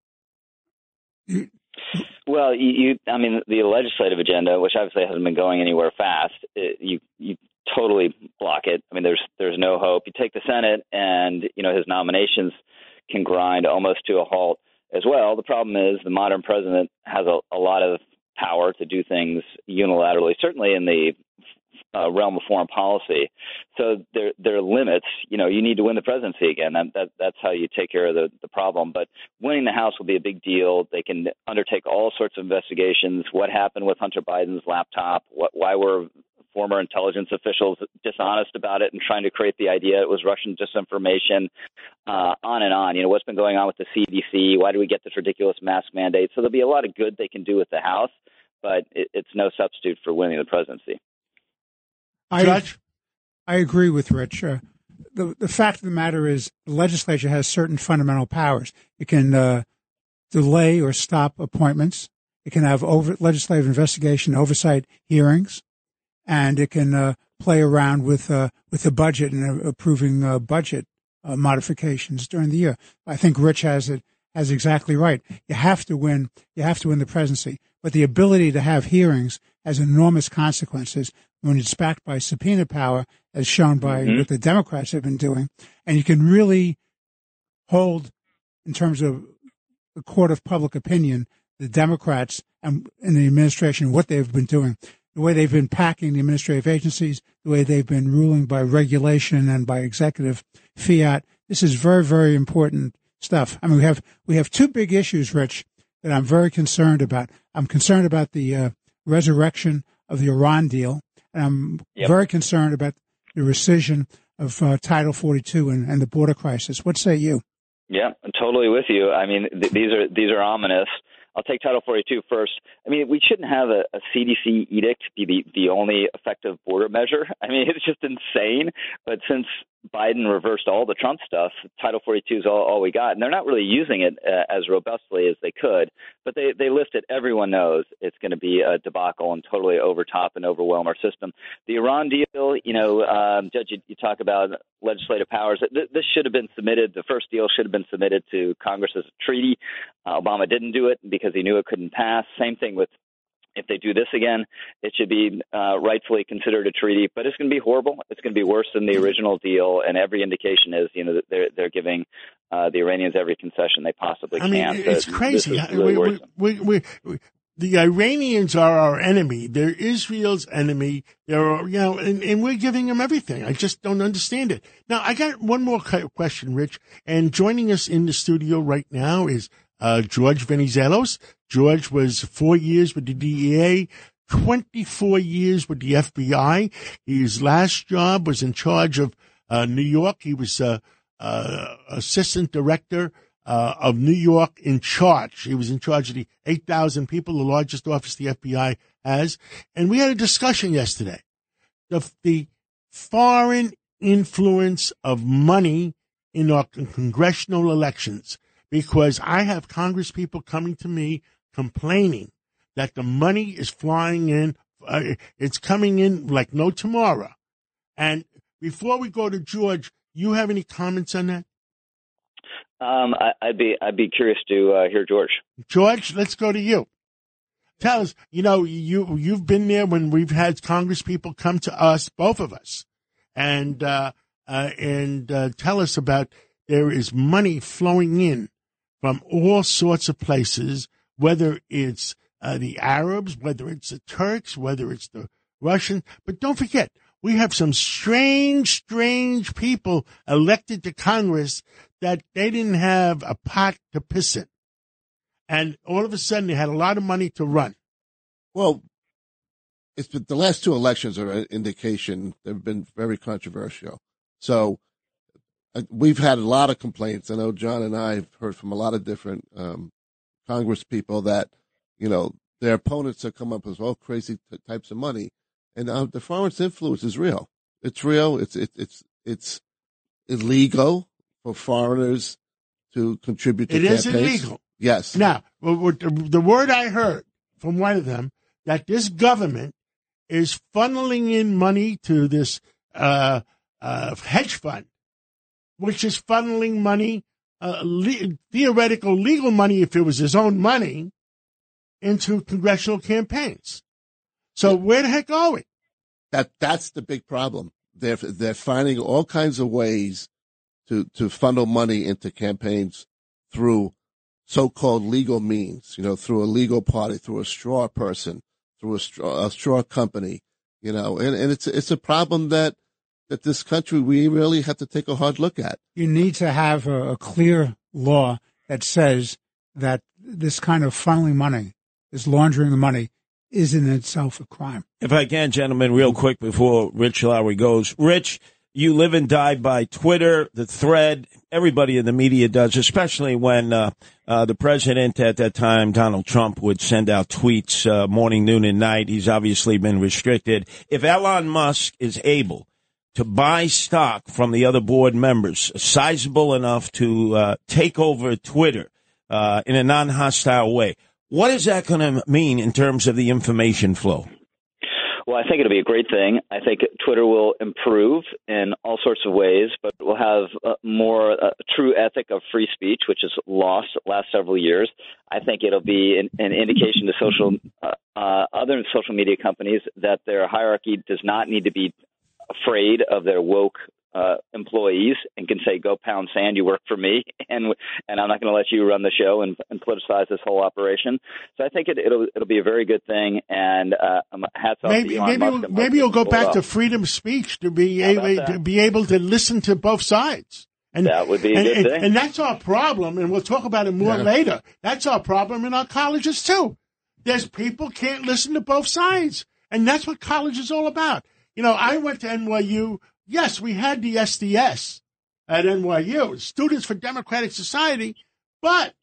Well, you, I mean, the legislative agenda, which obviously hasn't been going anywhere fast, it, you you totally block it. I mean, there's there's no hope. You take the Senate, and you know his nominations can grind almost to a halt as well. The problem is the modern president has a, a lot of power to do things unilaterally, certainly in the uh, realm of foreign policy. So there there are limits. You know, you need to win the presidency again. That, that that's how you take care of the the problem. But winning the House will be a big deal. They can undertake all sorts of investigations. What happened with Hunter Biden's laptop? What why were former intelligence officials dishonest about it and trying to create the idea it was Russian disinformation, uh, on and on. You know, what's been going on with the CDC? Why do we get this ridiculous mask mandate? So there'll be a lot of good they can do with the House, but it, it's no substitute for winning the presidency. I, I agree with Rich. Uh, the the fact of the matter is, the legislature has certain fundamental powers. It can uh, delay or stop appointments. It can have over, legislative investigation, oversight hearings, and it can uh, play around with uh, with the budget and approving uh, budget uh, modifications during the year. I think Rich has it has exactly right. You have to win. You have to win the presidency, but the ability to have hearings has enormous consequences when it's backed by subpoena power, as shown by Mhm. what the Democrats have been doing, and you can really hold, in terms of the court of public opinion, the Democrats and, and the administration, what they've been doing, the way they've been packing the administrative agencies, the way they've been ruling by regulation and by executive fiat, this is very, very important stuff. I mean, we have we have two big issues, Rich, that I'm very concerned about. I'm concerned about the uh, resurrection of the Iran deal, and I'm Yep. very concerned about the rescission of uh, Title 42 and, and the border crisis. What say you? Yeah, I'm totally with you. I mean, th- these are these are ominous. I'll take Title 42 first. I mean, we shouldn't have a, a CDC edict be the, the only effective border measure. I mean, it's just insane. But since Biden reversed all the Trump stuff, Title 42 is all, all we got, and they're not really using it uh, as robustly as they could. But they they lift it. Everyone knows it's going to be a debacle and totally overtop and overwhelm our system. The Iran deal, you know, um, Judge, you, you talk about legislative powers. Th- This should have been submitted. The first deal should have been submitted to Congress as a treaty. Uh, Obama didn't do it because he knew it couldn't pass. Same thing with if they do this again, it should be uh, rightfully considered a treaty. But it's going to be horrible. It's going to be worse than the original deal. And every indication is, you know, they're they're giving uh, the Iranians every concession they possibly I mean, can. it's So crazy. Really we, we, we, we, we, the Iranians are our enemy. They're Israel's enemy. They're, you know, and, and we're giving them everything. I just don't understand it. Now, I got one more question, Rich. And joining us in the studio right now is uh, George Venizelos. George was four years with the DEA, 24 years with the FBI. His last job was in charge of uh, New York. He was uh, uh, assistant director uh, of New York in charge. He was in charge of the 8,000 people, the largest office the FBI has. And we had a discussion yesterday. The, the foreign influence of money in our congressional elections, because I have Congress people coming to me complaining that the money is flying in. Uh, it's coming in like no tomorrow. And before we go to George, you have any comments on that? Um, I, I'd be I'd be curious to uh, hear George. George, let's go to you. Tell us, you know, you you've been there when we've had Congress people come to us, both of us, and uh, uh, and uh, tell us about there is money flowing in from all sorts of places, whether it's uh, the Arabs, whether it's the Turks, whether it's the Russians. But don't forget, we have some strange, strange people elected to Congress that they didn't have a pot to piss in. And all of a sudden they had a lot of money to run. Well, it's been, the last two elections are an indication they've been very controversial. So we've had a lot of complaints. I know John and I have heard from a lot of different um, Congress people that you know their opponents have come up with all crazy t- types of money, and uh, the foreign influence is real. It's real. It's it, it's it's illegal for foreigners to contribute to It is campaigns. illegal. Yes. Now, what- what the the word I heard from one of them that this government is funneling in money to this uh, uh, hedge fund, which is funneling money, uh, le- theoretical legal money, if it was his own money, into congressional campaigns. So where the heck are we? That that's the big problem. They're they're finding all kinds of ways to to funnel money into campaigns through so-called legal means. You know, through a legal party, through a straw person, through a straw, a straw company. You know, and, and it's it's a problem that that this country we really have to take a hard look at. You need to have a, a clear law that says that this kind of funneling money, this laundering of money, is in itself a crime. If I can, gentlemen, real quick before Rich Lowry goes. Rich, you live and die by Twitter, the thread. Everybody in the media does, especially when uh, uh, the president at that time, Donald Trump, would send out tweets uh, morning, noon, and night. He's obviously been restricted. If Elon Musk is able to buy stock from the other board members, sizable enough to uh, take over Twitter uh, in a non-hostile way, what is that going to mean in terms of the information flow? Well, I think it'll be a great thing. I think Twitter will improve in all sorts of ways, but we'll have uh, more uh, true ethic of free speech, which is lost last several years. I think it'll be an, an indication to social uh, uh, other social media companies that their hierarchy does not need to be afraid of their woke uh, employees and can say, "Go pound sand, you work for me," and and I'm not going to let you run the show and, and politicize this whole operation. So I think it, it'll it'll be a very good thing. And uh, hats off Maybe to Elon maybe Musk we'll, maybe you'll go back off. to freedom of speech to be How able to be able to listen to both sides And That would be a and, good and, thing. and that's our problem, and we'll talk about it more Yeah. later. That's our problem in our colleges too. There's people can't listen to both sides, and that's what college is all about. You know, I went to NYU. Yes, we had the SDS at NYU, Students for Democratic Society, but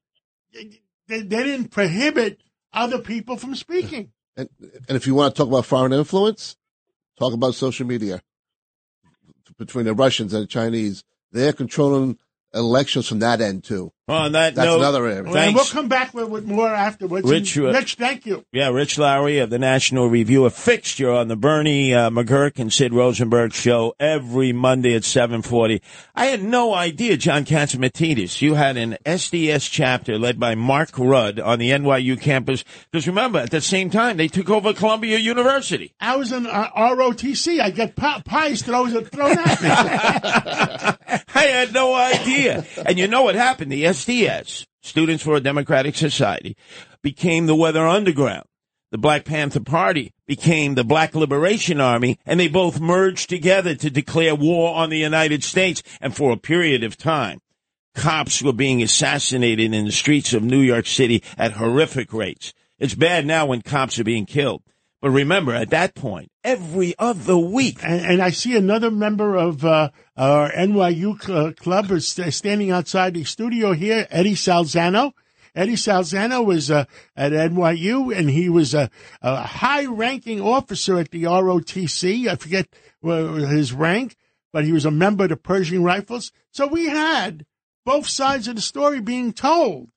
they, they didn't prohibit other people from speaking. And, and if you want to talk about foreign influence, talk about social media between the Russians and the Chinese. They're controlling elections from that end too. On that That's note, another area. And we'll come back with, with more afterwards. Rich, And uh, Rich, thank you. Yeah, Rich Lowry of the National Review, a fixture on the Bernie uh, McGuirk and Sid Rosenberg show every Monday at 740. I had no idea, John Catsimatidis, you had an SDS chapter led by Mark Rudd on the NYU campus. Because remember, at the same time, they took over Columbia University. I was in uh, ROTC. I get pi- pies thrown, thrown at me. I had no idea. And you know what happened? The SDS, Students for a Democratic Society, became the Weather Underground. The Black Panther Party became the Black Liberation Army, and they both merged together to declare war on the United States. And for a period of time, cops were being assassinated in the streets of New York City at horrific rates. It's bad now when cops are being killed. But remember, at that point, every other week, and, and I see another member of uh, our NYU cl- club is st- standing outside the studio here, Eddie Salzano. Eddie Salzano was uh, at NYU, and he was a, a high-ranking officer at the ROTC. I forget uh, his rank, but he was a member of the Pershing Rifles. So we had both sides of the story being told.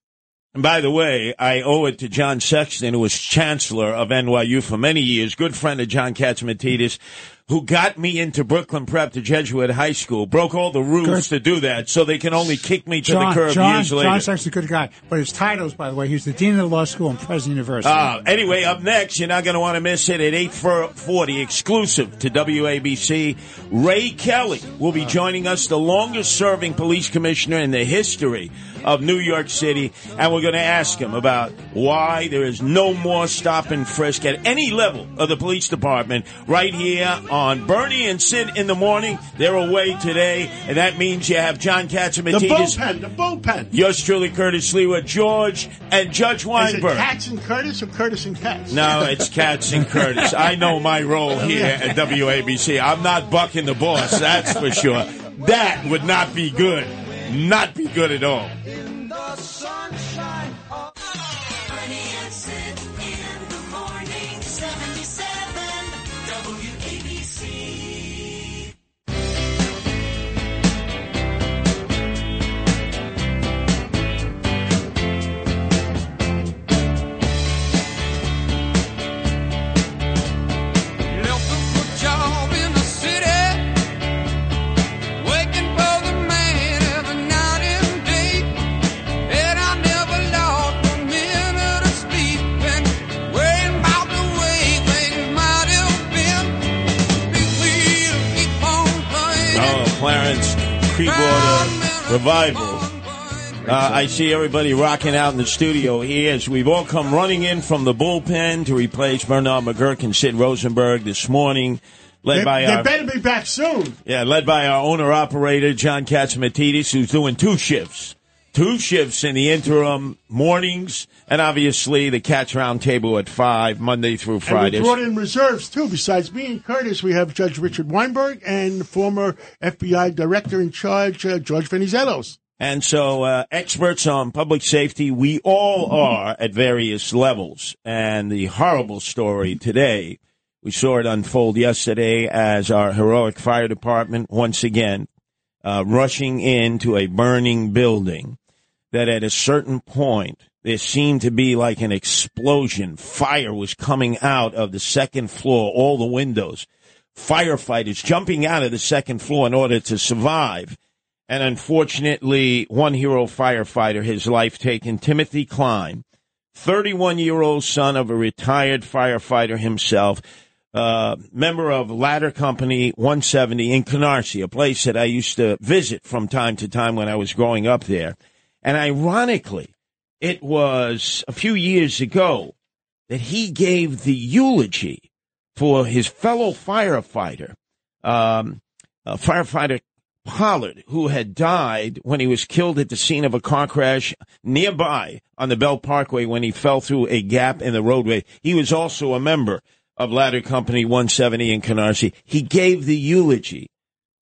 And by the way, I owe it to John Sexton, who was chancellor of NYU for many years, good friend of John Catsimatidis, who got me into Brooklyn Prep to Jesuit High School, broke all the rules to do that, so they can only kick me to John, the curb John, years later. John Sexton's a good guy, but his titles, by the way, he's the dean of the law school and president of the university. Uh, anyway, up next, you're not going to want to miss it at 8.40, exclusive to WABC. Ray Kelly will be joining us, the longest serving police commissioner in the history of New York City, and we're going to ask him about why there is no more stop and frisk at any level of the police department right here on Bernie and Sid in the morning. They're away today, and that means you have John The Catsimatidis, bullpen, the bullpen. yours truly, Curtis Sliwa, George, and Judge Is it Weinberg. Katz and Curtis or Curtis and Katz? No, it's Katz and Curtis. I know my role oh, here at WABC. I'm not bucking the boss, that's for sure. That would not be good. Not be good at all. Creedence Clearwater Revival. Uh, I see everybody rocking out in the studio here as we've all come running in from the bullpen to replace Bernard McGuirk and Sid Rosenberg this morning, led They, by they our better be back soon. Yeah, led by our owner operator, John Catsimatidis, who's doing two shifts. Two shifts in the interim mornings, and obviously the Cats round Table at 5, Monday through And we brought in reserves too. Besides me and Curtis, we have Judge Richard Weinberg and former FBI Director in Charge uh, George Venizelos. And so, uh, experts on public safety, we all are at various levels. And the horrible story today, we saw it unfold yesterday as our heroic fire department, once again, uh, rushing into a burning building that at a certain point, there seemed to be like an explosion. Fire was coming out of the second floor, all the windows. Firefighters jumping out of the second floor in order to survive. And unfortunately, one hero firefighter, his life taken, Timothy Klein, 31 year old son of a retired firefighter himself, uh, member of Ladder Company 170 in Canarsie, a place that I used to visit from time to time when I was growing up there. And ironically, it was a few years ago that he gave the eulogy for his fellow firefighter, um, uh, firefighter Pollard, who had died when he was killed at the scene of a car crash nearby on the Belt Parkway when he fell through a gap in the roadway. He was also a member of Ladder Company 170 in Canarsie. He gave the eulogy.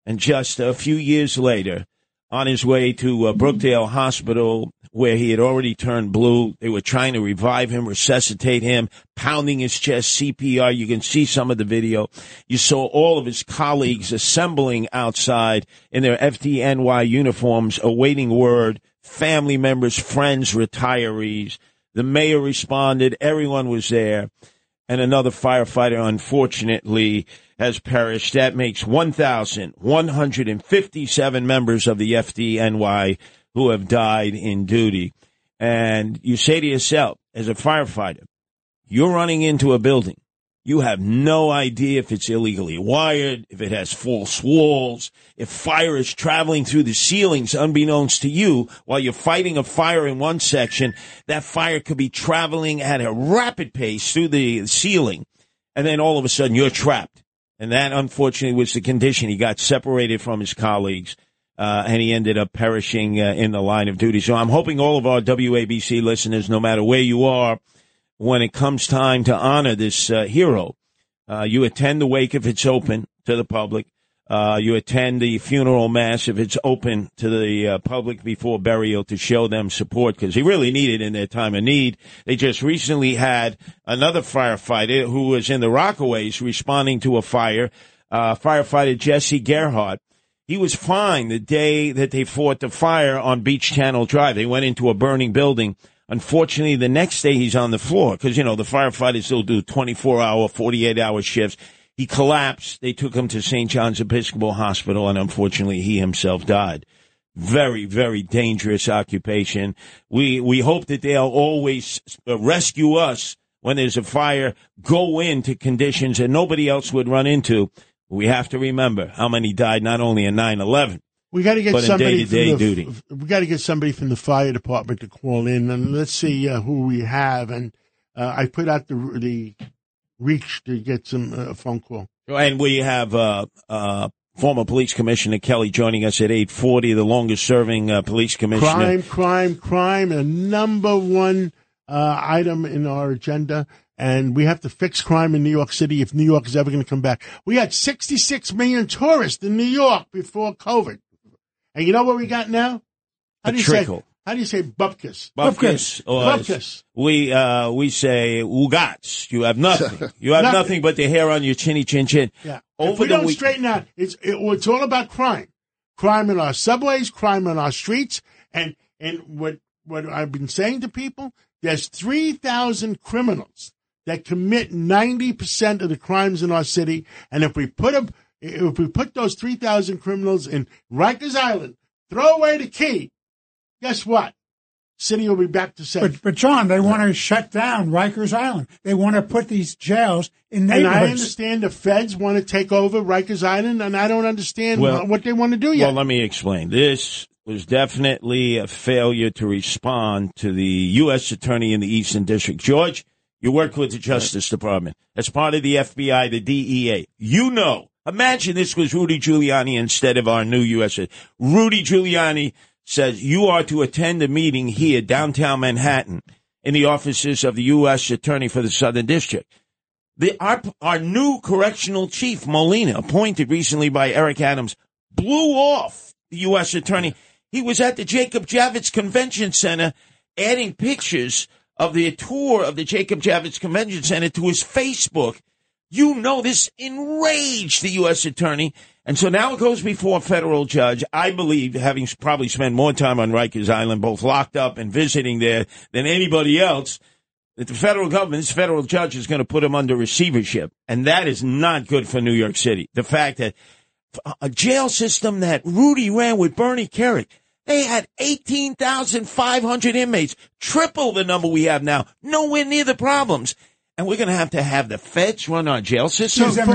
And just a few years later, on his way to uh, Brookdale Hospital, where he had already turned blue, they were trying to revive him, resuscitate him, pounding his chest, CPR. You can see some of the video. You saw all of his colleagues assembling outside in their FDNY uniforms, awaiting word, family members, friends, retirees. The mayor responded. Everyone was there. And another firefighter, unfortunately, has perished. That makes 1,157 members of the FDNY who have died in duty. And you say to yourself, as a firefighter, you're running into a building. You have no idea if it's illegally wired, if it has false walls, if fire is traveling through the ceilings unbeknownst to you while you're fighting a fire in one section. That fire could be traveling at a rapid pace through the ceiling. And then all of a sudden you're trapped. And that unfortunately was the condition. He got separated from his colleagues. Uh, and he ended up perishing uh, in the line of duty. So I'm hoping all of our WABC listeners, no matter where you are, when it comes time to honor this uh, hero, uh, you attend the wake if it's open to the public. Uh, you attend the funeral mass if it's open to the uh, public before burial to show them support because he really needed in their time of need. They just recently had another firefighter who was in the Rockaways responding to a fire. Uh, firefighter Jesse Gerhardt. He was fine the day that they fought the fire on Beach Channel Drive. They went into a burning building. Unfortunately, the next day he's on the floor because, you know, the firefighters still do 24 hour, 48 hour shifts. He collapsed. They took him to St. John's Episcopal Hospital and unfortunately he himself died. Very, very dangerous occupation. We, we hope that they'll always uh, rescue us when there's a fire, go into conditions that nobody else would run into. We have to remember how many died not only in 9-11, We got to get but somebody day-to-day from the, duty. We got to get somebody from the fire department to call in, and let's see uh, who we have. And uh, I put out the the reach to get some uh, phone call. And we have uh, uh, former police commissioner Kelly joining us at 840, the longest serving uh, police commissioner. Crime, crime, crime, a number one uh, item in our agenda. And we have to fix crime in New York City if New York is ever going to come back. We had 66 million tourists in New York before COVID. And you know what we got now? How A do you trickle. say? How do you say bupkis? Bupkis. or as Bupkis. We, uh, we say ugats. You have nothing. You have Nothing. nothing but the hair on your chinny chin chin. Yeah. Over if we the don't week- straighten out, it's it, it's all about crime, crime in our subways, crime in our streets, and and what what I've been saying to people, there's three thousand criminals that commit ninety percent of the crimes in our city, and if we put them, if we put those three thousand criminals in Rikers Island, throw away the key, guess what? City will be back to safe. But, but John, they want to shut down Rikers Island. They want to put these jails in and I understand the feds want to take over Rikers Island, and I don't understand Well- what they want to do yet. Well, let me explain. This was definitely a failure to respond to the U.S. Attorney in the Eastern District. George, you work with the Justice Department as part of the FBI, the DEA. You know, imagine this was Rudy Giuliani instead of our new U.S. Rudy Giuliani says you are to attend a meeting here downtown Manhattan in the offices of the U.S. Attorney for the Southern District. The, our, our new correctional chief, Molina, appointed recently by Eric Adams, blew off the U.S. attorney. He was at the Jacob Javits Convention Center adding pictures of the tour of the Jacob Javits Convention Center to his Facebook. You know, this enraged the U.S. attorney. And so now it goes before a federal judge. I believe, having probably spent more time on Rikers Island, both locked up and visiting there than anybody else, that the federal government, this federal judge is going to put him under receivership. And that is not good for New York City. The fact that a jail system that Rudy ran with Bernie Kerik, they had 18,500 inmates, triple the number we have now, nowhere near the problems. And we're going to have to have the feds run our jail system. for,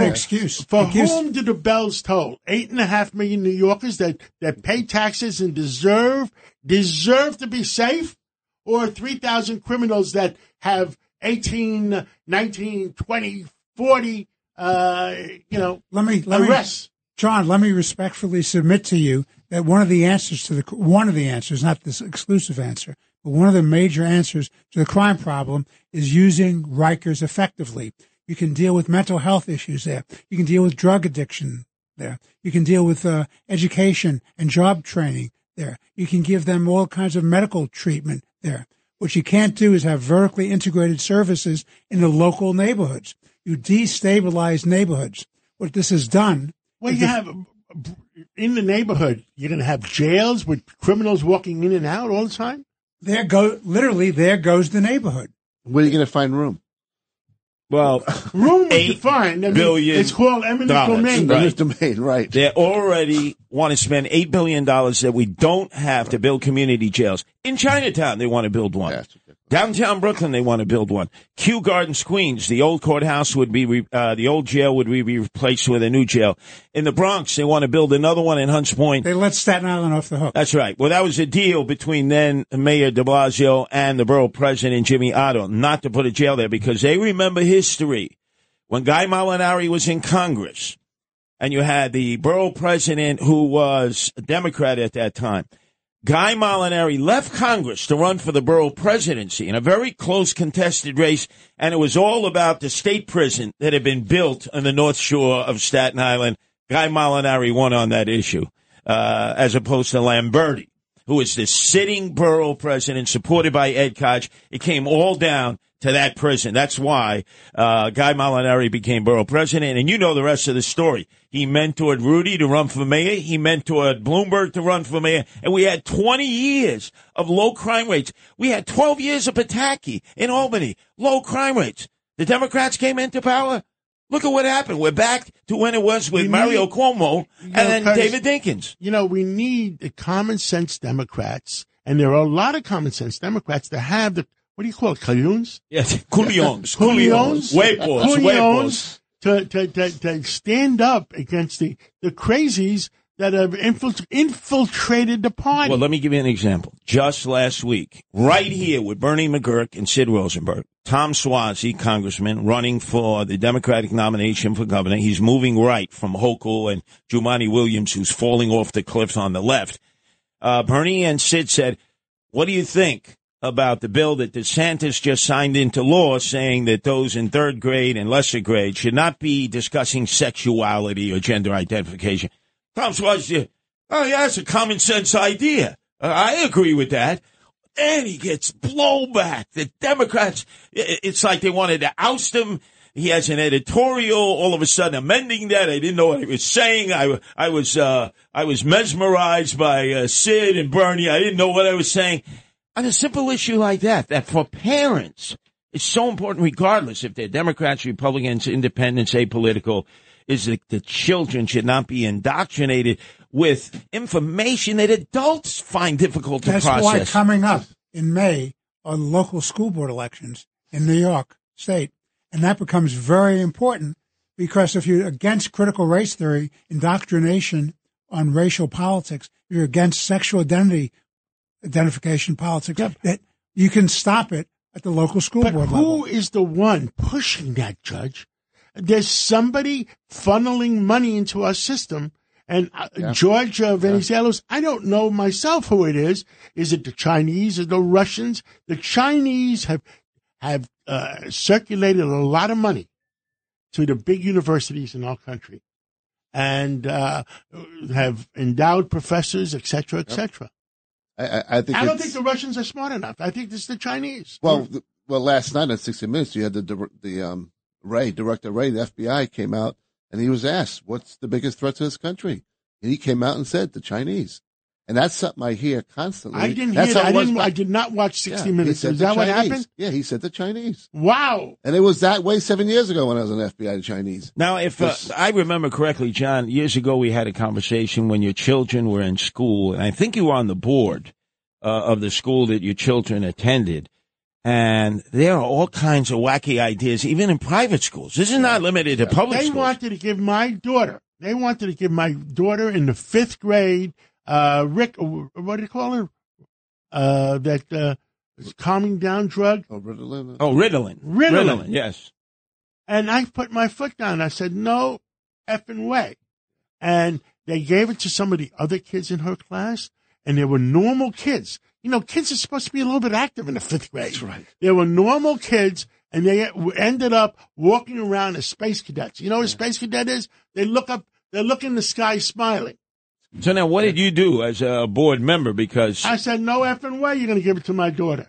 For whom do the bells toll? Eight and a half million New Yorkers that, that pay taxes and deserve deserve to be safe, or three thousand criminals that have 18, 19, 20, 40, uh, you know, let me let me arrests. John, let me respectfully submit to you that one of the answers to the one of the answers, not this exclusive answer, but one of the major answers to the crime problem is using Rikers effectively. You can deal with mental health issues there. You can deal with drug addiction there. You can deal with uh, education and job training there. You can give them all kinds of medical treatment there. What you can't do is have vertically integrated services in the local neighborhoods. You destabilize neighborhoods. What this has done. Well, you have in the neighborhood. You're going to have jails with criminals walking in and out all the time. There go literally there goes the neighborhood. Where are you going to find room? Well, Room was eight defined. I mean, billion It's called eminent dollars, domain. right. Eminent domain, right? They already want to spend eight billion dollars that we don't have to build community jails in Chinatown. They want to build one. Downtown Brooklyn, they want to build one. Kew Gardens, Queens, the old courthouse would be, re- uh, the old jail would be replaced with a new jail. In the Bronx, they want to build another one in Hunts Point. They let Staten Island off the hook. That's right. Well, that was a deal between then Mayor de Blasio and the borough president, Jimmy Oddo, not to put a jail there because they remember history. When Guy Molinari was in Congress and you had the borough president who was a Democrat at that time, Guy Molinari left Congress to run for the borough presidency in a very close contested race, and it was all about the state prison that had been built on the North Shore of Staten Island. Guy Molinari won on that issue, uh, as opposed to Lamberti, who is the sitting borough president supported by Ed Koch. It came all down to that prison. That's why uh, Guy Molinari became borough president, and you know the rest of the story. He mentored Rudy to run for mayor. He mentored Bloomberg to run for mayor, and we had 20 years of low crime rates. We had 12 years of Pataki in Albany, low crime rates. The Democrats came into power. Look at what happened. We're back to when it was with We Mario Cuomo and You know, then David Dinkins. You know, we need the common sense Democrats, and there are a lot of common sense Democrats that have the what do you call it, caloons? Yes, culions, Culions, huevos, huevos. Culions to, to, to, to stand up against the, the crazies that have infiltrated the party. Well, let me give you an example. Just last week, right here with Bernie McGuirk and Sid Rosenberg, Tom Suozzi, congressman, running for the Democratic nomination for governor. He's moving right from Hochul and Jumaane Williams, who's falling off the cliff on the left. Uh, Bernie and Sid said, what do you think about the bill that DeSantis just signed into law saying that those in third grade and lesser grade should not be discussing sexuality or gender identification? Tom Suozzi, oh yeah, it's a common sense idea. Uh, I agree with that. And he gets blowback. The Democrats, it's like they wanted to oust him. He has an editorial, all of a sudden amending that. I didn't know what he was saying. I, I was, uh, I was mesmerized by uh, Sid and Bernie. I didn't know what I was saying. On a simple issue like that, that for parents, it's so important regardless if they're Democrats, Republicans, independents, apolitical, is that the children should not be indoctrinated with information that adults find difficult to That's process. why coming up in May are local school board elections in New York State. And that becomes very important because if you're against critical race theory, indoctrination on racial politics, you're against sexual identity identification politics, that you can stop it at the local school But board who level. is the one pushing that, Judge? There's somebody funneling money into our system. And uh, George uh, Venizelos, I don't know myself who it is. Is it the Chinese or the Russians? The Chinese have have uh, circulated a lot of money to the big universities in our country, and uh, have endowed professors, et cetera, et cetera. I, I, think I don't think the Russians are smart enough. I think it's the Chinese. Well, th- well, last night on 60 Minutes, you had the the um, Wray director Wray, the FBI came out and he was asked, "What's the biggest threat to this country?" And he came out and said, "The Chinese." And that's something I hear constantly. I didn't that's hear. how That. I didn't. back- I did not watch 60 Yeah, Minutes. Is the that what happened? Yeah, he said the Chinese. Wow. And it was that way seven years ago when I was an FBI, the Chinese. Now, if uh, I remember correctly, John, years ago we had a conversation when your children were in school, and I think you were on the board uh, of the school that your children attended. And there are all kinds of wacky ideas, even in private schools. This is not limited to public They schools. wanted to give my daughter. They wanted to give my daughter in the fifth grade. Uh, Rick, what do you call her? Uh, that uh, calming down drug. Oh, Ritalin. Oh, Ritalin. Ritalin. yes. And I put my foot down. I said, no effing way. and they gave it to some of the other kids in her class, and they were normal kids. You know, kids are supposed to be a little bit active in the fifth grade. That's right. They were normal kids, and they ended up walking around as space cadets. You know what a space cadet is? They look up, they look in the sky smiling. So now, what did you do as a board member? Because I said, no effing way you're going to give it to my daughter.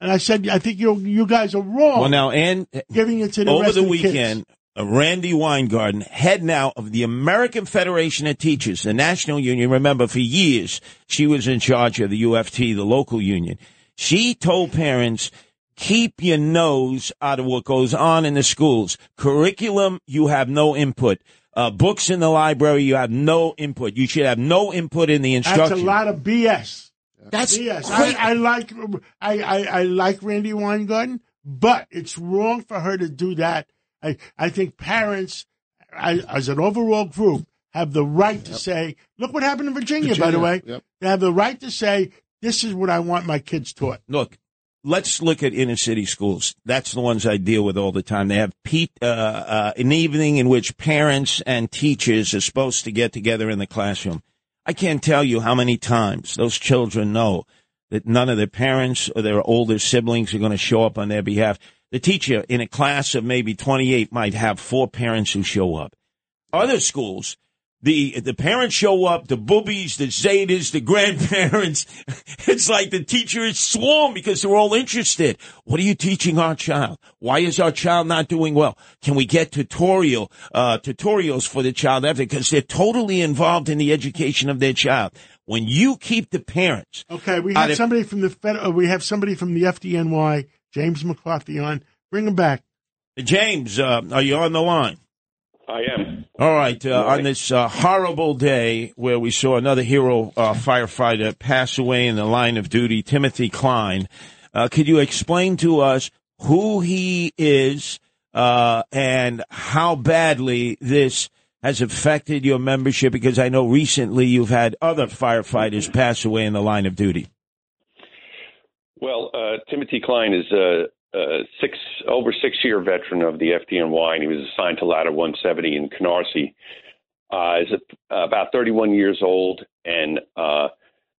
And I said, I think you you guys are wrong. well, now and giving it to the over rest the of the kids. weekend, uh, Randi Weingarten, head now of the American Federation of Teachers, the national union. Remember, for years she was in charge of the UFT, the local union. She told parents, keep your nose out of what goes on in the schools. Curriculum, you have no input. Uh, books in the library, you have no input. You should have no input in the instruction. That's a lot of BS. That's BS. I, I like I, I, I like Randi Weingarten, but it's wrong for her to do that. I, I think parents, I, as an overall group, have the right to say, look what happened in Virginia, by the way. yep. They have the right to say, this is what I want my kids taught. look, let's look at inner city schools. That's the ones I deal with all the time. They have uh, uh, an evening in which parents and teachers are supposed to get together in the classroom. I can't tell you how many times those children know that none of their parents or their older siblings are going to show up on their behalf. The teacher in a class of maybe 28 might have four parents who show up. Other schools, the the parents show up, the boobies, the zetas, the grandparents. It's like the teacher is swarmed because they're all interested. What are you teaching our child? Why is our child not doing well? Can we get tutorial uh, tutorials for the child after? Because they're totally involved in the education of their child. When you keep the parents, Okay, we have of- somebody from the Fed, uh, we have somebody from the FDNY, James McCarthy on. Bring him back. James, uh, are you on the line? I am. All right. Uh, on this uh, horrible day where we saw another hero uh, firefighter pass away in the line of duty, Timothy Klein, uh, could you explain to us who he is uh, and how badly this has affected your membership? Because I know recently you've had other firefighters pass away in the line of duty. Well, uh, Timothy Klein is a six over six year veteran of the FDNY, and he was assigned to Ladder 170 in Canarsie. Uh, is about 31 years old and uh,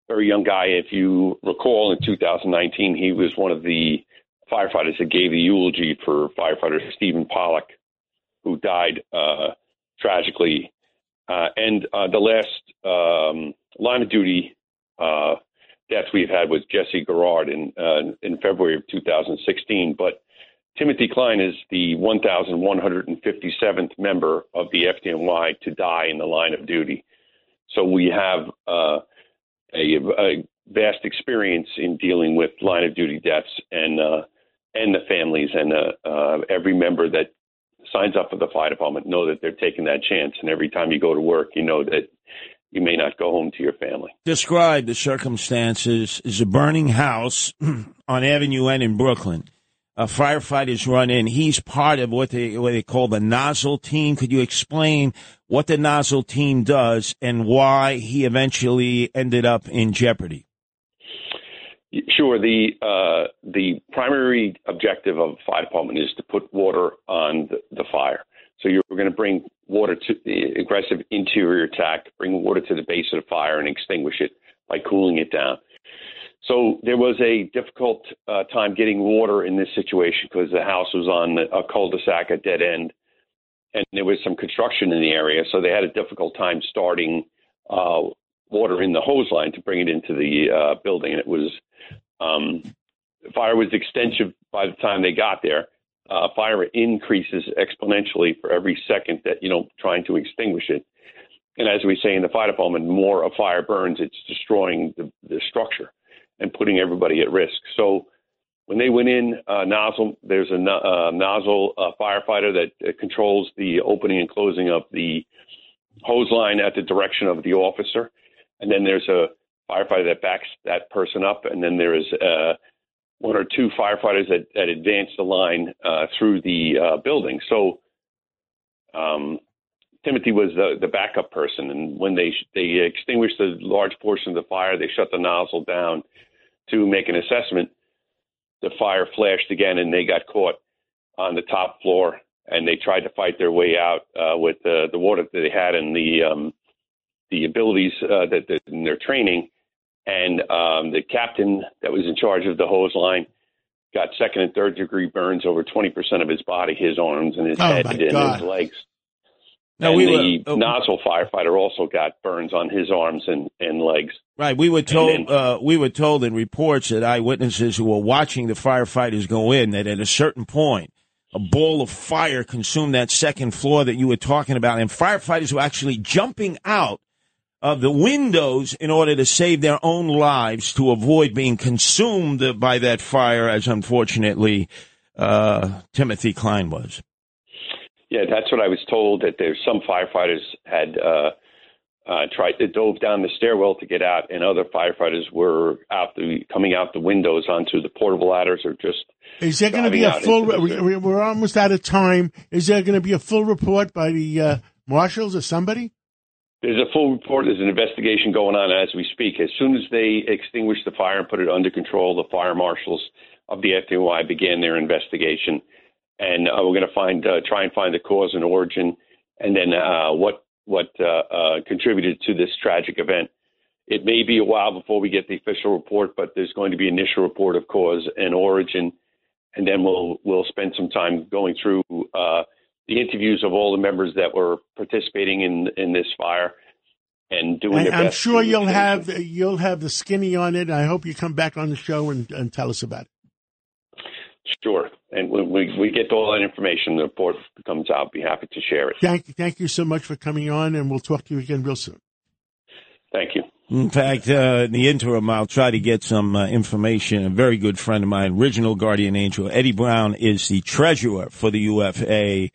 very young guy. If you recall, in 2019, he was one of the firefighters that gave the eulogy for firefighter Stephen Pollard, who died uh, tragically. Uh, and uh, the last um, line of duty uh, death we've had was Jesse Garrard in uh, in February of 2016. But Timothy Klein is the 1,157th member of the FDNY to die in the line of duty. So we have uh, a, a vast experience in dealing with line of duty deaths and uh, and the families and uh, uh, every member that signs up for the fire department know that they're taking that chance. And every time you go to work, you know that you may not go home to your family. Describe the circumstances. Is a burning house on Avenue N in Brooklyn. Uh, firefighters run in. He's part of what they what they call the nozzle team. Could you explain what the nozzle team does and why he eventually ended up in jeopardy? Sure. The uh, the primary objective of the fire department is to put water on the, the fire. So you're going to bring water to the aggressive interior attack, bring water to the base of the fire and extinguish it by cooling it down. So there was a difficult uh, time getting water in this situation because the house was on a cul-de-sac, a dead end, and there was some construction in the area. So they had a difficult time starting uh, water in the hose line to bring it into the uh, building. And it was um, fire was extensive by the time they got there. Uh, fire increases exponentially for every second that you know trying to extinguish it. And as we say in the fire department, more a fire burns, it's destroying the, the structure and putting everybody at risk. So when they went in, uh, nozzle, there's a uh, nozzle uh, firefighter that uh, controls the opening and closing of the hose line at the direction of the officer, and then there's a firefighter that backs that person up, and then there is uh, one or two firefighters that, that advance the line uh, through the uh, building. So um, Timothy was the, the backup person, and when they they extinguished the large portion of the fire, they shut the nozzle down to make an assessment. The fire flashed again, and they got caught on the top floor and they tried to fight their way out uh, with the the water that they had and the um, the abilities uh, that, that in their training. And um, the captain that was in charge of the hose line got second and third degree burns over 20% of his body, his arms and his Oh, head and God. his legs. No, and we the were- uh, nozzle firefighter also got burns on his arms and, and legs. Right. We were told then- uh, we were told in reports that eyewitnesses who were watching the firefighters go in that at a certain point a ball of fire consumed that second floor that you were talking about, and firefighters were actually jumping out of the windows in order to save their own lives to avoid being consumed by that fire, as unfortunately uh, Timothy Klein was. Yeah, that's what I was told. That there's some firefighters had uh, uh, tried to dove down the stairwell to get out, and other firefighters were out the coming out the windows onto the portable ladders or just. Is there going to be a full? into the- we- we- We're almost out of time. Is there going to be a full report by the uh, marshals or somebody? There's a full report. There's an investigation going on as we speak. As soon as they extinguish the fire and put it under control, the fire marshals of the FDNY began their investigation, and uh, we're going to find uh, try and find the cause and origin, and then uh, what what uh, uh, contributed to this tragic event. It may be a while before we get the official report, but there's going to be initial report of cause and origin, and then we'll we'll spend some time going through uh, the interviews of all the members that were participating in in this fire and doing And their I'm best. sure you'll have you'll have the skinny on it. I hope you come back on the show and, and tell us about it. Sure, and when we we get all that information, the report comes out. I'll Be happy to share it. Thank thank you so much for coming on, and we'll talk to you again real soon. Thank you. In fact, uh, in the interim, I'll try to get some uh, information. A very good friend of mine, original guardian angel, Eddie Brown, is the treasurer for the UFA,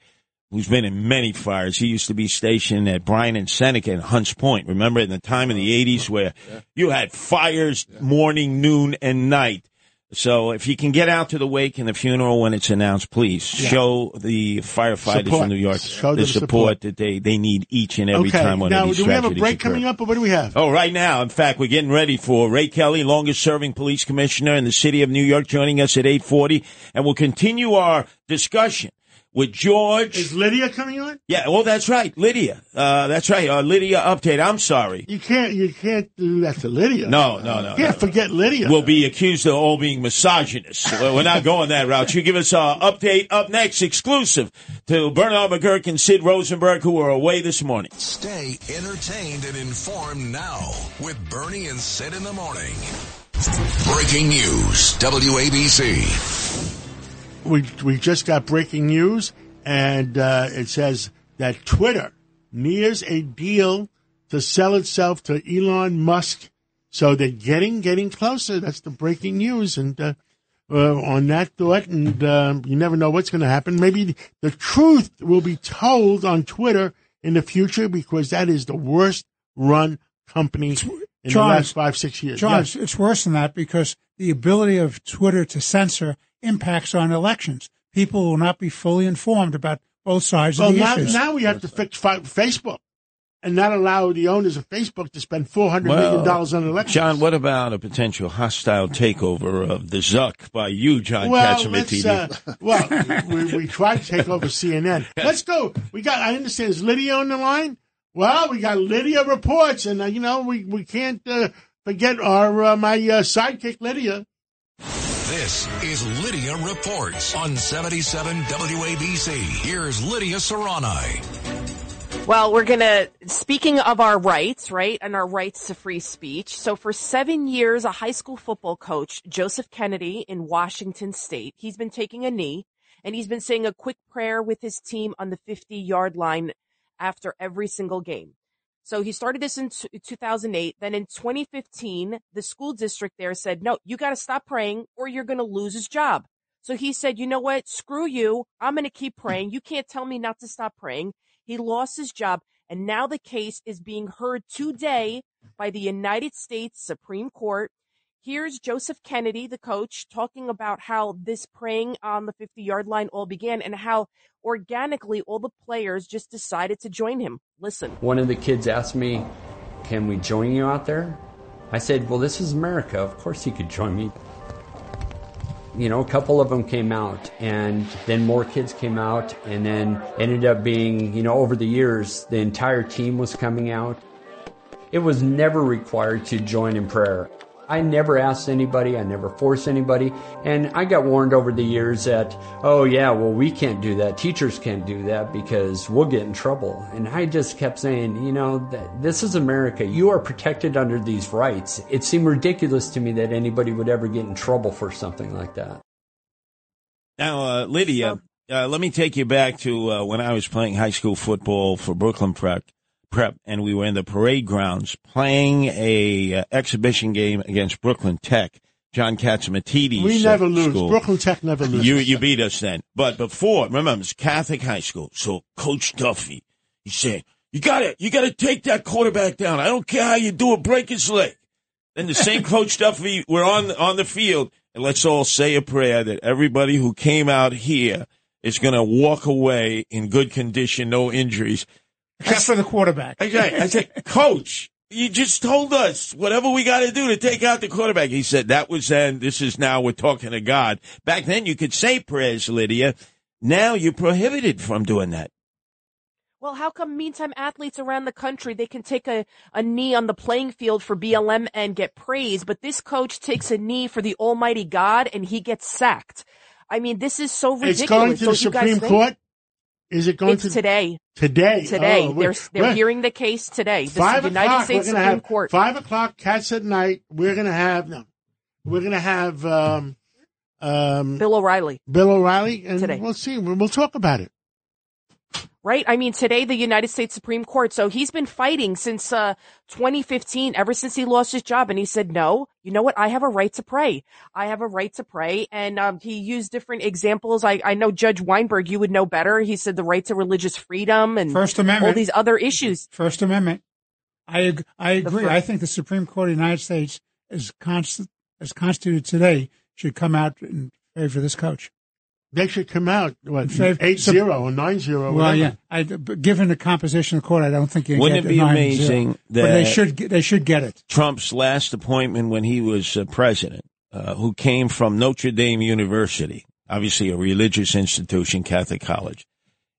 who's been in many fires. He used to be stationed at Bryan and Seneca in Hunts Point. Remember in the time in the uh-huh. 80s where you had fires morning, noon, and night. So if you can get out to the wake and the funeral when it's announced, please show the firefighters Support. from New York Show the support, support. that they, they need each and every okay, time one now of these do we have a break occur. coming up, or what do we have? Oh, right now. In fact, we're getting ready for Ray Kelly, longest serving police commissioner in the city of New York, joining us at 840. And we'll continue our discussion with George. Is Lydia coming on? Yeah, well, that's right. Lydia. Uh, that's right. Uh, Lydia update. I'm sorry. You can't you can't do that to Lydia. No, no, no. You can't forget Lydia. We'll be accused of all being misogynists. We're not going that route. You give us an update up next, exclusive to Bernard McGuirk and Sid Rosenberg, who are away this morning. Stay entertained and informed now with Bernie and Sid in the morning. Breaking news, WABC. We we just got breaking news, and uh, it says that Twitter nears a deal to sell itself to Elon Musk. So they're getting getting closer. That's the breaking news, and uh, uh, on that thought, and um, you never know what's going to happen. Maybe the truth will be told on Twitter in the future because that is the worst run company in the last five six years. John, Yes. it's worse than that because the ability of Twitter to censor impacts on elections. People will not be fully informed about both sides Well, of the now, issues. now we have to fix Facebook and not allow the owners of Facebook to spend four hundred million dollars on elections. John, what about a potential hostile takeover of the Zuck by you, John well, Kaczmarek? uh, well, we, we tried to take over CNN. Let's go. We got. I understand. Is Lydia on the line? Well, we got Lydia reports, and uh, you know we we can't uh, forget our uh, my uh, sidekick Lydia. This is Lydia Reports on 77 WABC. Here's Lydia Serrani. Well, we're going to, speaking of our rights, right, and our rights to free speech. So for seven years, a high school football coach, Joseph Kennedy in Washington state, he's been taking a knee and he's been saying a quick prayer with his team on the 50 yard line after every single game. So he started this in t- 2008. Then in 2015, the school district there said, no, you got to stop praying or you're going to lose his job. So he said, you know what? Screw you. I'm going to keep praying. You can't tell me not to stop praying. He lost his job and now the case is being heard today by the United States Supreme Court. Here's Joseph Kennedy, the coach, talking about how this praying on the 50 yard line all began and how organically all the players just decided to join him. Listen. One of the kids asked me, Can we join you out there? I said, Well, this is America. Of course you could join me. You know, a couple of them came out, and then more kids came out, and then ended up being, you know, over the years, the entire team was coming out. It was never required to join in prayer. I never asked anybody, I never forced anybody, and I got warned over the years that, oh yeah, well we can't do that, teachers can't do that because we'll get in trouble. And I just kept saying, you know, this is America. You are protected under these rights. It seemed ridiculous to me that anybody would ever get in trouble for something like that. Now, uh, Lydia, uh, let me take you back to uh, when I was playing high school football for Brooklyn Prep, Prep, and we were in the parade grounds playing a uh, exhibition game against Brooklyn Tech. John Catsimatidis. We uh, never lose. school. Brooklyn Tech never loses. You you beat us then. But before, remember, it was Catholic high school. So Coach Duffy, he said, "You got to you got to take that quarterback down. I don't care how you do it. Break his leg." Then the same Coach Duffy, we're on on the field, and let's all say a prayer that everybody who came out here is going to walk away in good condition, no injuries. Except for the quarterback. I said, I said, Coach, you just told us whatever we got to do to take out the quarterback. He said that was then. This is now. We're talking to God. Back then, you could say prayers, Lydia. Now you're prohibited from doing that. Well, how come meantime athletes around the country they can take a, a knee on the playing field for BLM and get praise, but this coach takes a knee for the Almighty God and he gets sacked? I mean, this is so ridiculous. It's going to the Don't you Supreme think? Court. Is it going It's to today. Today. Today, Oh, they're they're hearing the case today. The Five United o'clock. States Supreme have, Court. Five o'clock. Cats at night. We're gonna have no. We're gonna have um, um, Bill O'Reilly. Bill O'Reilly, and Today. we'll see. We'll talk about it. Right? I mean, today the United States Supreme Court. So he's been fighting since uh 2015, ever since he lost his job, and he said, "No, you know what? I have a right to pray. I have a right to pray." And um, he used different examples. I I know Judge Weinberg, you would know better. He said the right to religious freedom and First Amendment. all these other issues. First Amendment. I ag- I agree. I think the Supreme Court of the United States, as const- as constituted today, should come out in favor of this coach. They should come out what In favor- eight zero or nine zero. Well, yeah. I, but given the composition of the court, I don't think you can Wouldn't get it be the 9-0. amazing But they that- should get, they should get it. Trump's last appointment when he was uh, president, uh, who came from Notre Dame University, obviously a religious institution, Catholic college.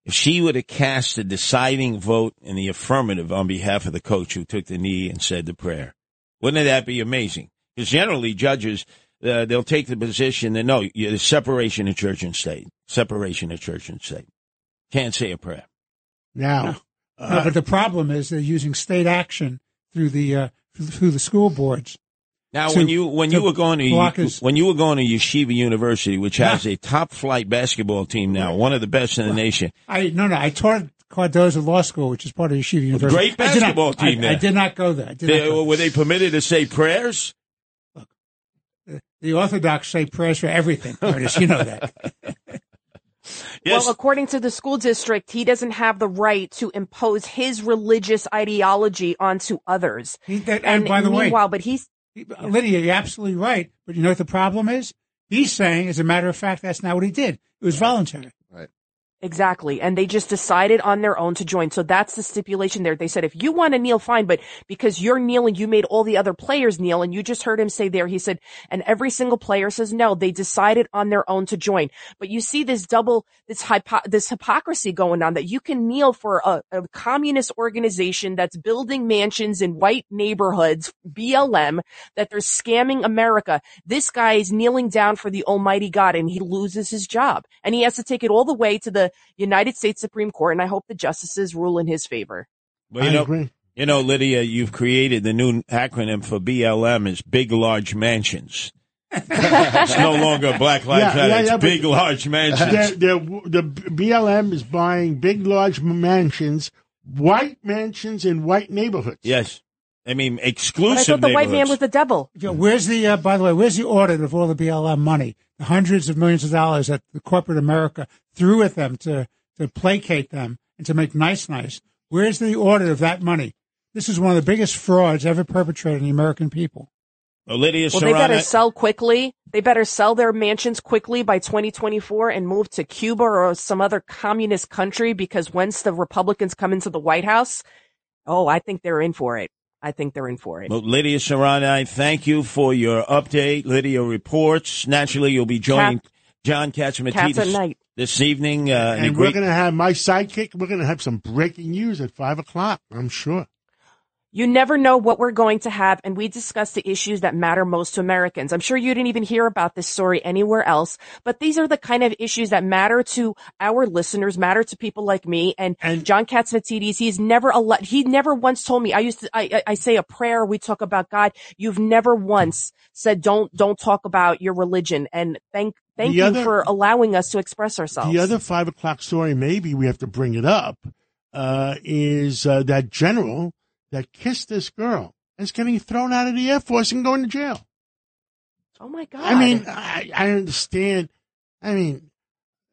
If she would have cast the deciding vote in the affirmative on behalf of the coach who took the knee and said the prayer, wouldn't that be amazing? Because generally judges, uh, they'll take the position that no, you- there's separation of church and state, separation of church and state. Can't say a prayer. Now, no, but the problem is they're using state action through the uh, through the school boards. Now, to- when you when you were going to his- when you were going to Yeshiva University, which has a top flight basketball team now, one of the best in the nation, I no no. I taught at Cardozo Law School, which is part of Yeshiva University. great I did not- basketball team I, there. I did not go there. I did not go. were they permitted to say prayers? The Orthodox say prayers for everything, Curtis. You know that. Well, according to the school district, he doesn't have the right to impose his religious ideology onto others. that- and by the way- meanwhile, but he's Lydia, you're absolutely right. But you know what the problem is? He's saying, as a matter of fact, that's not what he did. It was voluntary. Exactly. And they just decided on their own to join. So that's the stipulation there. They said, if you want to kneel, fine, but because you're kneeling, you made all the other players kneel. And you just heard him say there, he said, and every single player says no, they decided on their own to join. But you see this double, this hypo, this hypocrisy going on that you can kneel for a, a communist organization that's building mansions in white neighborhoods, BLM, that they're scamming America. This guy is kneeling down for the almighty God and he loses his job and he has to take it all the way to the United States Supreme Court. And I hope the justices rule in his favor. Well, you know, You know, Lydia, you've created the new acronym for BLM is Big Large Mansions. it's no longer Black Lives Yeah, Matter. yeah, it's yeah, but- Big Large Mansions. They're- they're- the BLM is buying big, large mansions, white mansions in white neighborhoods. yes. I mean, But I thought the white man was the devil. Yeah, where's the, uh, by the way, where's the audit of all the BLM money? The hundreds of millions of dollars that the corporate America threw at them to, to placate them and to make nice nice. Where's the audit of that money? This is one of the biggest frauds ever perpetrated on the American people. Well, Lydia Well, they better sell quickly. They better sell their mansions quickly by 2024 and move to Cuba or some other communist country because once the Republicans come into the White House, oh, I think they're in for it. I think they're in for it. Well, Lydia Serrani, thank you for your update. Lydia reports. Naturally, you'll be joining John Cats at night. this evening. Uh, in a and we're great- going to have my sidekick. We're going to have some breaking news at five o'clock. I'm sure. You never know what we're going to have, and we discuss the issues that matter most to Americans. I'm sure you didn't even hear about this story anywhere else, but these are the kind of issues that matter to our listeners, matter to people like me. And, John Catsimatidis, he's never ele- he never once told me. I used to, I, I I say a prayer. We talk about God. You've never once said don't don't talk about your religion. And thank thank you other- for allowing us to express ourselves. The other five o'clock story, maybe we have to bring it up, uh, is uh, that general that kissed this girl is getting thrown out of the Air Force and going to jail. oh my God! I mean, I, I understand. I mean,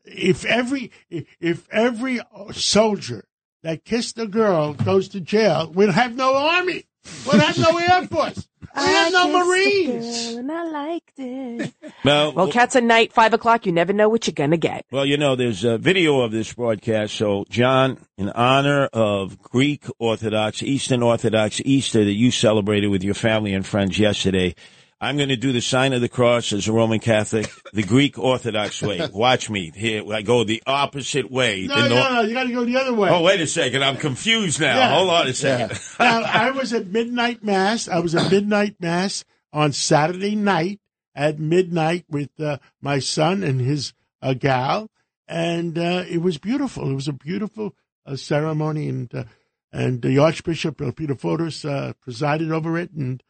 if every if every soldier that kissed a girl goes to jail, we'll have no army. We'll have no Air Force. We have no Marines. and I liked it. Well, Well, cats at night, five o'clock. You never know what you're gonna get. Well, you know, there's a video of this broadcast. So, John, in honor of Greek Orthodox, Eastern Orthodox Easter that you celebrated with your family and friends yesterday, I'm going to do the sign of the cross as a Roman Catholic, the Greek Orthodox way. Watch me. Here, I go the opposite way. No, no, nor- no. You got to go the other way. Oh, wait a second. I'm confused now. Yeah. Hold on a second. now, I was at midnight mass. I was at midnight mass on Saturday night at midnight with uh, my son and his uh, gal, and uh, it was beautiful. It was a beautiful uh, ceremony, and uh, and the Archbishop Peter Fotis uh, presided over it, and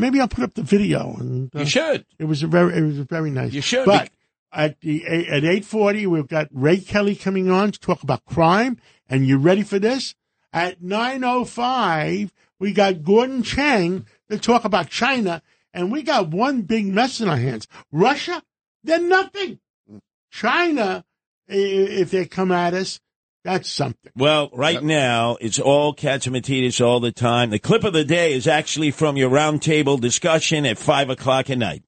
maybe I'll put up the video. And uh, You should. It was a very, it was very nice. You should. but. At the at eight forty, we've got Ray Kelly coming on to talk about crime. And you ready for this? At nine oh five, we got Gordon Chang to talk about China, and we got one big mess in our hands. Russia, they're nothing. China, if they come at us, that's something. Well, right now, it's all Catsimatidis all the time. The clip of the day is actually from your roundtable discussion at 5 o'clock at night.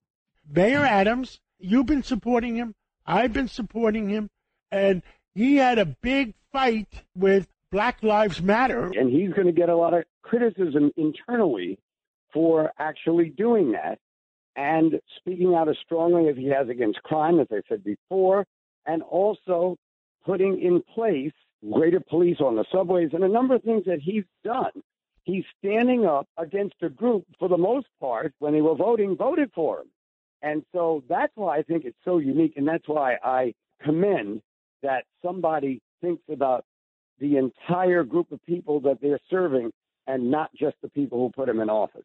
Mayor Adams, you've been supporting him. I've been supporting him. And he had a big fight with Black Lives Matter. and he's going to get a lot of criticism internally for actually doing that and speaking out as strongly as he has against crime, as I said before, and also putting in place greater police on the subways and a number of things that he's done. He's standing up against a group, for the most part, when they were voting, voted for him. And so that's why I think it's so unique, and that's why I commend that somebody thinks about the entire group of people that they're serving and not just the people who put them in office.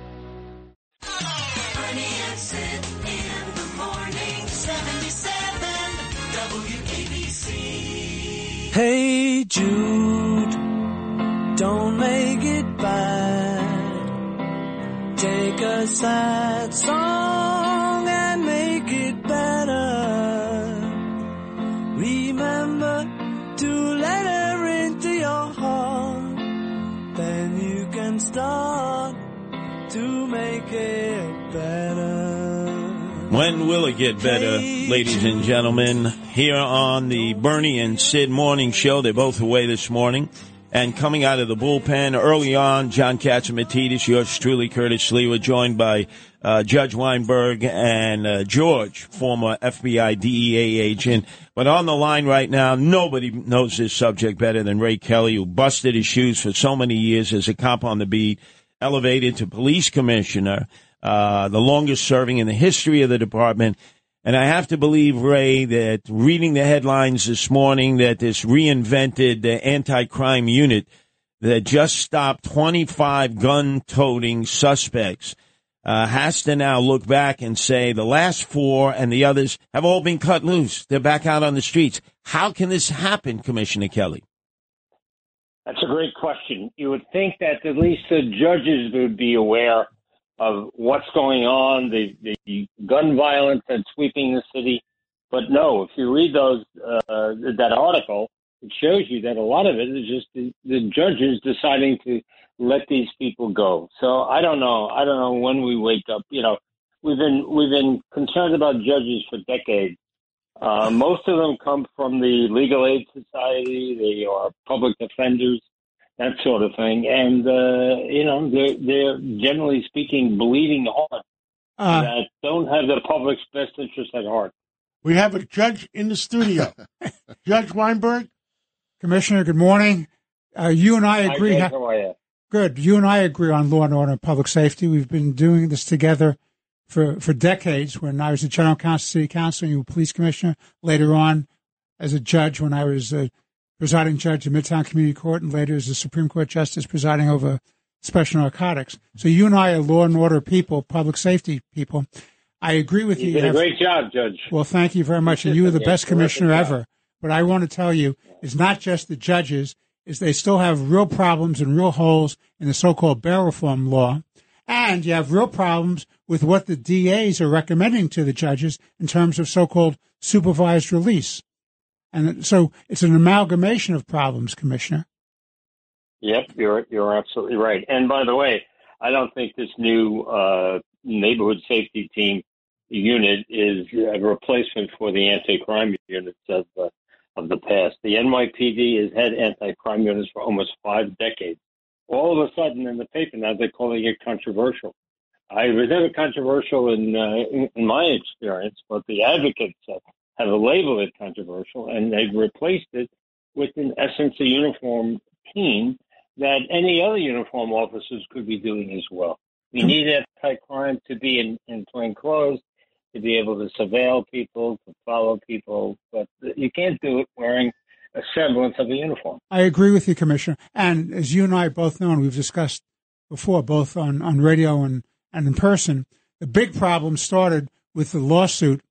Bernie and Sid in the morning, 77 WABC. Hey Jude, don't make it bad. Take a sad song it better. When will it get better, ladies and gentlemen? Here on the Bernie and Sid Morning Show. They're both away this morning. And coming out of the bullpen early on, John Catsimatidis, yours truly, Curtis Lee, were joined by uh, Judge Weinberg and uh, George, former FBI DEA agent. But on the line right now, nobody knows this subject better than Ray Kelly, who busted his shoes for so many years as a cop on the beat, elevated to police commissioner, uh, the longest serving in the history of the department. And I have to believe, Ray, that reading the headlines this morning that this reinvented uh, anti-crime unit that just stopped 25 gun-toting suspects uh, has to now look back and say the last four and the others have all been cut loose. They're back out on the streets. How can this happen, Commissioner Kelly? That's a great question. You would think that at least the judges would be aware of what's going on, the, the gun violence that's sweeping the city. But no, if you read those uh, that article, it shows you that a lot of it is just the, the judges deciding to let these people go. So I don't know. I don't know when we wake up. You know, we've been we've been concerned about judges for decades. Uh, most of them come from the Legal Aid Society. They are public defenders, that sort of thing. And uh, you know, they're they're generally speaking bleeding hearts Uh, that don't have the public's best interest at heart. We have a judge in the studio. judge Weinberg? Commissioner, good morning. Uh, you and I Hi, agree. Judge, how are you? Good. You and I agree on law and order and public safety. We've been doing this together for, for decades. When I was a general counsel, city council, and you were police commissioner. Later on, as a judge, when I was a presiding judge of Midtown Community Court, and later as a Supreme Court justice presiding over special narcotics. So you and I are law and order people, public safety people. I agree with you. You did a great job, Judge. well, thank you very much. And you were the best commissioner ever. But I want to tell you, it's not just the judges, is they still have real problems and real holes in the so-called bail reform law. And you have real problems with what the DAs are recommending to the judges in terms of so-called supervised release. And so it's an amalgamation of problems, Commissioner. Yep, you're you're absolutely right. And by the way, I don't think this new uh, neighborhood safety team unit is a replacement for the anti-crime units of uh, of the past. The NYPD has had anti-crime units for almost five decades. All of a sudden, in the paper now, they're calling it controversial. I was never controversial in, uh, in in my experience, but the advocates have, have labeled it controversial, and they've replaced it with, in essence, a uniform team that any other uniform officers could be doing as well. We need anti-crime to be in, in plain clothes, to be able to surveil people, to follow people, but you can't do it wearing semblance of a uniform. I agree with you, Commissioner. And as you and I both know, and we've discussed before, both on, on radio and, and in person, the big problem started with the lawsuit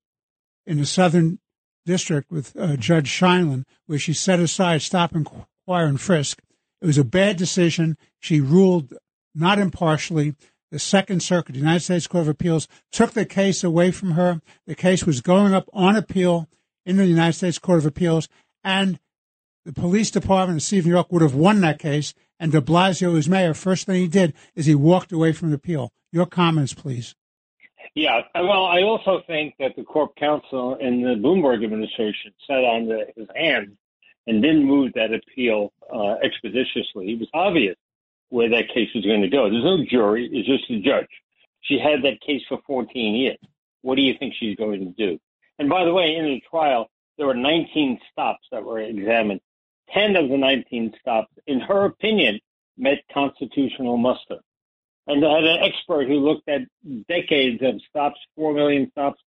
in the Southern District with uh, Judge Scheindlin, where she set aside stop, and inquire, and frisk. It was a bad decision. She ruled not impartially. The Second Circuit, the United States Court of Appeals, took the case away from her. The case was going up on appeal in the United States Court of Appeals, and the police department in New York would have won that case. And de Blasio, who's mayor, first thing he did is he walked away from the appeal. Your comments, please. Yeah, well, I also think that the Corp Counsel and the Bloomberg administration sat on the, his hands and didn't move that appeal uh, expeditiously. It was obvious where that case was going to go. There's no jury; it's just a judge. She had that case for 14 years. What do you think she's going to do? And by the way, in the trial, there were 19 stops that were examined. 10 of the 19 stops, in her opinion, met constitutional muster. And I had an expert who looked at decades of stops, 4 million stops.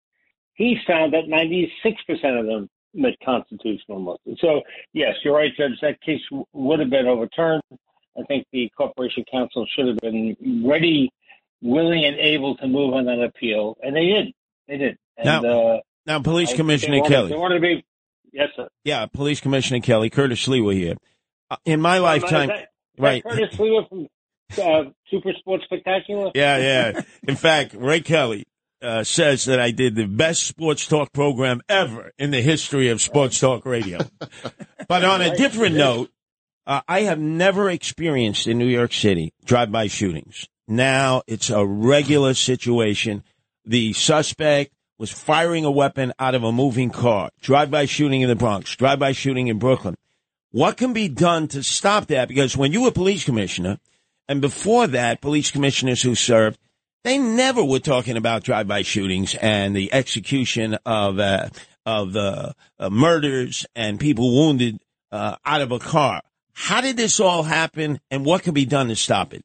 He found that 96% of them met constitutional muster. So, yes, you're right, Judge. That case w- would have been overturned. I think the Corporation Counsel should have been ready, willing, and able to move on that appeal. And they did. They did. And, Now- uh, Now, Police I- Commissioner they wanted- Kelly. They wanted to be, yes, sir. Yeah, Police Commissioner Kelly, Curtis Sliwa here. Uh, in my lifetime, Is that- is that right? Curtis Sliwa from uh, Super Sports Spectacular? Yeah, yeah. In fact, Ray Kelly uh, says that I did the best sports talk program ever in the history of sports talk radio. But on a different note, uh, I have never experienced in New York City drive-by shootings. Now it's a regular situation. The suspect was firing a weapon out of a moving car. Drive-by shooting in the Bronx. Drive-by shooting in Brooklyn. What can be done to stop that? Because when you were police commissioner, and before that, police commissioners who served, they never were talking about drive-by shootings and the execution of uh, of uh, uh, murders and people wounded uh, out of a car. How did this all happen, and what can be done to stop it?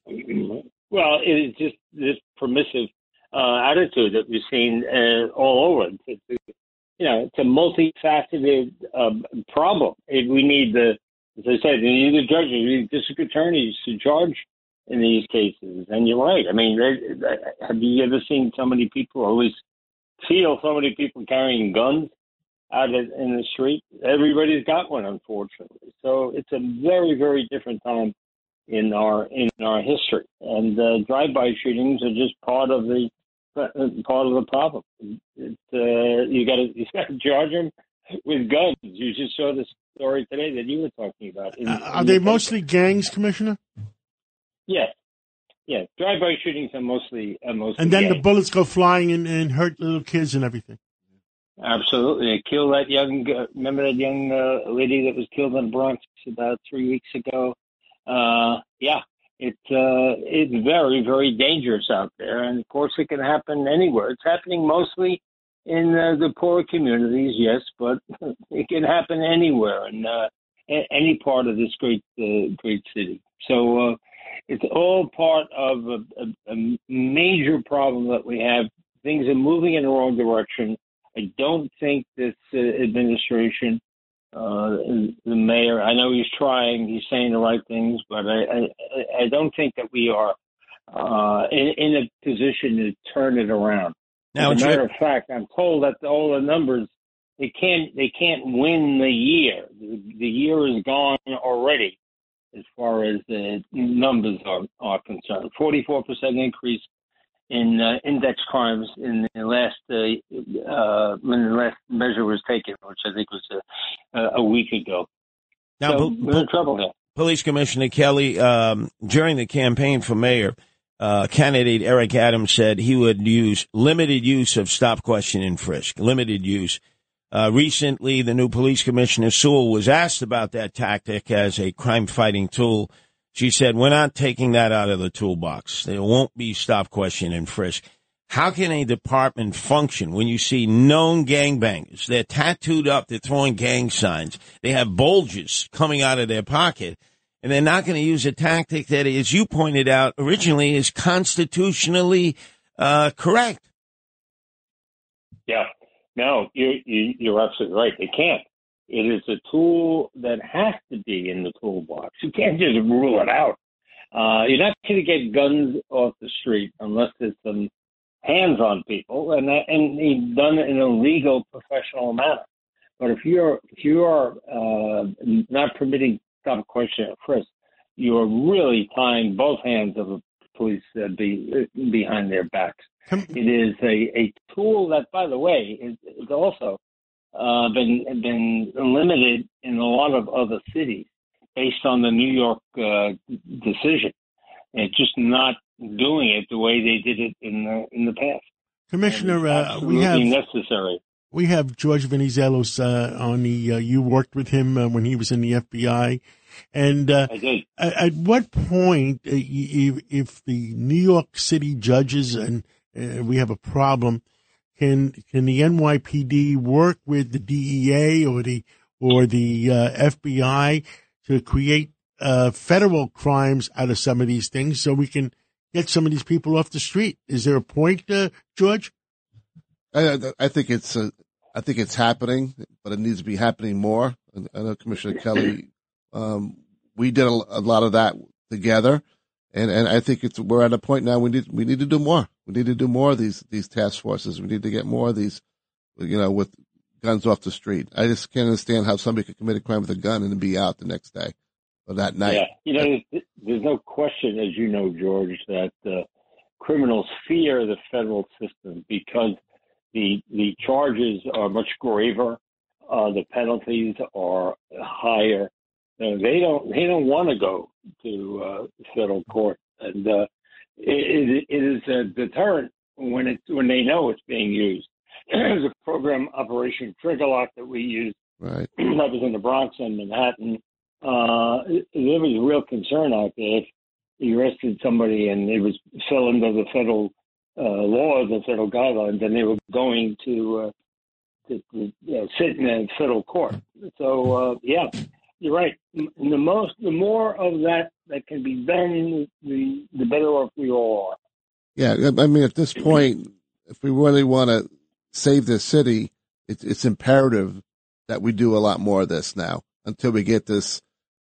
Well, it is just this permissive uh, attitude that we've seen uh, all over. It's, it's, you know, it's a multifaceted um, problem. We need the, as I said, we need the judges, we need district attorneys to charge in these cases. And you're right. I mean, they, they- have you ever seen so many people, at feel so many people carrying guns out in, in the street? Everybody's got one, unfortunately. So it's a very, very different time in our in our history, and uh, drive-by shootings are just part of the part of the problem. It, uh, you got to you got to charge them with guns. You just saw the story today that you were talking about. In- Uh, Are in they the- mostly gangs, Commissioner? Yes, yeah. Drive-by shootings are mostly are mostly. And then the bullets go flying and, and hurt little kids and everything. Absolutely. They killed that young, remember that young uh, lady that was killed in the Bronx about three weeks ago? Uh, yeah, it's, uh, it's very, very dangerous out there. And of course, it can happen anywhere. It's happening mostly in uh, the poorer communities, yes, but it can happen anywhere in uh, any part of this great, uh, great city. So, uh, it's all part of a, a, a major problem that we have. Things are moving in the wrong direction. I don't think this uh, administration, uh, the mayor, I know he's trying, he's saying the right things, but I, I, I don't think that we are uh, in, in a position to turn it around. Now, As a matter of fact, I'm told that all the numbers they can't they can't win the year. The, the year is gone already, as far as the numbers are are concerned. Forty four percent increase in uh, index crimes in the last uh, uh, when the last measure was taken, which I think was a, a week ago. Now, so we're in trouble here. Police Commissioner Kelly, um, during the campaign for mayor, uh, candidate Eric Adams said he would use limited use of stop, question, and frisk. Limited use. Uh, recently, the new police commissioner Sewell was asked about that tactic as a crime fighting tool. She said, "We're not taking that out of the toolbox. There won't be stop, question, and frisk." How can a department function when you see known gangbangers? They're tattooed up, they're throwing gang signs, they have bulges coming out of their pocket, and they're not going to use a tactic that, as you pointed out originally, is constitutionally uh, correct. Yeah. No, you, you, you're absolutely right. They can't. It is a tool that has to be in the toolbox. You can't just rule it out. Uh, you're not going to get guns off the street unless there's some hands on people, and that, and he's done it in a legal, professional manner. But if you're if you are uh, not permitting stop, question, or frisk, you are really tying both hands of the police uh, be, behind their backs. It is a, a tool that, by the way, is, is also uh, been been limited in a lot of other cities based on the New York uh, decision, and just not doing it the way they did it in the in the past. Commissioner, uh, we have necessary. we have George Venizelos uh, on the. Uh, you worked with him uh, when he was in the FBI, and uh, At, at what point, uh, if, if the New York City judges and uh, we have a problem, can can the NYPD work with the DEA or the or the uh, FBI to create uh, federal crimes out of some of these things so we can get some of these people off the street? Is there a point, uh, George? I, I think it's uh, I think it's happening, but it needs to be happening more. I know Commissioner Kelly, um, we did a, a lot of that together, and, and I think it's we're at a point now we need we need to do more. We need to do more of these these task forces. We need to get more of these, you know, with guns off the street. I just can't understand how somebody could commit a crime with a gun and be out the next day or that night. Yeah, you know, there's, there's no question, as you know, George, that uh, criminals fear the federal system because the the charges are much graver, uh, the penalties are higher. Uh, they don't they don't want to go to uh, federal court, and uh, it, it is a deterrent when it when they know it's being used. There's a program, Operation Triggerlock, that we used Right. that was in the Bronx and Manhattan. Uh, there was a real concern out there. If you arrested somebody and it was fell under the federal uh, laws and federal guidelines, and they were going to, uh, to, to you know, sit in a federal court. So uh, yeah, you're right. The most, the more of that that can be done, the the better off we all are. Yeah, I mean, at this point, if we really want to save this city, it's, it's imperative that we do a lot more of this now until we get this,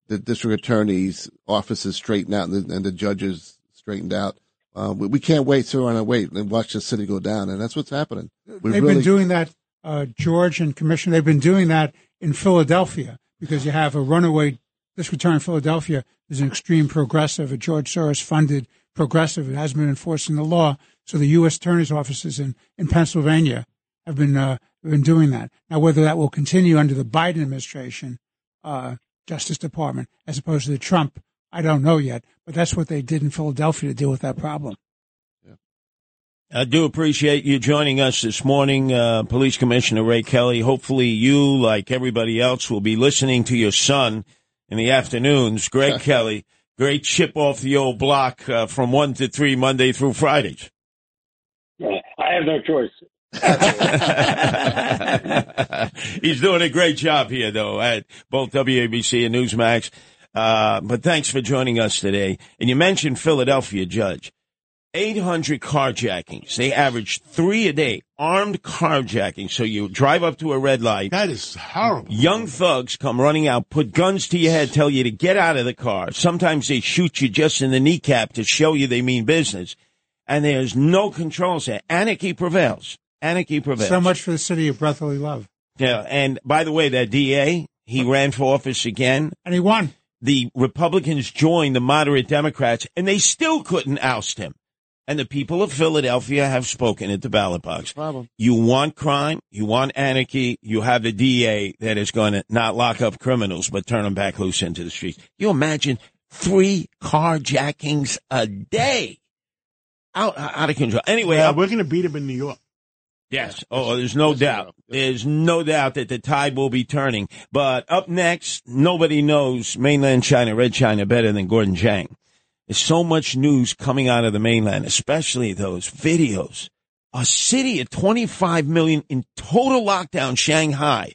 the district attorney's offices straightened out and the, and the judges straightened out. Uh, we, we can't wait, sit around and wait and watch the city go down. And that's what's happening. We They've really, been doing that, uh, George and Commissioner. They've been doing that in Philadelphia because you have a runaway this return in Philadelphia is an extreme progressive, a George Soros funded progressive. It hasn't been enforcing the law. So the U.S. attorney's offices in, in Pennsylvania have been, uh, been doing that. Now, whether that will continue under the Biden administration, uh, Justice Department, as opposed to the Trump, I don't know yet, but that's what they did in Philadelphia to deal with that problem. I do appreciate you joining us this morning, uh, Police Commissioner Ray Kelly. Hopefully, you, like everybody else, will be listening to your son in the afternoons. Greg Kelly, great chip off the old block uh, from 1 to 3, Monday through Fridays. Yeah, I have no choice. He's doing a great job here, though, at both WABC and Newsmax. Uh, but thanks for joining us today. And you mentioned Philadelphia, Judge. 800 carjackings. They average three a day. Armed carjacking. So you drive up to a red light. That is horrible. Young thugs come running out, put guns to your head, tell you to get out of the car. Sometimes they shoot you just in the kneecap to show you they mean business. And there's no controls there. Anarchy prevails. Anarchy prevails. So much for the city of brotherly love. Yeah, and by the way, that DA, he ran for office again. And he won. The Republicans joined the moderate Democrats, and they still couldn't oust him. And the people of Philadelphia have spoken at the ballot box. Problem. You want crime, you want anarchy, you have a DA that is going to not lock up criminals, but turn them back loose into the streets. You imagine three carjackings a day. Out, out of control. Anyway, Yeah, we're going to beat him in New York. Yes. Oh, there's no doubt. There's no doubt that the tide will be turning. But up next, nobody knows mainland China, Red China better than Gordon Chang. There's so much news coming out of the mainland, especially those videos. A city of 25 million in total lockdown, Shanghai.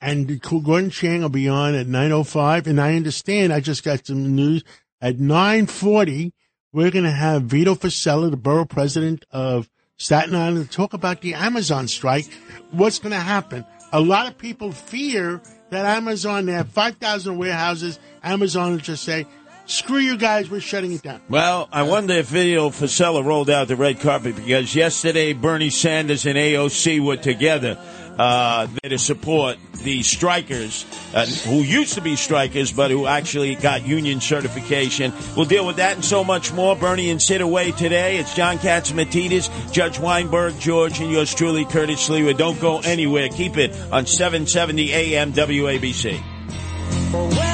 And Gordon Chang will be on at 9.05. And I understand, I just got some news. At 9.40, we're going to have Vito Fossella, the borough president of Staten Island, talk about the Amazon strike. What's going to happen? A lot of people fear that Amazon, they have 5,000 warehouses. Amazon will just say, screw you guys, we're shutting it down. Well, I wonder if Vito Fossella rolled out the red carpet because yesterday Bernie Sanders and AOC were together uh, to support the strikers, uh, who used to be strikers, but who actually got union certification. We'll deal with that and so much more. Bernie and Sid away today. It's John Catsimatidis, Judge Weinberg, George, and yours truly, Curtis Sliwa. Don't go anywhere. Keep it on 770 AM WABC.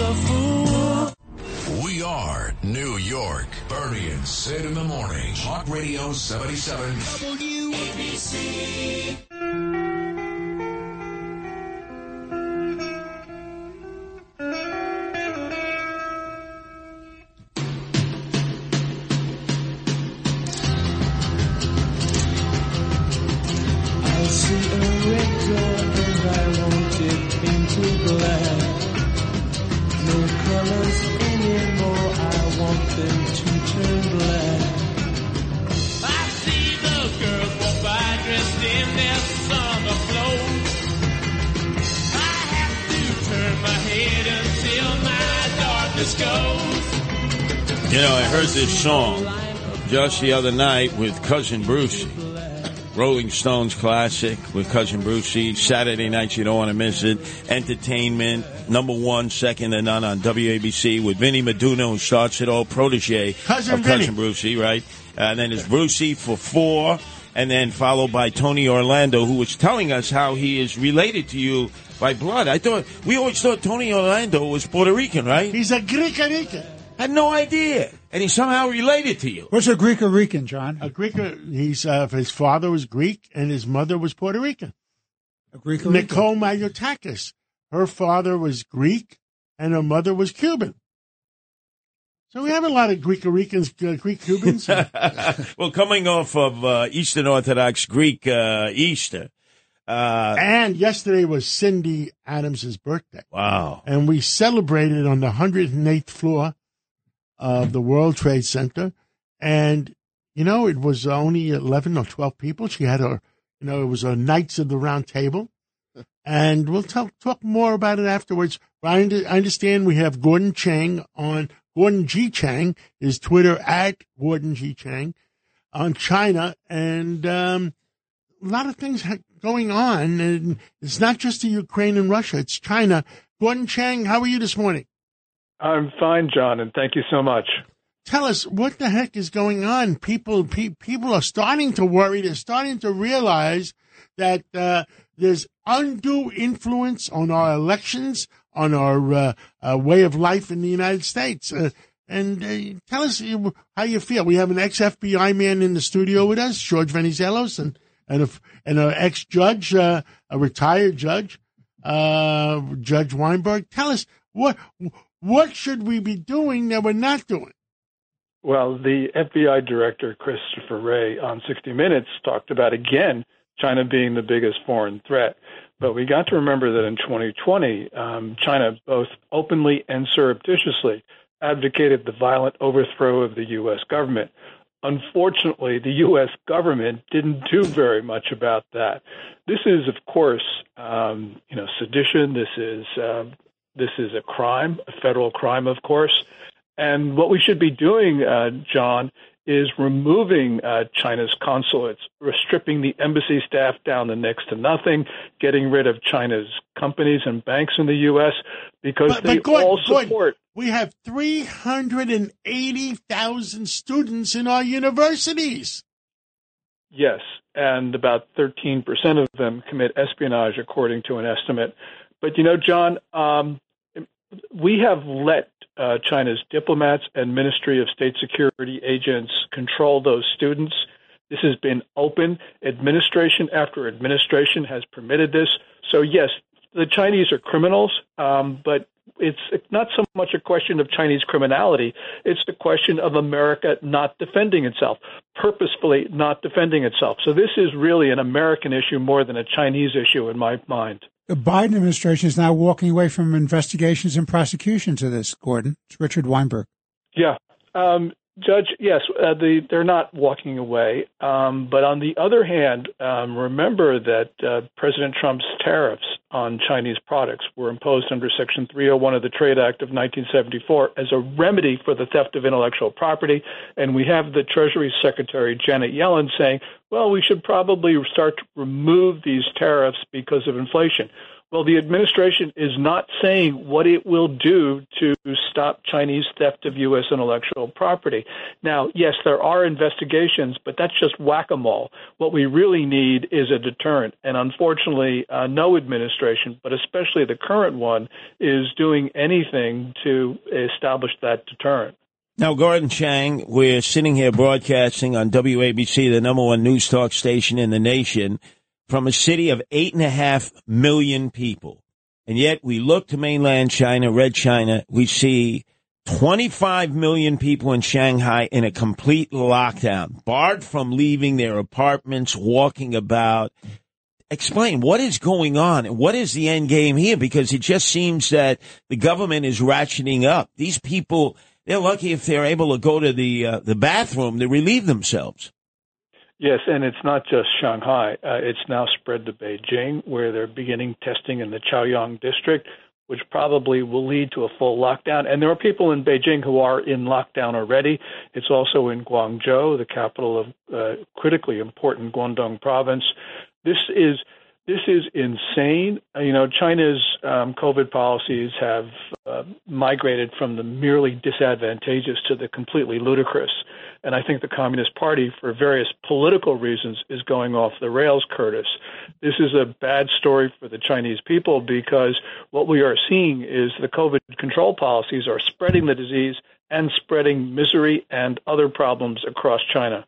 Well, you know that it's a fool. We are New York. Bernie and Sid in the morning. Talk Radio 77. WABC. I see a red door and I want it into black. No colors anymore, I want them to turn black. I see the girls walk by dressed in their summer clothes. I have to turn my head until my darkness goes. You know, I heard this song just the other night with Cousin Brucey. Rolling Stones classic with Cousin Brucey. Saturday nights, you don't want to miss it. Entertainment, number one, second to none on WABC with Vinny Medugno, who starts it all, protege Cousin of Vinny. Cousin Brucey, right? And then it's Brucey for four, and then followed by Tony Orlando, who was telling us how he is related to you by blood. I thought, we always thought Tony Orlando was Puerto Rican, right? He's a Greek Rican. I had no idea. And he's somehow related to you. What's a Greek or Rican, John? A Greek, he's, uh, his father was Greek and his mother was Puerto Rican. A Greek or Nicole Malliotakis. Her father was Greek and her mother was Cuban. So we have a lot of Greek Ricans, uh, Greek Cubans. well, coming off of uh, Eastern Orthodox Greek uh, Easter. Uh, and yesterday was Cindy Adams' birthday. wow. And we celebrated on the 108th floor of the World Trade Center. And, you know, it was only 11 or 12 people. She had her, you know, it was a Knights of the Round Table. And we'll talk, talk more about it afterwards. But I, I understand we have Gordon Chang on, Gordon G. Chang, is Twitter at Gordon G. Chang on China. And um, a lot of things going on. And it's not just the Ukraine and Russia; it's China. Gordon Chang, how are you this morning? I'm fine, John, and thank you so much. Tell us what the heck is going on. People, pe- people are starting to worry. They're starting to realize that uh, there's undue influence on our elections, on our uh, uh, way of life in the United States. Uh, and uh, tell us how you feel. We have an ex FBI man in the studio with us, George Venizelos, and and a, and an ex judge, uh, a retired judge, Judge Weinberg. Tell us what what should we be doing that we're not doing? Well, the FBI director, Christopher Wray, on 60 Minutes talked about again China being the biggest foreign threat. But we got to remember that in 2020, um, China both openly and surreptitiously advocated the violent overthrow of the U.S. government. Unfortunately, the U.S. government didn't do very much about that. This is, of course, um, you know, sedition. This is uh, this is a crime, a federal crime, of course. And what we should be doing, uh, John, is removing uh, China's consulates, stripping the embassy staff down to next to nothing, getting rid of China's companies and banks in the U.S. because But- they but Gordon- all Gordon, support. We have 380,000 students in our universities. Yes, and about 13% of them commit espionage, according to an estimate. But you know, John, um, we have let uh, China's diplomats and Ministry of State Security agents control those students. This has been open. Administration after administration has permitted this. So, yes, the Chinese are criminals, um, but it's not so much a question of Chinese criminality. It's the question of America not defending itself, purposefully not defending itself. So, this is really an American issue more than a Chinese issue in my mind. The Biden administration is now walking away from investigations and prosecutions of this, Gordon. It's Richard Weinberg. Yeah. Um, Judge, yes, uh, the, they're not walking away. Um, but on the other hand, um, remember that uh, President Trump's tariffs on Chinese products were imposed under Section 301 of the Trade Act of 1974 as a remedy for the theft of intellectual property. And we have the Treasury Secretary, Janet Yellen, saying, well, we should probably start to remove these tariffs because of inflation. Well, the administration is not saying what it will do to stop Chinese theft of U.S. intellectual property. Now, yes, there are investigations, but that's just whack a mole. What we really need is a deterrent. And unfortunately, uh, no administration, but especially the current one, is doing anything to establish that deterrent. Now, Gordon Chang, we're sitting here broadcasting on WABC, the number one news talk station in the nation, from a city of eight and a half million people. And yet we look to mainland China, red China, we see 25 million people in Shanghai in a complete lockdown, barred from leaving their apartments, walking about. Explain what is going on and what is the end game here? Because it just seems that the government is ratcheting up. These people, they're lucky if they're able to go to the uh, the bathroom to relieve themselves. Yes, and it's not just Shanghai. Uh, it's now spread to Beijing, where they're beginning testing in the Chaoyang district, which probably will lead to a full lockdown. And there are people in Beijing who are in lockdown already. It's also in Guangzhou, the capital of uh, critically important Guangdong province. This is this is insane. You know, China's um, COVID policies have uh, migrated from the merely disadvantageous to the completely ludicrous. And I think the Communist Party, for various political reasons, is going off the rails, Curtis. This is a bad story for the Chinese people because what we are seeing is the COVID control policies are spreading the disease and spreading misery and other problems across China.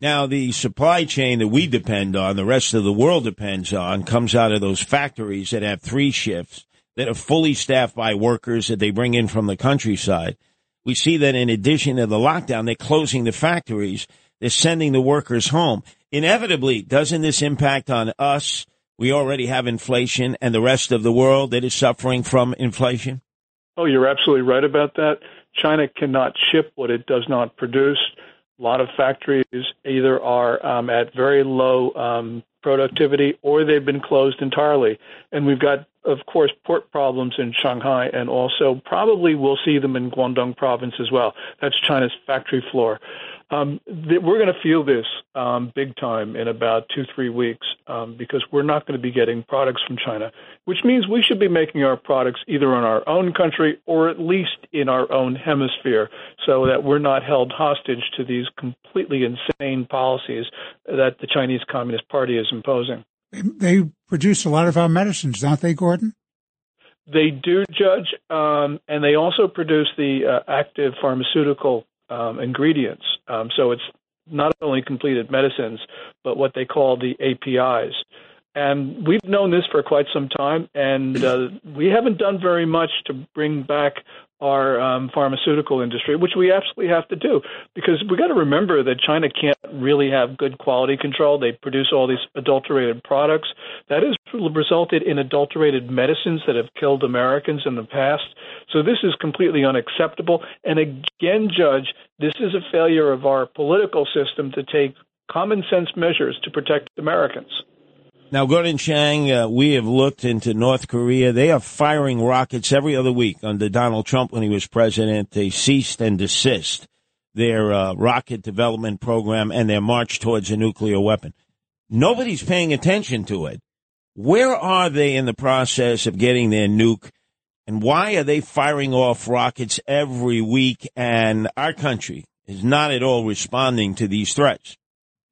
Now, the supply chain that we depend on, the rest of the world depends on, comes out of those factories that have three shifts that are fully staffed by workers that they bring in from the countryside. We see that in addition to the lockdown, they're closing the factories. They're sending the workers home. Inevitably, doesn't this impact on us? We already have inflation and the rest of the world that is suffering from inflation. Oh, you're absolutely right about that. China cannot ship what it does not produce. A lot of factories either are um, at very low um, productivity or they've been closed entirely. And we've got of course, port problems in Shanghai, and also probably we'll see them in Guangdong province as well. That's China's factory floor. Um, th- we're going to feel this um, big time in about two, three weeks um, because we're not going to be getting products from China, which means we should be making our products either in our own country or at least in our own hemisphere so that we're not held hostage to these completely insane policies that the Chinese Communist Party is imposing. They produce a lot of our medicines, don't they, Gordon? They do, Judge, um, and they also produce the uh, active pharmaceutical um, ingredients. Um, so it's not only completed medicines, but what they call the APIs. And we've known this for quite some time, and uh, we haven't done very much to bring back our um, pharmaceutical industry, which we absolutely have to do because we got to remember that China can't really have good quality control. They produce all these adulterated products. That has resulted in adulterated medicines that have killed Americans in the past. So this is completely unacceptable. And again, Judge, this is a failure of our political system to take common sense measures to protect Americans. Now, Gordon Chang, uh, we have looked into North Korea. They are firing rockets every other week under Donald Trump when he was president. They ceased and desist their uh, rocket development program and their march towards a nuclear weapon. Nobody's paying attention to it. Where are they in the process of getting their nuke? And why are they firing off rockets every week? And our country is not at all responding to these threats.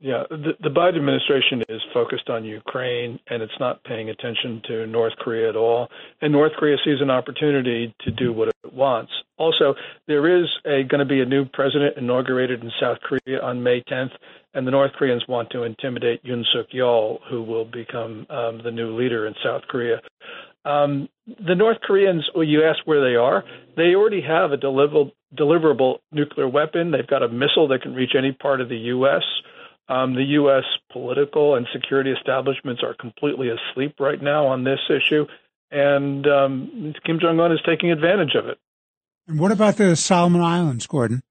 Yeah, the, the Biden administration is focused on Ukraine and it's not paying attention to North Korea at all. And North Korea sees an opportunity to do what it wants. Also, there is a, going to be a new president inaugurated in South Korea on May 10th, and the North Koreans want to intimidate Yoon Suk Yeol, who will become um, the new leader in South Korea. Um, the North Koreans, well, you ask where they are. They already have a deliverable, deliverable nuclear weapon. They've got a missile that can reach any part of the U.S. Um, the U.S. political and security establishments are completely asleep right now on this issue, and um, Kim Jong Un is taking advantage of it. And what about the Solomon Islands, Gordon?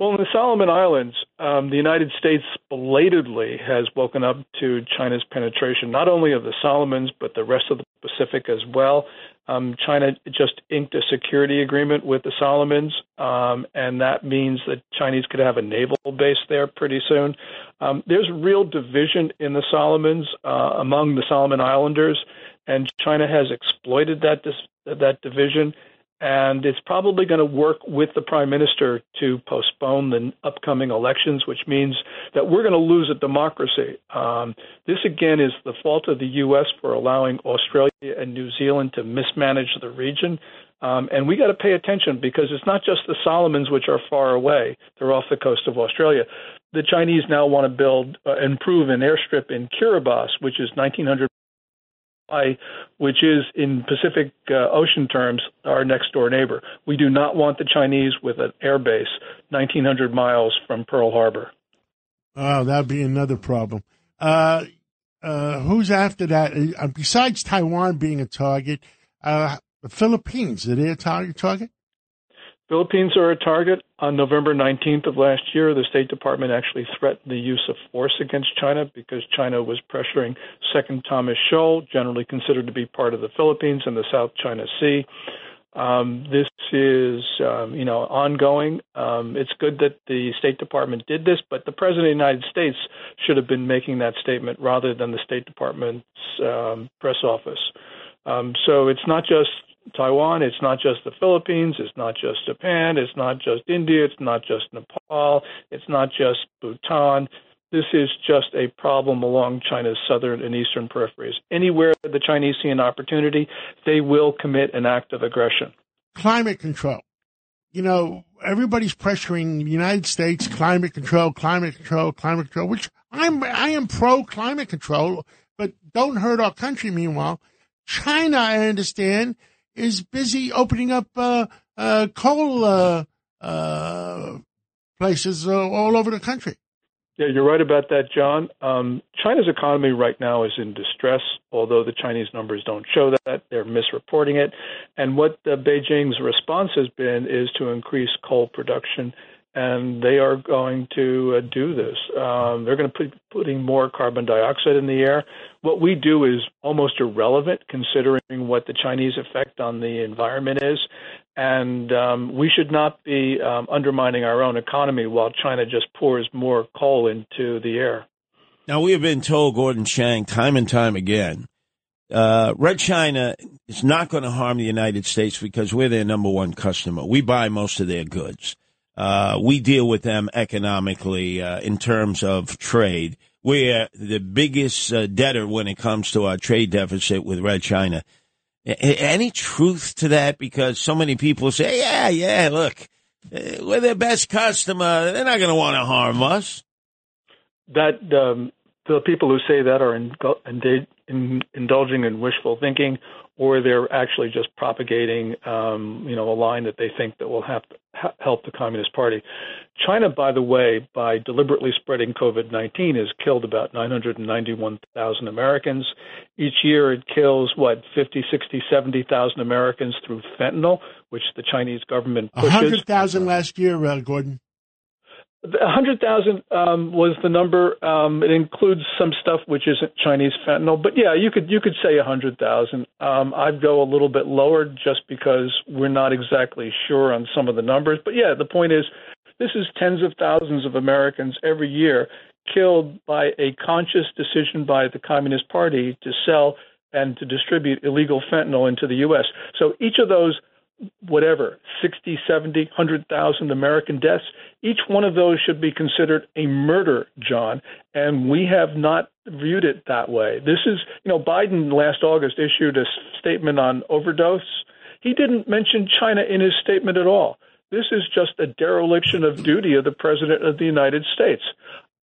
Well, in the Solomon Islands, um, the United States belatedly has woken up to China's penetration, not only of the Solomons, but the rest of the Pacific as well. Um, China just inked a security agreement with the Solomons, um, and that means that Chinese could have a naval base there pretty soon. Um, there's real division in the Solomons uh, among the Solomon Islanders, and China has exploited that dis- that division and it's probably going to work with the prime minister to postpone the upcoming elections, which means that we're going to lose a democracy. Um, this again is the fault of the U.S. for allowing Australia and New Zealand to mismanage the region. Um, and we got to pay attention because it's not just the Solomons, which are far away; they're off the coast of Australia. The Chinese now want to build, uh, improve an airstrip in Kiribati, which is 1,900 Hawaii, which is in Pacific uh, Ocean terms our next door neighbor. We do not want the Chinese with an air base 1,900 miles from Pearl Harbor. Oh, that'd be another problem. Uh, uh, who's after that? Uh, besides Taiwan being a target, uh, the Philippines, are they a target? target? Philippines are a target. On November 19th of last year, the State Department actually threatened the use of force against China because China was pressuring Second Thomas Shoal, generally considered to be part of the Philippines and the South China Sea. Um, this is, um, you know, ongoing. Um, it's good that the State Department did this, but the President of the United States should have been making that statement rather than the State Department's um, press office. Um, so it's not just Taiwan, it's not just the Philippines, it's not just Japan, it's not just India, it's not just Nepal, it's not just Bhutan. This is just a problem along China's southern and eastern peripheries. Anywhere the Chinese see an opportunity, they will commit an act of aggression. Climate control. You know, everybody's pressuring the United States climate control, climate control, climate control, which I'm I am pro climate control, but don't hurt our country. Meanwhile, China, I understand, is busy opening up uh, uh, coal uh, uh places uh, all over the country. Yeah, you're right about that, John. Um, China's economy right now is in distress, although the Chinese numbers don't show that. They're misreporting it. And what Beijing's response has been is to increase coal production and they are going to uh, do this. Um, they're going to be putting more carbon dioxide in the air. What we do is almost irrelevant considering what the Chinese effect on the environment is, and um, we should not be um, undermining our own economy while China just pours more coal into the air. Now, we have been told, Gordon Chang, time and time again, uh, Red China is not going to harm the United States because we're their number one customer. We buy most of their goods. Uh, we deal with them economically uh, in terms of trade. We're the biggest uh, debtor when it comes to our trade deficit with Red China. A- any truth to that? Because so many people say, yeah, yeah, look, uh, we're their best customer. They're not going to want to harm us. that um, the people who say that are in, in, in, indulging in wishful thinking, or they're actually just propagating, um, you know, a line that they think that will have help the Communist Party. China, by the way, by deliberately spreading COVID-19, has killed about 991,000 Americans. Each year, it kills what 50, 60, 70,000 Americans through fentanyl, which the Chinese government pushes. hundred thousand last year, uh, Gordon. A hundred thousand um, was the number. Um, it includes some stuff which isn't Chinese fentanyl, but yeah, you could you could say a hundred thousand. Um, I'd go a little bit lower just because we're not exactly sure on some of the numbers. But yeah, the point is, this is tens of thousands of Americans every year killed by a conscious decision by the Communist Party to sell and to distribute illegal fentanyl into the U.S. So each of those whatever 60 70 100,000 American deaths each one of those should be considered a murder john and we have not viewed it that way. This is you know biden last august issued a statement on overdose. He didn't mention china in his statement at all. This is just a dereliction of duty of the president of the united states.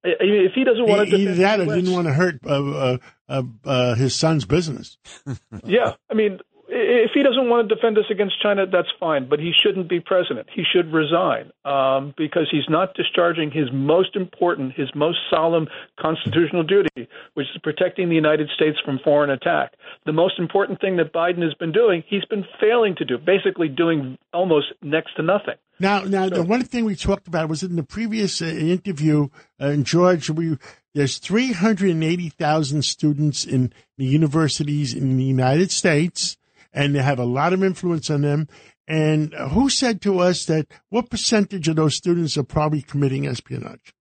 I- I mean, if he doesn't want to Either defend that, or US didn't want to hurt uh, uh, uh, his son's business. yeah, I mean, if he doesn't want to defend us against China, that's fine, but he shouldn't be president. He should resign um, because he's not discharging his most important, his most solemn constitutional duty, which is protecting the United States from foreign attack. The most important thing that Biden has been doing, he's been failing to do, basically doing almost next to nothing. Now, now, the one thing we talked about was in the previous uh, interview, uh, in George. We there's 380,000 students in the universities in the United States, and they have a lot of influence on them. And uh, who said to us that what percentage of those students are probably committing espionage?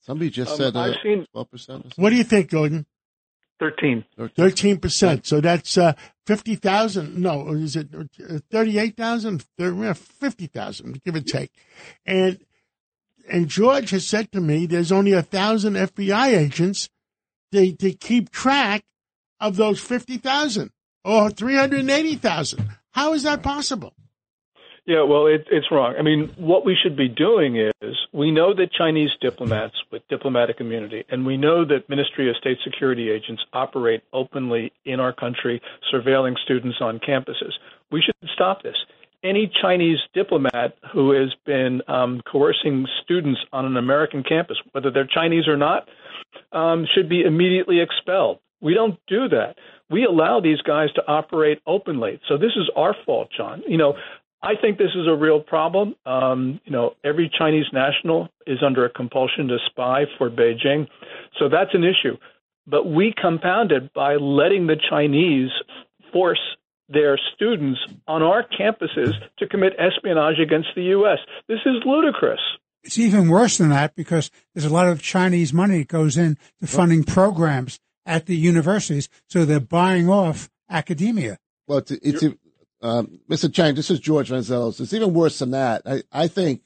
Somebody just Um, said uh, I've seen- 12%. What do you think, Gordon? 13. Thirteen percent. So that's uh, fifty thousand. No, is it uh, thirty-eight thousand? Fifty thousand, give or take. And and George has said to me, there's only a thousand FBI agents to to keep track of those fifty thousand or three hundred eighty thousand. How is that possible? Yeah, well, it, it's wrong. I mean, what we should be doing is we know that Chinese diplomats with diplomatic immunity, and we know that Ministry of State Security agents operate openly in our country, surveilling students on campuses. We should stop this. Any Chinese diplomat who has been um, coercing students on an American campus, whether they're Chinese or not, um, should be immediately expelled. We don't do that. We allow these guys to operate openly. So this is our fault, John. You know, I think this is a real problem. Um, you know, every Chinese national is under a compulsion to spy for Beijing. So that's an issue. But we compound it by letting the Chinese force their students on our campuses to commit espionage against the U.S. This is ludicrous. It's even worse than that because there's a lot of Chinese money that goes in to funding programs at the universities, so they're buying off academia. Well, it's, it's um, Mr. Chang. This is George Venizelos. It's even worse than that. I, I think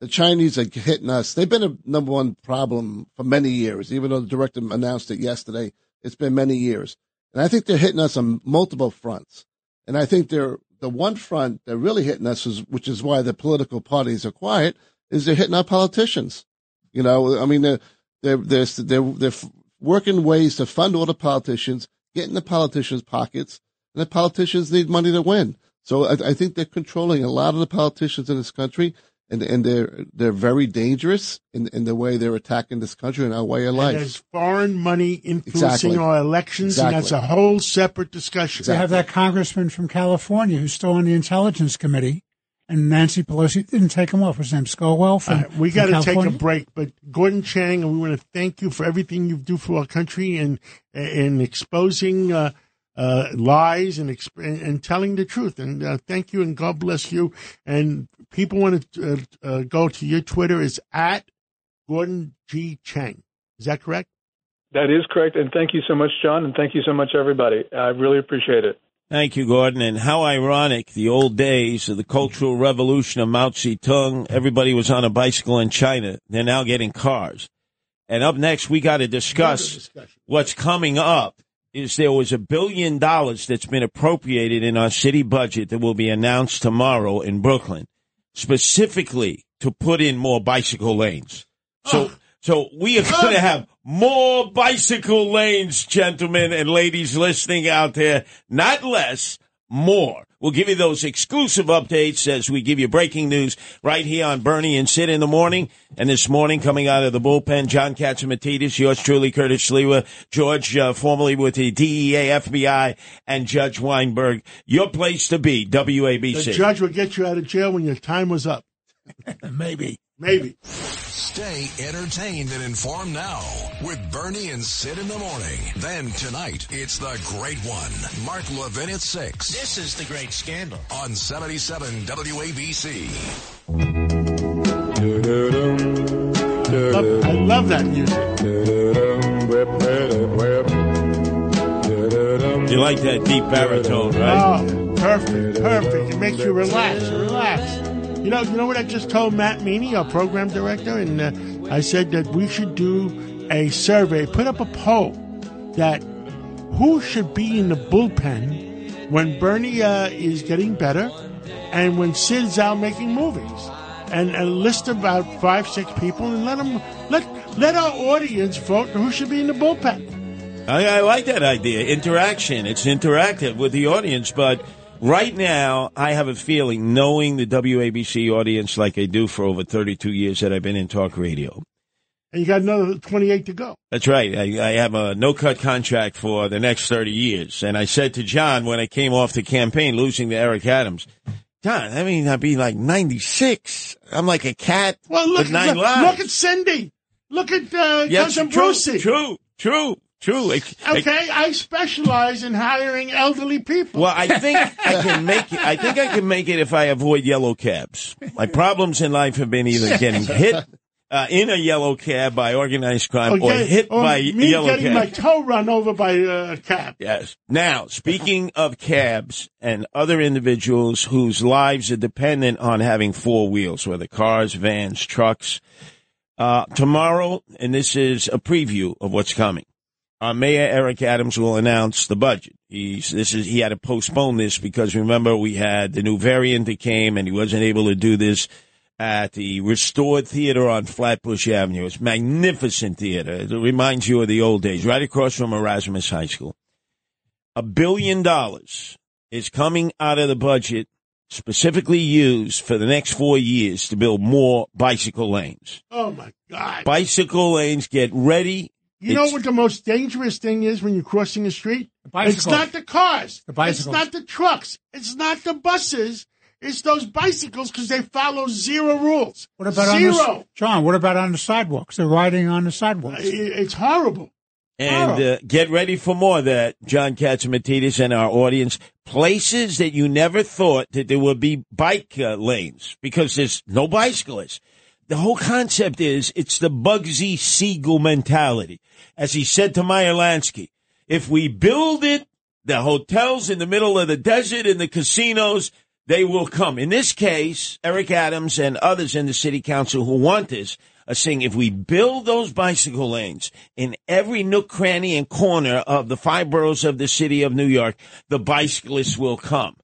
the Chinese are hitting us. They've been a number one problem for many years. Even though the director announced it yesterday, it's been many years, and I think they're hitting us on multiple fronts. And I think they're the one front they're really hitting us is, which is why the political parties are quiet, is they're hitting our politicians. You know, I mean, they're they're they're they're, they're working ways to fund all the politicians, get in the politicians' pockets, and the politicians need money to win. So I, I think they're controlling a lot of the politicians in this country, and and they're they're very dangerous in in the way they're attacking this country and our way of And life. there's foreign money influencing Exactly. our elections, and that's a whole separate discussion. We have that congressman from California who's still on the intelligence committee, and Nancy Pelosi didn't take him off. His name Swalwell from, Uh, we got to take a break, but Gordon Chang, and we want to thank you for everything you do for our country and in exposing uh, uh, lies and, exp- and and telling the truth. And uh, thank you, and God bless you. And people want to uh, uh, go to your Twitter is at Gordon G Chang. Is that correct? That is correct. And thank you so much, John. And thank you so much, everybody. I really appreciate it. Thank you, Gordon. And how ironic the old days of the Cultural Revolution of Mao Zedong. Everybody was on a bicycle in China. They're now getting cars. And up next, we got to discuss what's coming up. Is there was a billion dollars that's been appropriated in our city budget that will be announced tomorrow in Brooklyn, specifically to put in more bicycle lanes. So, so we are going to have more bicycle lanes, gentlemen and ladies listening out there, not less, more. We'll give you those exclusive updates as we give you breaking news right here on Bernie and Sid in the morning. And this morning, coming out of the bullpen, John Catsimatidis, yours truly, Curtis Sliwa, George, uh, formerly with the DEA, FBI, and Judge Weinberg. Your place to be, WABC. The judge will get you out of jail when your time was up. Maybe. Maybe. Stay entertained and informed now with Bernie and Sid in the morning. Then tonight, it's the great one. Mark Levin at 6. This is the great scandal. On 77 WABC. Love- I love that music. You like that deep baritone, right? Oh, perfect, perfect. It makes you relax, relax. You know, you know what I just told Matt Meany, our program director, and uh, I said that we should do a survey, put up a poll that who should be in the bullpen when Bernie uh, is getting better and when Sid's out making movies, and a list about five, six people, and let them let let our audience vote who should be in the bullpen. I, I like that idea. Interaction. It's interactive with the audience, but right now I have a feeling, knowing the WABC audience like I do for over 32 years that I've been in talk radio. And you got another twenty-eight to go. That's right. I, I have a no cut contract for the next 30 years. And I said to John when I came off the campaign, losing to Eric Adams, John, I mean, I'd be like 96. I'm like a cat Well, look, with nine look, lives. look at Cindy. Look at uh, Yes, Cousin true, Brucey. true, true, true. Okay, I specialize in hiring elderly people. Well, I think I can make it. I think I can make it if I avoid yellow cabs. My problems in life have been either getting hit uh, in a yellow cab by organized crime or Okay, hit or by me yellow getting cab. my toe run over by a cab. Yes. Now, speaking of cabs and other individuals whose lives are dependent on having four wheels, whether cars, vans, trucks, uh, tomorrow, and this is a preview of what's coming. Our Mayor Eric Adams will announce the budget. He's this is he had to postpone this because remember we had the new variant that came and he wasn't able to do this at the restored theater on Flatbush Avenue. It's magnificent theater. It reminds you of the old days, right across from Erasmus High School. A billion dollars is coming out of the budget specifically used for the next four years to build more bicycle lanes. Oh my God! Bicycle lanes, get ready. You know what the most dangerous thing is when you're crossing the street? bicycles. It's not the cars. The bicycles. It's not the trucks. It's not the buses. It's those bicycles because they follow zero rules. What about on zero? the, John? What about on the sidewalks? They're riding on the sidewalks. I- It's horrible. And uh, get ready for more of that, John Catsimatidis and our audience. Places that you never thought that there would be bike uh, lanes because there's no bicyclists. The whole concept is it's the Bugsy Siegel mentality. As he said to Meyer Lansky, if we build it, the hotels in the middle of the desert and the casinos, they will come. In this case, Eric Adams and others in the city council who want this are saying if we build those bicycle lanes in every nook, cranny, and corner of the five boroughs of the city of New York, the bicyclists will come.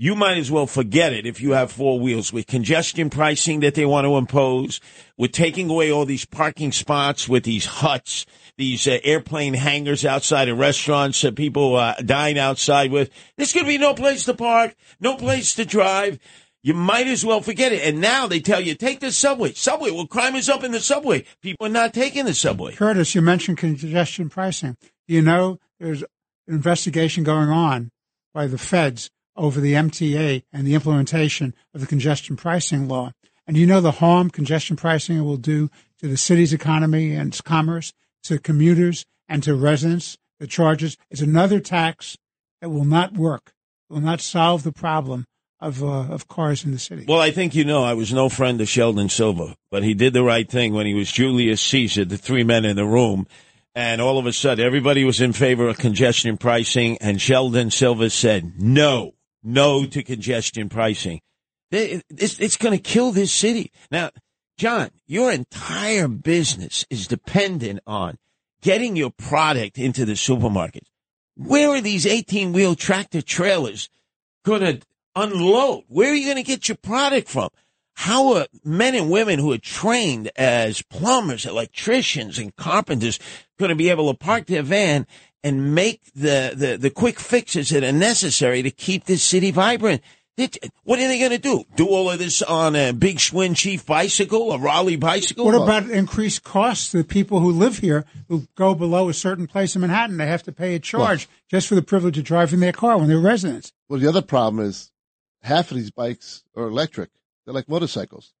You might as well forget it if you have four wheels with congestion pricing that they want to impose, with taking away all these parking spots with these huts, these uh, airplane hangars outside of restaurants that people uh, dine outside with. There's going to be no place to park, no place to drive. You might as well forget it. And now they tell you, take the subway. Subway. Well, crime is up in the subway. People are not taking the subway. Curtis, you mentioned congestion pricing. You know, there's an investigation going on by the feds over the MTA and the implementation of the congestion pricing law. And you know the harm congestion pricing will do to the city's economy and its commerce, to commuters and to residents. The charges is another tax that will not work, will not solve the problem of uh, of cars in the city. Well, I think you know I was no friend of Sheldon Silver, but he did the right thing when he was Julius Caesar, the three men in the room, and all of a sudden everybody was in favor of congestion pricing, and Sheldon Silver said no, no to congestion pricing. It's, going to kill this city. Now, John, your entire business is dependent on getting your product into the supermarket. Where are these 18 wheel tractor trailers going to unload? Where are you going to get your product from? How are men and women who are trained as plumbers, electricians, and carpenters going to be able to park their van and make the, the, the quick fixes that are necessary to keep this city vibrant? It- What are they going to do? Do all of this on a big Schwinn Chief bicycle, a Raleigh bicycle? What about increased costs to the people who live here who go below a certain place in Manhattan? They have to pay a charge just for the privilege of driving their car when they're residents. Well, the other problem is half of these bikes are electric. They're like motorcycles.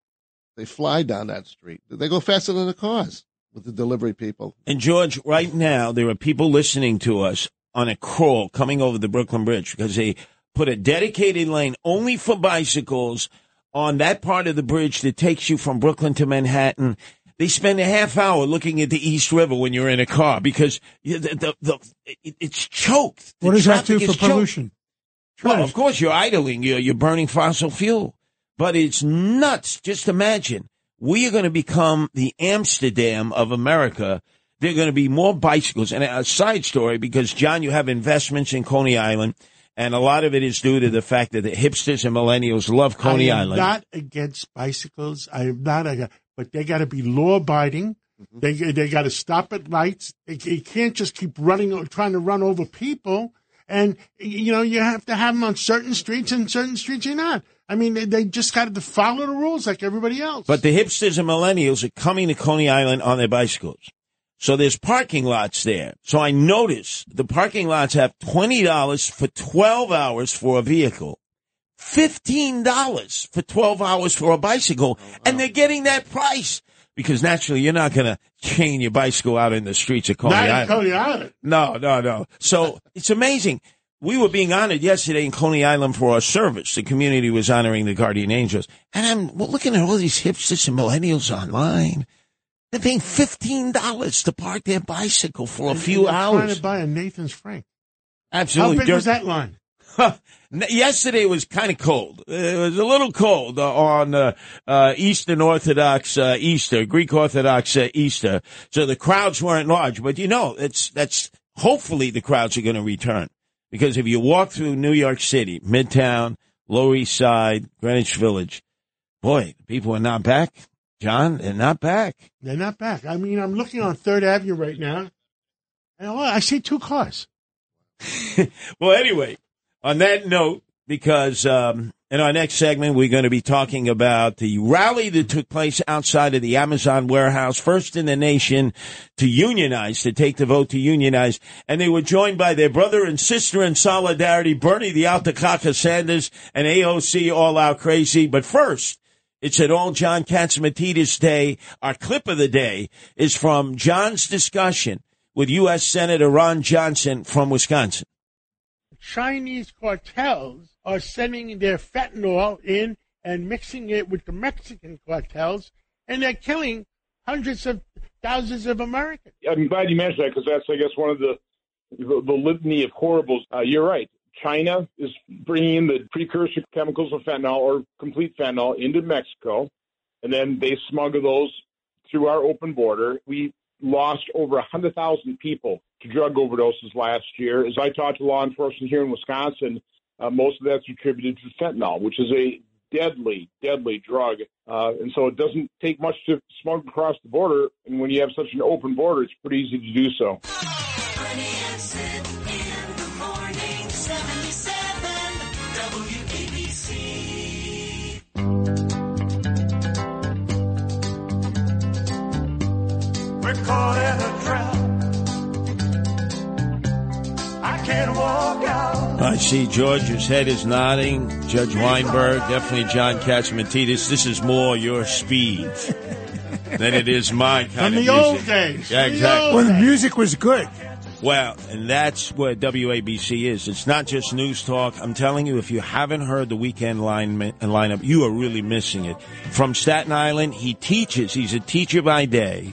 They fly down that street. They go faster than the cars with the delivery people. And George, right now there are people listening to us on a crawl coming over the Brooklyn Bridge because they put a dedicated lane only for bicycles on that part of the bridge that takes you from Brooklyn to Manhattan. They spend a half hour looking at the East River when you're in a car because you- the, the, the, it, it's choked. The What does that do for pollution? Well, of course, you're idling, you're, you're burning fossil fuel. But it's nuts. Just imagine. We are going to become the Amsterdam of America. There are going to be more bicycles. And a side story, because, John, you have investments in Coney Island, and a lot of it is due to the fact that the hipsters and millennials love Coney I am Island. not against bicycles. I am not against, but they got to be law abiding. Mm-hmm. They they got to stop at lights. They, can't just keep running, trying to run over people. And you know you have to have them on certain streets, and certain streets you're not. I mean, they, they just got to follow the rules like everybody else. But the hipsters and millennials are coming to Coney Island on their bicycles. So there's parking lots there. So I notice the parking lots have $20 for 12 hours for a vehicle, $15 for 12 hours for a bicycle, oh, and they're getting that price. Because naturally, you're not going to chain your bicycle out in the streets of Coney not in Island. Coney Island. No, no, no. So it's amazing. We were being honored yesterday in Coney Island for our service. The community was honoring the Guardian Angels. And I'm looking at all these hipsters and millennials online. They're paying $15 to park their bicycle for a few They're Trying hours. to buy a Nathan's Frank. Absolutely. How big Dirk- was that line? Yesterday was kind of cold. It was a little cold uh, on uh, uh, Eastern Orthodox uh, Easter, Greek Orthodox uh, Easter. So the crowds weren't large, but you know, it's that's hopefully the crowds are going to return because if you walk through New York City, Midtown, Lower East Side, Greenwich Village, boy, people are not back. John, they're not back. They're not back. I mean, I'm looking on Third Avenue right now, and I see two cars. well, anyway, on that note, because um, in our next segment, we're going to be talking about the rally that took place outside of the Amazon warehouse, first in the nation to unionize, to take the vote to unionize. And they were joined by their brother and sister in solidarity, Bernie the Altakaka Sanders and AOC All Out Crazy. But first, it's at all John Catsimatidis Day. Our clip of the day is from John's discussion with U.S. Senator Ron Johnson from Wisconsin. Chinese cartels are sending their fentanyl in and mixing it with the Mexican cartels, and they're killing hundreds of thousands of Americans. I'm glad you mentioned that because that's, I guess, one of the the, the litany of horribles. Uh, you're right. China is bringing in the precursor chemicals of fentanyl or complete fentanyl into Mexico, and then they smuggle those through our open border. We lost over 100,000 people to drug overdoses last year. As I talked to law enforcement here in Wisconsin, uh, most of that's attributed to fentanyl, which is a deadly, deadly drug. Uh, and so it doesn't take much to smuggle across the border. And when you have such an open border, it's pretty easy to do so. Caught in a trap. I can't walk out I see George's head is nodding. Judge Weinberg, definitely John Catsimatidis. This is more your speed than it is my kind From of the old music. days. Yeah, exactly. When the music was good. Well, and that's what WABC is. It's not just news talk. I'm telling you, if you haven't heard the weekend line lineup, you are really missing it. From Staten Island, he teaches. He's a teacher by day,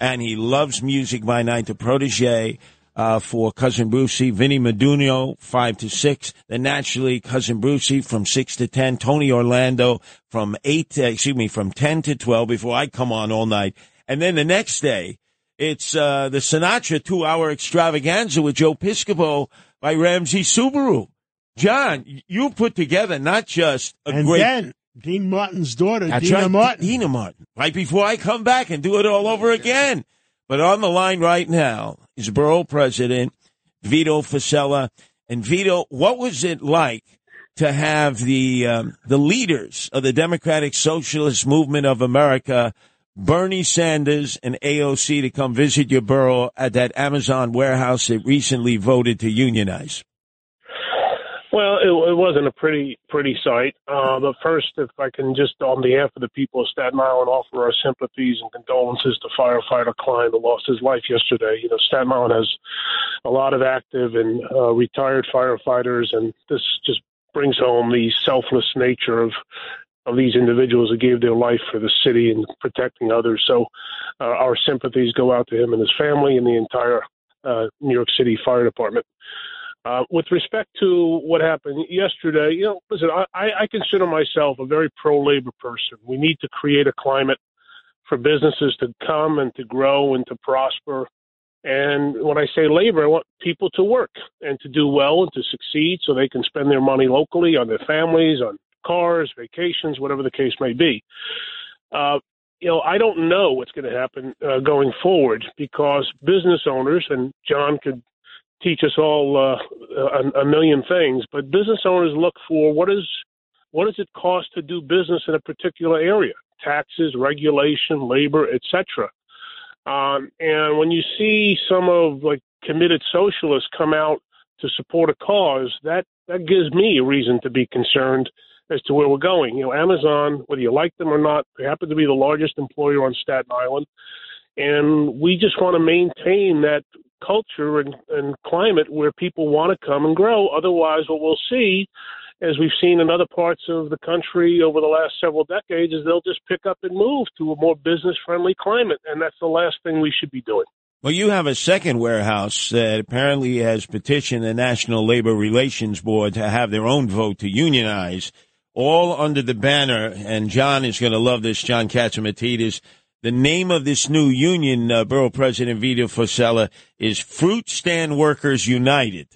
and he loves music by night. The protege uh, for Cousin Brucey, Vinny Medugno, 5 to 6. Then naturally, Cousin Brucey from 6 to 10. Tony Orlando from 8 to, excuse me, from 10 to 12 before I come on all night. And then the next day, it's uh, the Sinatra two hour extravaganza with Joe Piscopo by Ramsey Subaru. John, you put together not just a And great. then Dean Martin's daughter, That's Deana right, Martin. Deana Martin. Right before I come back and do it all over again. But on the line right now is Borough President Vito Fossella. And Vito, what was it like to have the um, the leaders of the Democratic Socialist Movement of America, Bernie Sanders and AOC, to come visit your borough at that Amazon warehouse that recently voted to unionize? Well, it, it wasn't a pretty pretty sight. Uh, but first, if I can just, on behalf of the people of Staten Island, offer our sympathies and condolences to firefighter Klein who lost his life yesterday. You know, Staten Island has a lot of active and uh, retired firefighters, and this just brings home the selfless nature of of these individuals who gave their life for the city and protecting others. So, uh, our sympathies go out to him and his family and the entire uh, New York City Fire Department. Uh, with respect to what happened yesterday, you know, listen, I, I consider myself a very pro labor person. We need to create a climate for businesses to come and to grow and to prosper. And when I say labor, I want people to work and to do well and to succeed so they can spend their money locally on their families, on cars, vacations, whatever the case may be. Uh, you know, I don't know what's going to happen uh, going forward because business owners, and John could teach us all uh, a, a million things, but business owners look for what is what does it cost to do business in a particular area? Taxes, regulation, labor, etc. Um, and when you see some of like committed socialists come out to support a cause, that that gives me a reason to be concerned as to where we're going. You know, Amazon, whether you like them or not, they happen to be the largest employer on Staten Island, and we just want to maintain that culture and, and climate where people want to come and grow. Otherwise, what we'll see, as we've seen in other parts of the country over the last several decades, is they'll just pick up and move to a more business friendly climate. And that's the last thing we should be doing. Well, you have a second warehouse that apparently has petitioned the National Labor Relations Board to have their own vote to unionize, all under the banner, and John is going to love this, John Catsimatidis. The name of this new union, uh, Borough President Vito Fossella, is Fruit Stand Workers United.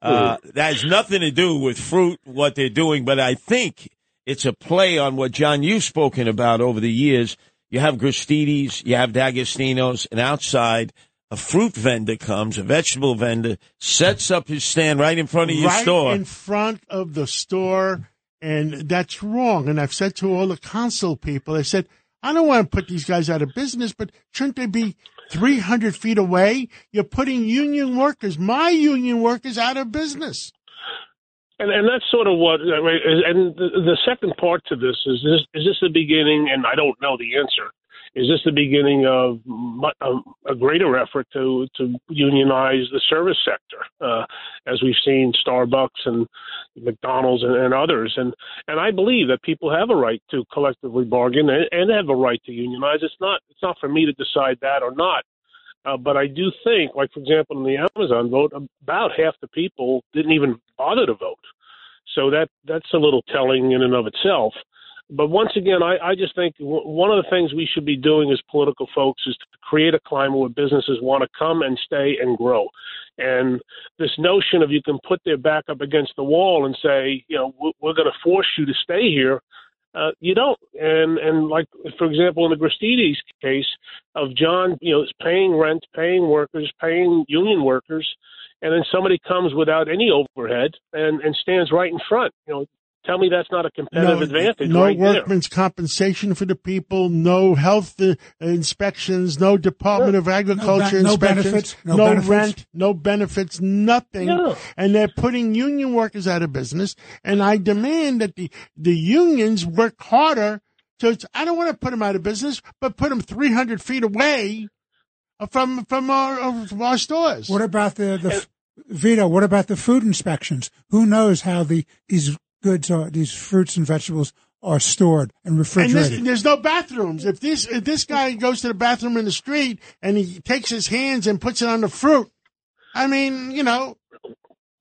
Uh, that has nothing to do with fruit, what they're doing, but I think it's a play on what, John, you've spoken about over the years. You have Gristedes, you have D'Agostino's, and outside, a fruit vendor comes, a vegetable vendor, sets up his stand right in front of your right store. in front of the store, and that's wrong. And I've said to all the council people, I said, I don't want to put these guys out of business, but shouldn't they be 300 feet away? You're putting union workers, my union workers, out of business. And and that's sort of what. And the, the second part to this is this is this the beginning? And I don't know the answer. Is this the beginning of a, a greater effort to to unionize the service sector, uh, as we've seen Starbucks and McDonald's and, and others? And and I believe that people have a right to collectively bargain and, and have a right to unionize. It's not it's not for me to decide that or not. Uh, but I do think, like for example, in the Amazon vote, about half the people didn't even bother to vote. So that that's a little telling in and of itself. But once again, I, I just think w- one of the things we should be doing as political folks is to create a climate where businesses want to come and stay and grow. And this notion of you can put their back up against the wall and say, you know, we're, we're going to force you to stay here. Uh, you don't. And and like for example, in the Gristedes case of John, you know, paying rent, paying workers, paying union workers, and then somebody comes without any overhead and and stands right in front. You know, Tell me that's not a competitive advantage no right there. workman's compensation for the people, no health uh, inspections, no Department of Agriculture no inspections, benefits, no benefits. rent, no benefits, nothing. No. And they're putting union workers out of business. And I demand that the, the unions work harder to, I don't want to put them out of business, but put them 300 feet away from, from our, from our stores. What about the, the Vito? What about the food inspections? Who knows how the these goods are, these fruits and vegetables are stored and And refrigerated? this, there's no bathrooms. If this if this guy goes to the bathroom in the street and he takes his hands and puts it on the fruit, I mean, you know,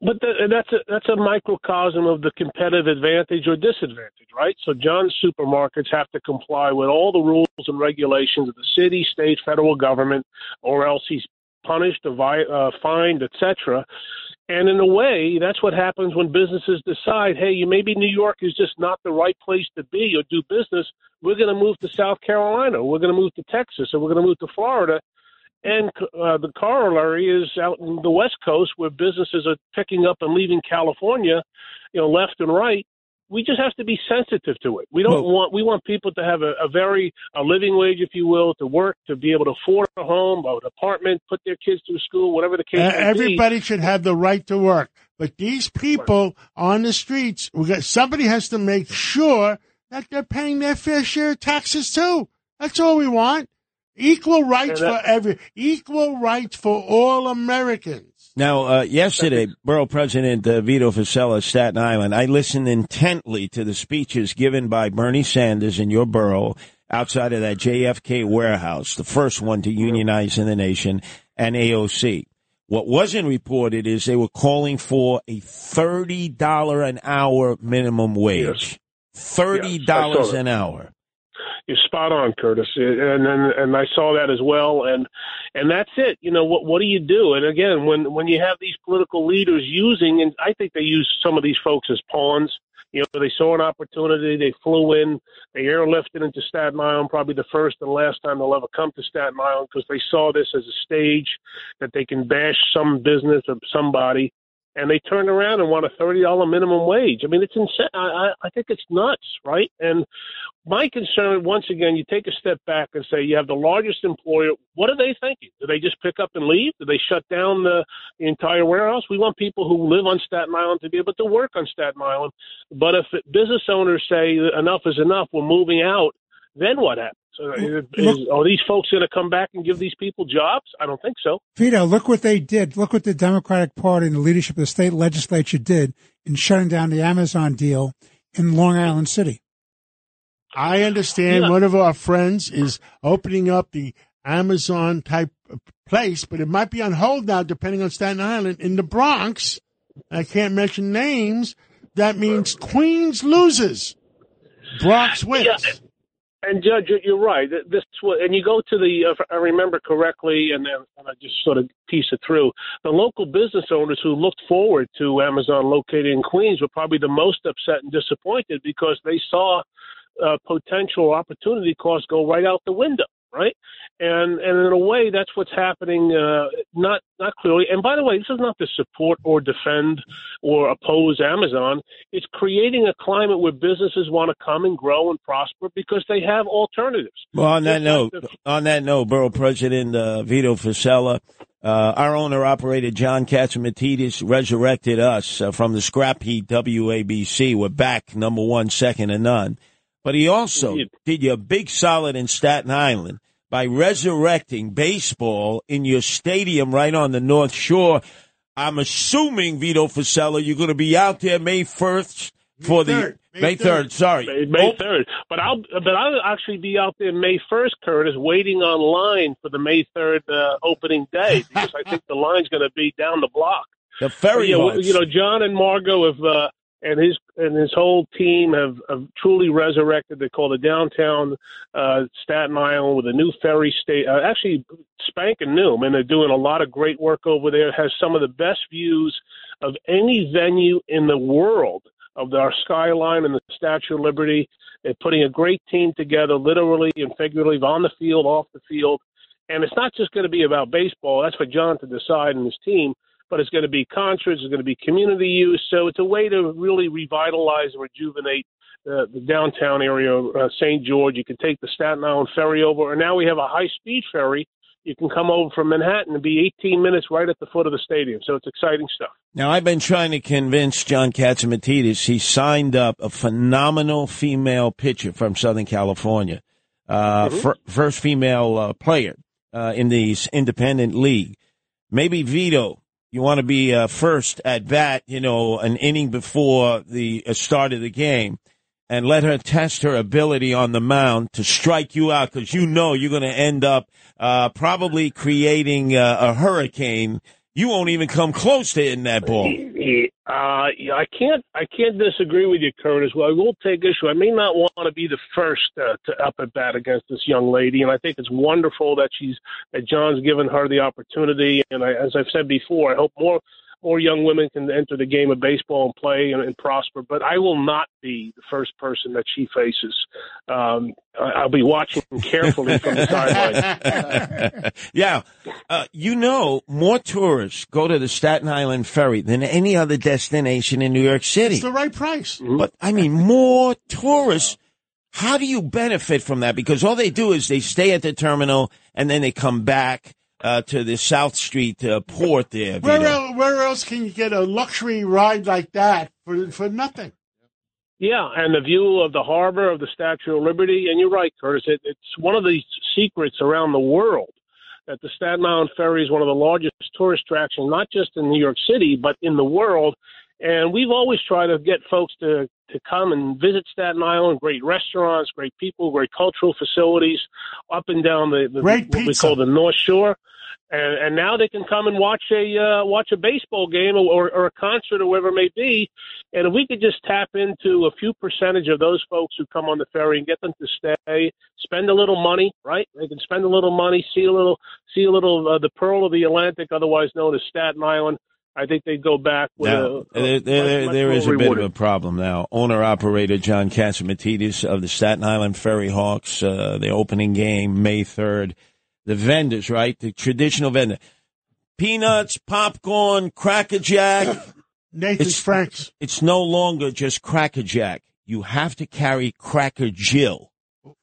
But the, and that's a that's a microcosm of the competitive advantage or disadvantage, right? So John's supermarkets have to comply with all the rules and regulations of the city, state, federal government, or else he's punished, or vi- uh, fined, etc. And in a way, that's what happens when businesses decide, hey, you maybe New York is just not the right place to be or do business. We're going to move to South Carolina, we're going to move to Texas, or we're going to move to Florida. And uh, the corollary is out in the West Coast where businesses are picking up and leaving California, you know, left and right. We just have to be sensitive to it. We don't Well- want we want people to have a, a very a living wage, if you will, to work, to be able to afford a home, an apartment, put their kids through school, whatever the case Uh, may be. everybody should have the right to work. But these people on the streets, we got, somebody has to make sure that they're paying their fair share of taxes too. That's all we want. Equal rights that- for every, equal rights for all Americans. Now, uh, yesterday, Borough President uh, Vito Fossella, Staten Island, I listened intently to the speeches given by Bernie Sanders in your borough outside of that JFK warehouse, the first one to unionize in the nation, and AOC. What wasn't reported is they were calling for a $30 an hour minimum wage. $30 Yes, I saw that. an hour. You're spot on, Curtis, and and and I saw that as well, and and that's it. You know what? What do you do? And again, when when you have these political leaders using, and I think they use some of these folks as pawns. You know, they saw an opportunity, they flew in, they airlifted into Staten Island, probably the first and last time they'll ever come to Staten Island, because they saw this as a stage that they can bash some business or somebody and they turn around and want a thirty dollar minimum wage. I mean, it's insane. I, I think it's nuts, right? And my concern, once again, you take a step back and say you have the largest employer. What are they thinking? Do they just pick up and leave? Do they shut down the, the entire warehouse? We want people who live on Staten Island to be able to work on Staten Island. But if business owners say enough is enough, we're moving out, then what happens? Uh, is, is- are these folks going to come back and give these people jobs? I don't think so. Vito, look what they did. Look what the Democratic Party and the leadership of the state legislature did in shutting down the Amazon deal in Long Island City. I understand one of our friends is opening up the Amazon type place, but it might be on hold now, depending on Staten Island in the Bronx. I can't mention names. That means Queens loses, Bronx wins. And Judge, you're- right. This wa- and you go to the, if I remember correctly, and, then and I just sort of piece it through. The local business owners who looked forward to Amazon located in Queens were probably the most upset and disappointed because they saw uh, potential opportunity costs go right out the window, right? And and in a way, that's what's happening. Uh, not not clearly. And by the way, this is not to support or defend or oppose Amazon. It's creating a climate where businesses want to come and grow and prosper because they have alternatives. Well, on that note, on that note, Borough President uh, Vito Fossella, uh, our owner operator John Catsimatidis resurrected us uh, from the scrap heap WABC. We're back, number one, second to none. But he also did you a big solid in Staten Island by resurrecting baseball in your stadium right on the North Shore. I'm assuming Vito Fossella, you're going to be out there May 1st for the May 3rd. Sorry, May, May 3rd. But I'll but I'll actually be out there May 1st, Curtis, waiting online for the May 3rd uh, opening day because I think the line's going to be down the block. The ferry you know, you know, John and Margot have uh, and his and his whole team have, have truly resurrected. They call the downtown uh, Staten Island with a new ferry state. Uh, actually, spanking new. Mean, they're doing a lot of great work over there. It has some of the best views of any venue in the world of our skyline and the Statue of Liberty. They're putting a great team together, literally and figuratively, on the field, off the field. And it's not just going to be about baseball. That's for John to decide and his team. But it's going to be concerts, it's going to be community use. So it's a way to really revitalize and rejuvenate uh, the downtown area, uh, St. George. You can take the Staten Island ferry over, and now we have a high speed ferry. You can come over from Manhattan and be 18 minutes right at the foot of the stadium. So it's exciting stuff. Now, I've been trying to convince John Catsimatidis. He signed up a phenomenal female pitcher from Southern California, uh, Mhm. fir- first female uh, player uh, in the independent league. Maybe Vito, you want to be uh, first at bat, you know, an inning before the uh, start of the game, and let her test her ability on the mound to strike you out because you know you're going to end up uh, probably creating uh, a hurricane. You won't even come close to hitting that ball. Uh, I can't. I can't disagree with you, Curtis. Well, I will take issue. I may not want to be the first uh, to up at bat against this young lady, and I think it's wonderful that she's that John's given her the opportunity. And I, as I've said before, I hope more more young women can enter the game of baseball and play and, and prosper. But I will not be the first person that she faces. Um, I, I'll be watching carefully from the sidelines. yeah, uh, you know, more tourists go to the Staten Island ferry than any other destination in New York City. It's the right price. But I mean, more tourists. How do you benefit from that? Because all they do is they stay at the terminal and then they come back uh, to the South Street uh, port there. Where, el- where else can you get a luxury ride like that for for nothing? Yeah, and the view of the harbor of the Statue of Liberty. And you're right, Curtis. It, it's one of the secrets around the world that the Staten Island Ferry is one of the largest tourist attractions, not just in New York City, but in the world. And we've always tried to get folks to to come and visit Staten Island. Great restaurants, great people, great cultural facilities up and down the, the what we call the North Shore. And, and now they can come and watch a uh, watch a baseball game or, or a concert or whatever it may be. And if we could just tap into a few percentage of those folks who come on the ferry and get them to stay, spend a little money, right? They can spend a little money, see a little, see a little uh, the pearl of the Atlantic, otherwise known as Staten Island. I think they'd go back with Now, a, a there, there, much there more is a bit of a problem now. Owner operator John Catsimatidis of the Staten Island Ferry Hawks, uh, the opening game May third. The vendors, right? The traditional vendor, peanuts, popcorn, Cracker Jack. Nathan's it's, Franks. It's no longer just Cracker Jack. You have to carry Cracker Jill.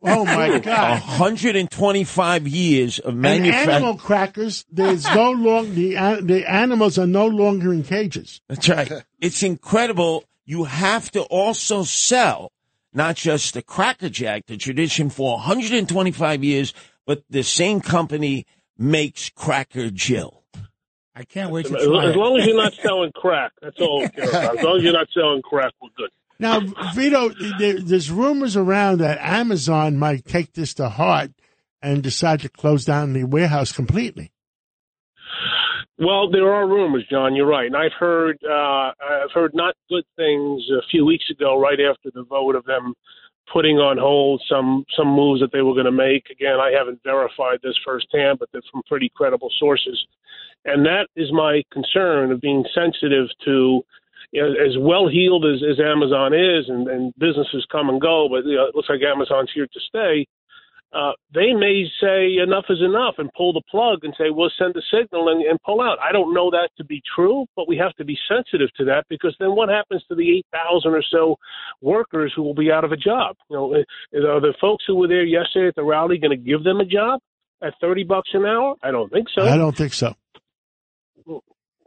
Oh my God! 125 years of manufacturing. animal crackers. There's no long the the animals are no longer in cages. That's right. It's incredible. You have to also sell not just the Cracker Jack, the tradition for 125 years, but the same company makes Cracker Jill. I can't wait As, to as try it. long as you're not selling crack, that's all. we care about. As long as you're not selling crack, we're good. Now, Vito, there's rumors around that Amazon might take this to heart and decide to close down the warehouse completely. Well, there are rumors, John. You're right, and I've heard uh, I've heard not good things a few weeks ago, right after the vote of them putting on hold some some moves that they were going to make. Again, I haven't verified this firsthand, but they're from pretty credible sources, and that is my concern of being sensitive to. As well heeled as, as Amazon is, and, and businesses come and go, but you know, it looks like Amazon's here to stay uh, they may say enough is enough and pull the plug and say we'll send a signal and, and pull out. I don't know that to be true, but we have to be sensitive to that because then what happens to the eight thousand or so workers who will be out of a job? You know, uh, are the folks who were there yesterday at the rally going to give them a job at thirty bucks an hour? I don't think so. I don't think so.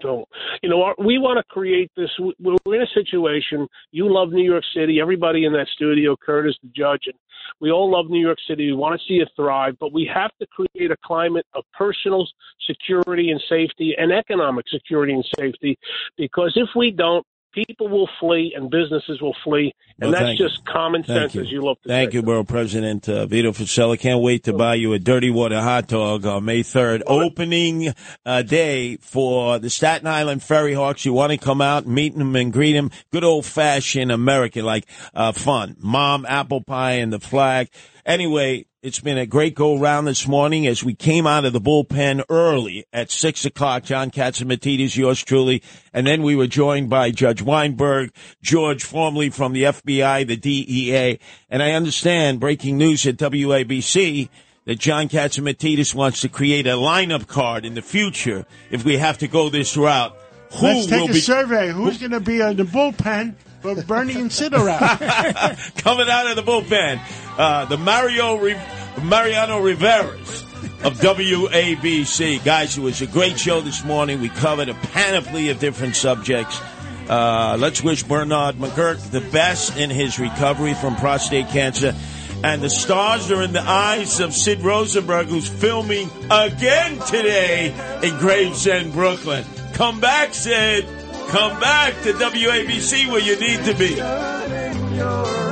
So, you know, we want to create this. We're in a situation. You love New York City. Everybody in that studio, Curtis, the judge, and we all love New York City. We want to see it thrive, but we have to create a climate of personal security and safety and economic security and safety because if we don't, people will flee and businesses will flee. And Well, that's just common sense, you. as you to Thank say. you, World President uh, Vito Fossella. Can't wait to buy you a Dirty Water hot dog on May 3rd. Opening uh, day for the Staten Island Ferry Hawks. You want to come out meet them and greet them. Good old fashioned American, like uh, fun. Mom, apple pie, and the flag. Anyway, it's been a great go round this morning as we came out of the bullpen early at six o'clock. John Catsimatidis, yours truly. And then we were joined by Judge Weinberg, George, formerly from the FBI, the DEA. And I understand breaking news at WABC that John Catsimatidis wants to create a lineup card in the future if we have to go this route who Let's take a be survey. Who's going to be in the bullpen for Bernie and Sid around? coming out of the bullpen? Uh, the Mario Ri- Mariano Riveras of WABC. Guys, it was a great show this morning. We covered a panoply of different subjects. Uh, let's wish Bernard McGuirk the best in his recovery from prostate cancer. And the stars are in the eyes of Sid Rosenberg, who's filming again today in Gravesend, Brooklyn. Come back, Sid. Come back to WABC where you need to be.